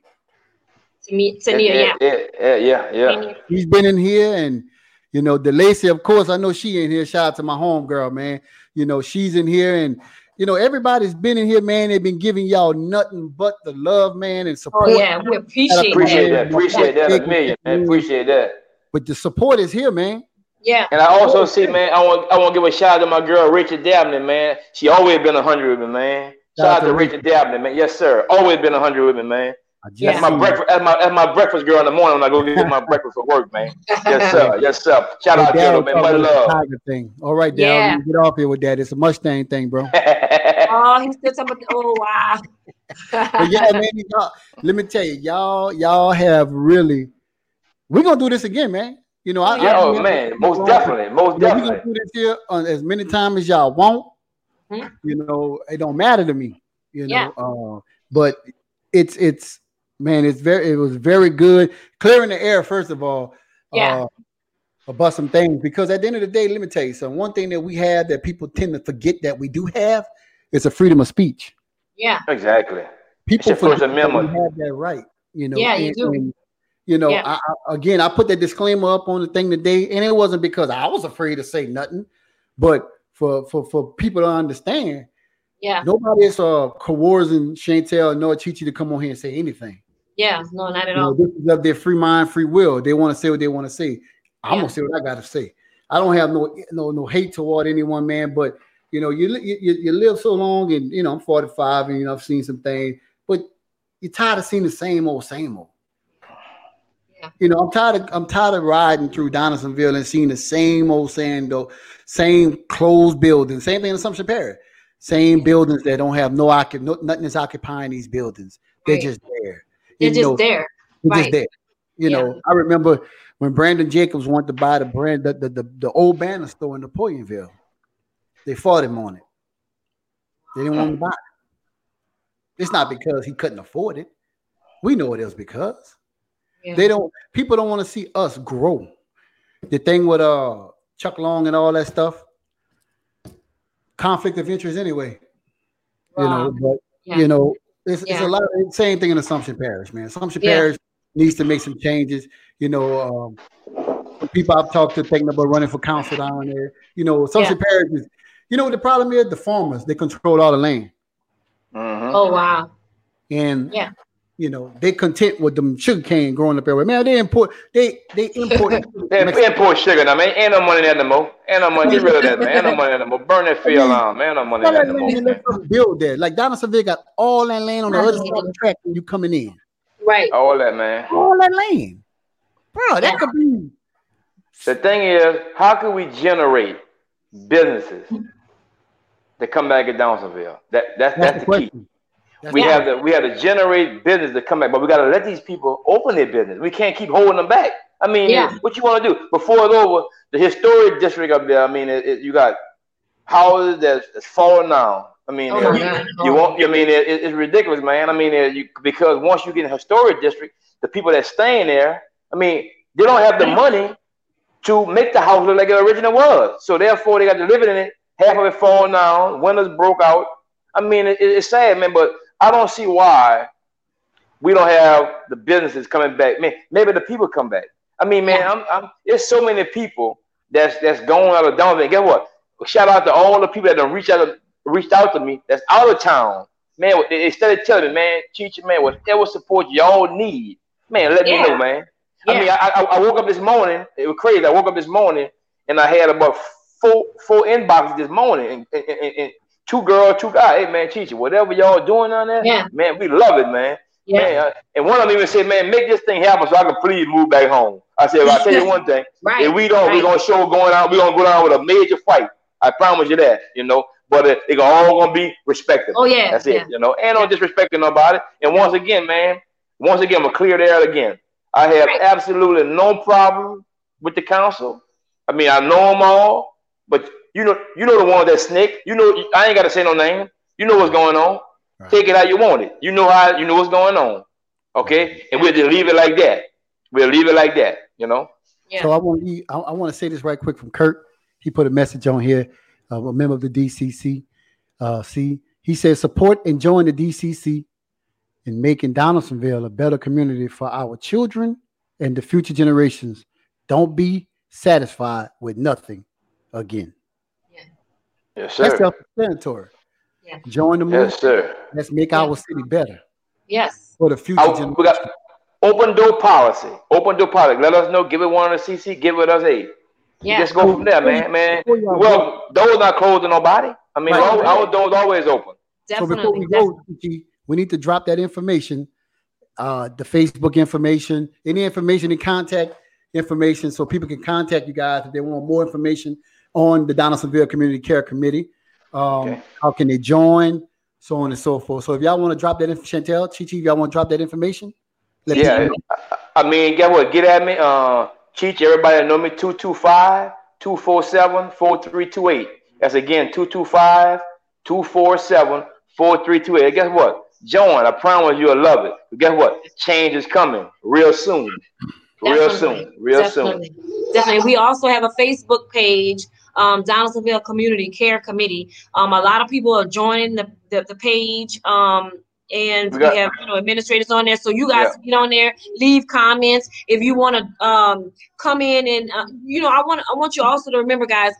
To me, to me, yeah. yeah, yeah, yeah, yeah. He's been in here, and you know, DeLacy, of course, I know she in here. Shout out to my home girl, man. You know, she's in here, and you know, everybody's been in here, man. They've been giving y'all nothing but the love, man, and oh, support. Oh yeah, we appreciate Appreciate that. that. Appreciate that a million, man. Appreciate that. But the support is here, man. Yeah. And I also see, man, I want I want to give a shout out to my girl Richard Dabney, man. She always been a hundred with me, man. Shout out to Richard Dabney, man. Yes, sir. Always been a hundred with me, man. I just That's my breakfast. That's my that's my breakfast girl in the morning when I go get my breakfast for work, man. Yes, sir. (laughs) Yes, sir. Shout Hey, out to Daryl her, man. talking Much the love. Tiger thing. All right, Daryl, Yeah. get off here with that. It's a Mustang thing, bro. (laughs) Oh, he's still talking about. Oh wow. (laughs) But yeah, man, y'all, let me tell you, y'all, y'all have really. We're gonna do this again, man. You know, I, yeah, I oh man, most definitely, most You know, we gonna do this here on as many times as y'all want. Mhm. You know, it don't matter to me. You know, Yeah. uh, but it's it's man, it's very it was very good clearing the air first of all. Yeah. Uh, about some things because at the end of the day, let me tell you something. One thing that we have that people tend to forget that we do have is a freedom of speech. yeah. Exactly. People your First forget that we Amendment. have that right. You know, Yeah, you and- do. and, you know, Yeah. I, I, again, I put that disclaimer up on the thing today, and it wasn't because I was afraid to say nothing, but for for for people to understand, Yeah. nobody is uh coercing Chantel nor Chi Chi to come on here and say anything. Yeah. No, not at You know, all. this is of their free mind, free will. They want to say what they want to say. I'm Yeah. gonna say what I got to say. I don't have no no no hate toward anyone, man. But you know, you, you you live so long, and you know, I'm 45, and you know, I've seen some things, but you're tired of seeing the same old, same old. Yeah. You know, I'm tired of I'm tired of riding through Donaldsonville and seeing the same old sand same closed buildings, same thing in Assumption Parish, same buildings that don't have no occup, no, nothing is occupying these buildings. They're Right. just there. They're just know, there. they're just Right. there. You Yeah. know, I remember when Brandon Jacobs wanted to buy the brand the, the, the, the old banner store in Napoleonville. They fought him on it. They didn't want to buy it. It's not because he couldn't afford it. We know it is because yeah. they don't. People don't want to see us grow. The thing with uh Chuck Long and all that stuff, conflict of interest anyway. Wow. You know, but yeah. you know, it's, yeah. it's a lot of the same thing in Assumption Parish, man. Assumption Parish needs to make some changes. You know, um, people I've talked to thinking about running for council down there. You know, Assumption Parish is you know what the problem is? The farmers they control all the land. Mm-hmm. Oh wow! And yeah, you know they content with them sugar cane growing up everywhere. Man, they import they they import (laughs) they import sugar now, man. Ain't no money in that no more. Ain't no money. Get rid of that, man. Ain't no money in that no more. Burn that (laughs) field on, man. Ain't no money in that no more. Build there, like Donaldsonville got all that land on the other side of the track when you coming in. Right. All that, man. All that land, bro. That yeah. could be. The thing is, how can we generate businesses to come back at Donaldsonville. That that's that's, that's the, key. That's we have to we have to generate business to come back, but we got to let these people open their business. We can't keep holding them back. I mean, yeah. what you want to do before it's over? The historic district up there. I mean, it, it, you got houses that's, that's falling down. I mean, oh you, you won't. I mean, it, it's ridiculous, man. I mean, you, because once you get in a historic district, the people that staying there, I mean, they don't have the money to make the house look like it originally was. So therefore, they got to live in it half of it falling down, windows broke out. I mean, it, it's sad, man, but I don't see why we don't have the businesses coming back. Man, maybe the people come back. I mean, man, I'm, I'm there's so many people that's that's going out of Donovan. Guess what? Shout out to all the people that have reached out reached out to me that's out of town. Man, instead of telling me, man, teacher, man, whatever support y'all need, man, let yeah. me know, man. Yeah. I mean, I, I woke up this morning. It was crazy. I woke up this morning and I had about four four inboxes this morning, and, and, and, and two girls, two guys. Hey man, teacher, whatever y'all doing on there, yeah. man, we love it, man. Yeah. Man, uh, and one of them even said, "Man, make this thing happen so I can please move back home." I said, well, "I'll tell you one thing: (laughs) right. if we don't, right. we're gonna show going out. We're gonna go down with a major fight. I promise you that. You know, but it, it all gonna be respected. Oh yeah, that's yeah. it. You know, and yeah. no disrespecting nobody. And once again, man, once again, I'm clear there again. I have right. absolutely no problem with the council. I mean, I know them all, but you know, you know the one that snake. You know, I ain't got to say no name. You know what's going on. Right. Take it how you want it. You know how you know what's going on. Okay, and we'll just leave it like that. We'll leave it like that. You know. Yeah. So I want you. I, I want to say this right quick from Kurt. He put a message on here. Uh, a member of the DCC. Uh, see, he says support and join the DCC in making Donaldsonville a better community for our children and the future generations. Don't be satisfied with nothing again. Yes, sir. That's self-explanatory. Yeah. Join the movement. Yes, sir. Let's make our city better. Yes. For the future. I, we got open door policy. Open door policy. Let us know. Give it one on the CC. Give it us eight. Yeah. Just go from there, man. Man. Well, doors not closed to nobody. I mean, right. our, our doors always open. Definitely. So before we go, we need to drop that information, uh, the Facebook information, any information in contact information, so people can contact you guys if they want more information on the Donaldsonville Community Care Committee. Um, okay. How can they join? So on and so forth. So if y'all want to drop that information, Chantel, Chichi, if y'all want to drop that information, yeah. I mean, get what? Get at me. Uh, Chichi, everybody know me 225 247 4328. That's again 225 247 4328. Guess what? Join. I promise you'll love it. But guess what? Change is coming real soon. Real Definitely. soon. Real Definitely. soon. Definitely. We also have a Facebook page um, Donaldsonville Community Care Committee. Um, a lot of people are joining the, the, the page. Um, and we, got, we, have you know administrators on there, so you guys yeah. get on there, leave comments if you want to um, come in and uh, you know I want I want you also to remember, guys,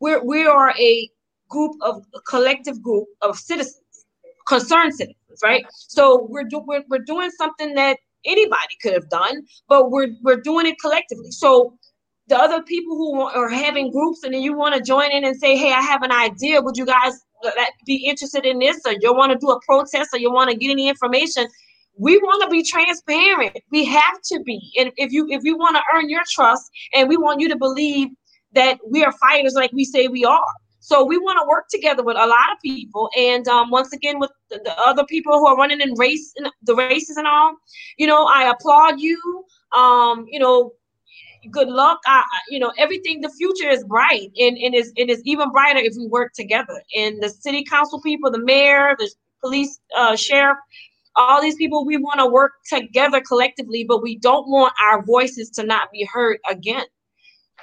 we're we are a group of a collective group of citizens, concerned citizens, right? So we're do, we're, we're doing something that anybody could have done, but we're we're doing it collectively. So the other people who are having groups and then you want to join in and say, hey, I have an idea. Would you guys be interested in this? Or you want to do a protest or you want to get any information? We want to be transparent. We have to be. And if you if you want to earn your trust and we want you to believe that we are fighters like we say we are. So we want to work together with a lot of people, and um, once again with the, the, other people who are running in race, in the races and all. You know, I applaud you. Um, you know, good luck. I, you know, everything. The future is bright, and and is it is even brighter if we work together. And the city council people, the mayor, the police, uh, sheriff, all these people, we want to work together collectively, but we don't want our voices to not be heard again.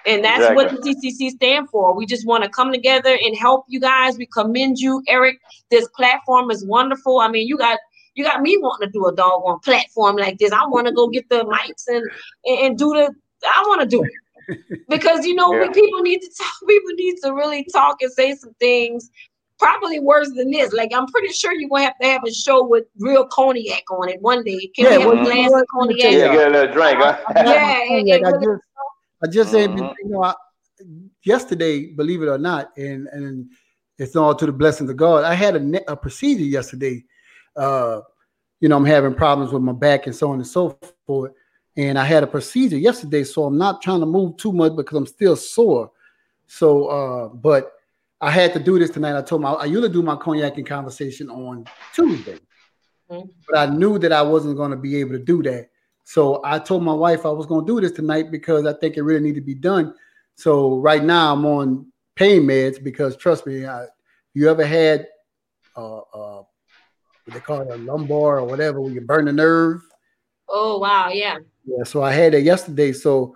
And that's exactly. what the TCC stand for. We just want to come together and help you guys. We commend you, Eric. This platform is wonderful. I mean, you got you got me wanting to do a doggone platform like this. I want to go get the mics and and do the. I want to do it because you know yeah. we, people need to (laughs) talk. People need to really talk and say some things. Probably worse than this. Like I'm pretty sure you're gonna have to have a show with real cognac on it one day. Can yeah, we have a glass of cognac? Yeah, get a little drink, huh? (laughs) yeah, and, and I just, I just said, mm-hmm. you know, I, yesterday, believe it or not, and and it's all to the blessing of God. I had a, a procedure yesterday uh, you know, I'm having problems with my back and so on and so forth. And I had a procedure yesterday, so I'm not trying to move too much because I'm still sore. So, uh, but I had to do this tonight. I told my I usually do my cognac and conversation on Tuesday, mm-hmm. but I knew that I wasn't going to be able to do that. So I told my wife I was going to do this tonight because I think it really needed to be done. So right now I'm on pain meds because trust me, I, you ever had uh, uh, what they call it a lumbar or whatever, where you burn the nerve. Oh wow, yeah. Yeah, so I had it yesterday. So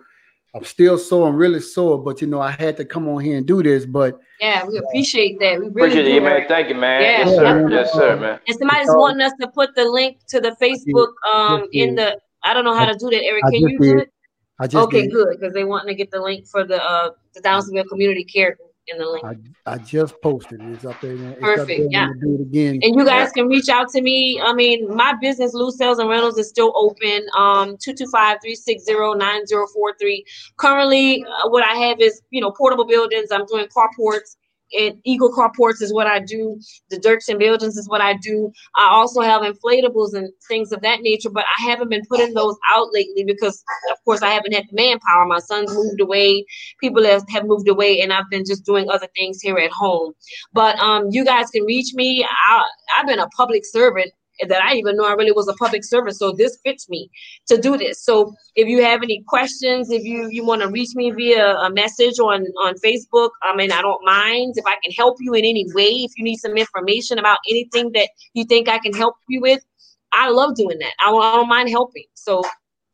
I'm still sore. I'm really sore, but you know, I had to come on here and do this. But yeah, we appreciate that. We really appreciate it, man. Thank you, man. Yeah, yes, sir. Yes, sir, man. And somebody's wanting us to put the link to the Facebook um in the. I don't know how to do that, Eric. Can you do it? I just okay, did. good, because they want to get the link for the uh the Donaldsonville Community Care in the link. I, I just posted it. It's up there. It's Perfect. There yeah. Do it again. And you guys can reach out to me. I mean, my business, Lou Sales and Rentals, is still open. Um, 225-360-9043. Currently, uh, what I have is, you know, portable buildings. I'm doing carports and Eagle carports is what I do. The Derksen buildings is what I do. I also have inflatables and things of that nature, but I haven't been putting those out lately because, of course, I haven't had the manpower. My son's moved away. People have, have moved away, and I've been just doing other things here at home. But um, you guys can reach me. I, I've been a public servant that I even know I really was a public service. So this fits me to do this. So if you have any questions, if you you want to reach me via a message on on Facebook, I mean I don't mind if I can help you in any way. If you need some information about anything that you think I can help you with, I love doing that. I, I don't mind helping. So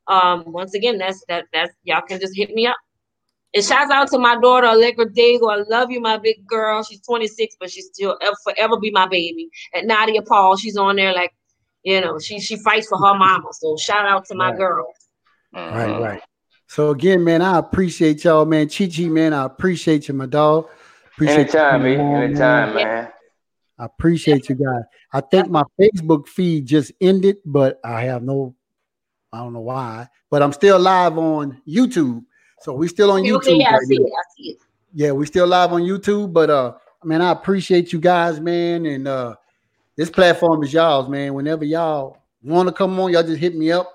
um, once again, that's that that's y'all can just hit me up. And shouts out to my daughter Allegra Daigle. I love you, my big girl. She's 26, but she's still ever, forever be my baby. And Nadia Paul, she's on there like, you know, she she fights for her mama. So shout out to my right. girl. Right, uh-huh. right. So again, man, I appreciate y'all, man. Chi Chi, man, I appreciate you, my dog. Appreciate anytime, you, man. anytime, man. man. I appreciate you guys. I think my Facebook feed just ended, but I have no, I don't know why, but I'm still live on YouTube. So we still on YouTube. yeah, right I see now. it. I see it. Yeah, we still live on YouTube, but uh, man, I appreciate you guys, man, and uh, this platform is y'all's, man. Whenever y'all want to come on, y'all just hit me up.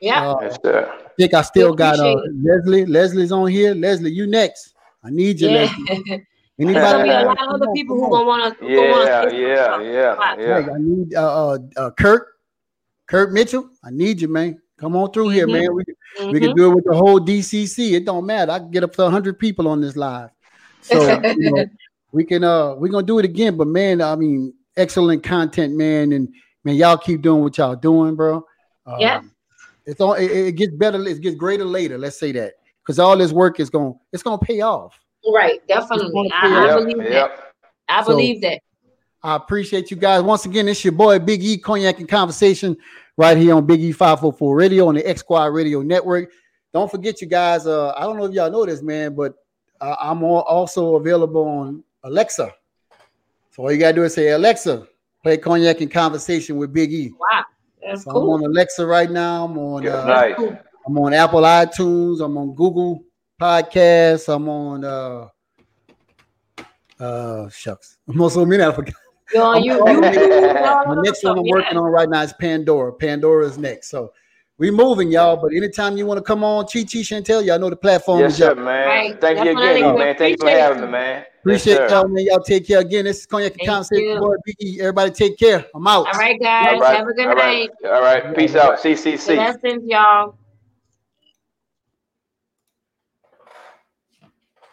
Yeah. Uh, yes, I think I still got uh, Leslie. Leslie's on here. Leslie, you next. I need you, yeah. Leslie. (laughs) Anybody? There's be a lot of other people who gonna want to. Yeah, yeah, yeah, yeah. I need uh, uh, uh, Kurt, Kurt Mitchell. I need you, man. Come on through here, mm-hmm. man. We, mm-hmm. we can do it with the whole DCC. It don't matter. I can get up to 100 people on this live. So (laughs) you know, we can uh we're gonna do it again. But man, I mean, excellent content, man. And man, y'all keep doing what y'all doing, bro. Um, yeah. It's all it, it, gets better, it gets greater later. Let's say that. Because all this work is gonna it's gonna pay off. Right, definitely. I, I, believe yep. that. I believe so, that. I appreciate you guys. Once again, it's your boy Big E Cognac and Conversation right here on Big E 544 Radio on the X Squad Radio Network. Don't forget, you guys. Uh, I don't know if y'all know this, man, but uh, I'm also available on Alexa. So all you gotta do is say, Alexa, play Cognac in Conversation with Big E. Wow, that's so cool. I'm on Alexa right now. I'm on. Uh, nice. I'm on Apple iTunes. I'm on Google Podcasts. I'm on. uh uh shucks. I'm also many. I forgot. Yo, you, you, (laughs) the next one I'm working on right now is Pandora. Pandora is next. So we moving, y'all. But anytime you want to come on, Chi Chi Chantel, y'all know the platform yes, is sir, man. Right. Thank you again, man. Thank you for having me, man. Appreciate yes, y'all, man. Y'all take care again. This is Cognac Conversation. Boy, Biggie. Everybody take care. I'm out. All right, guys. All right. Have a good All night. Right. All right. Peace out. CCC. Blessings, y'all.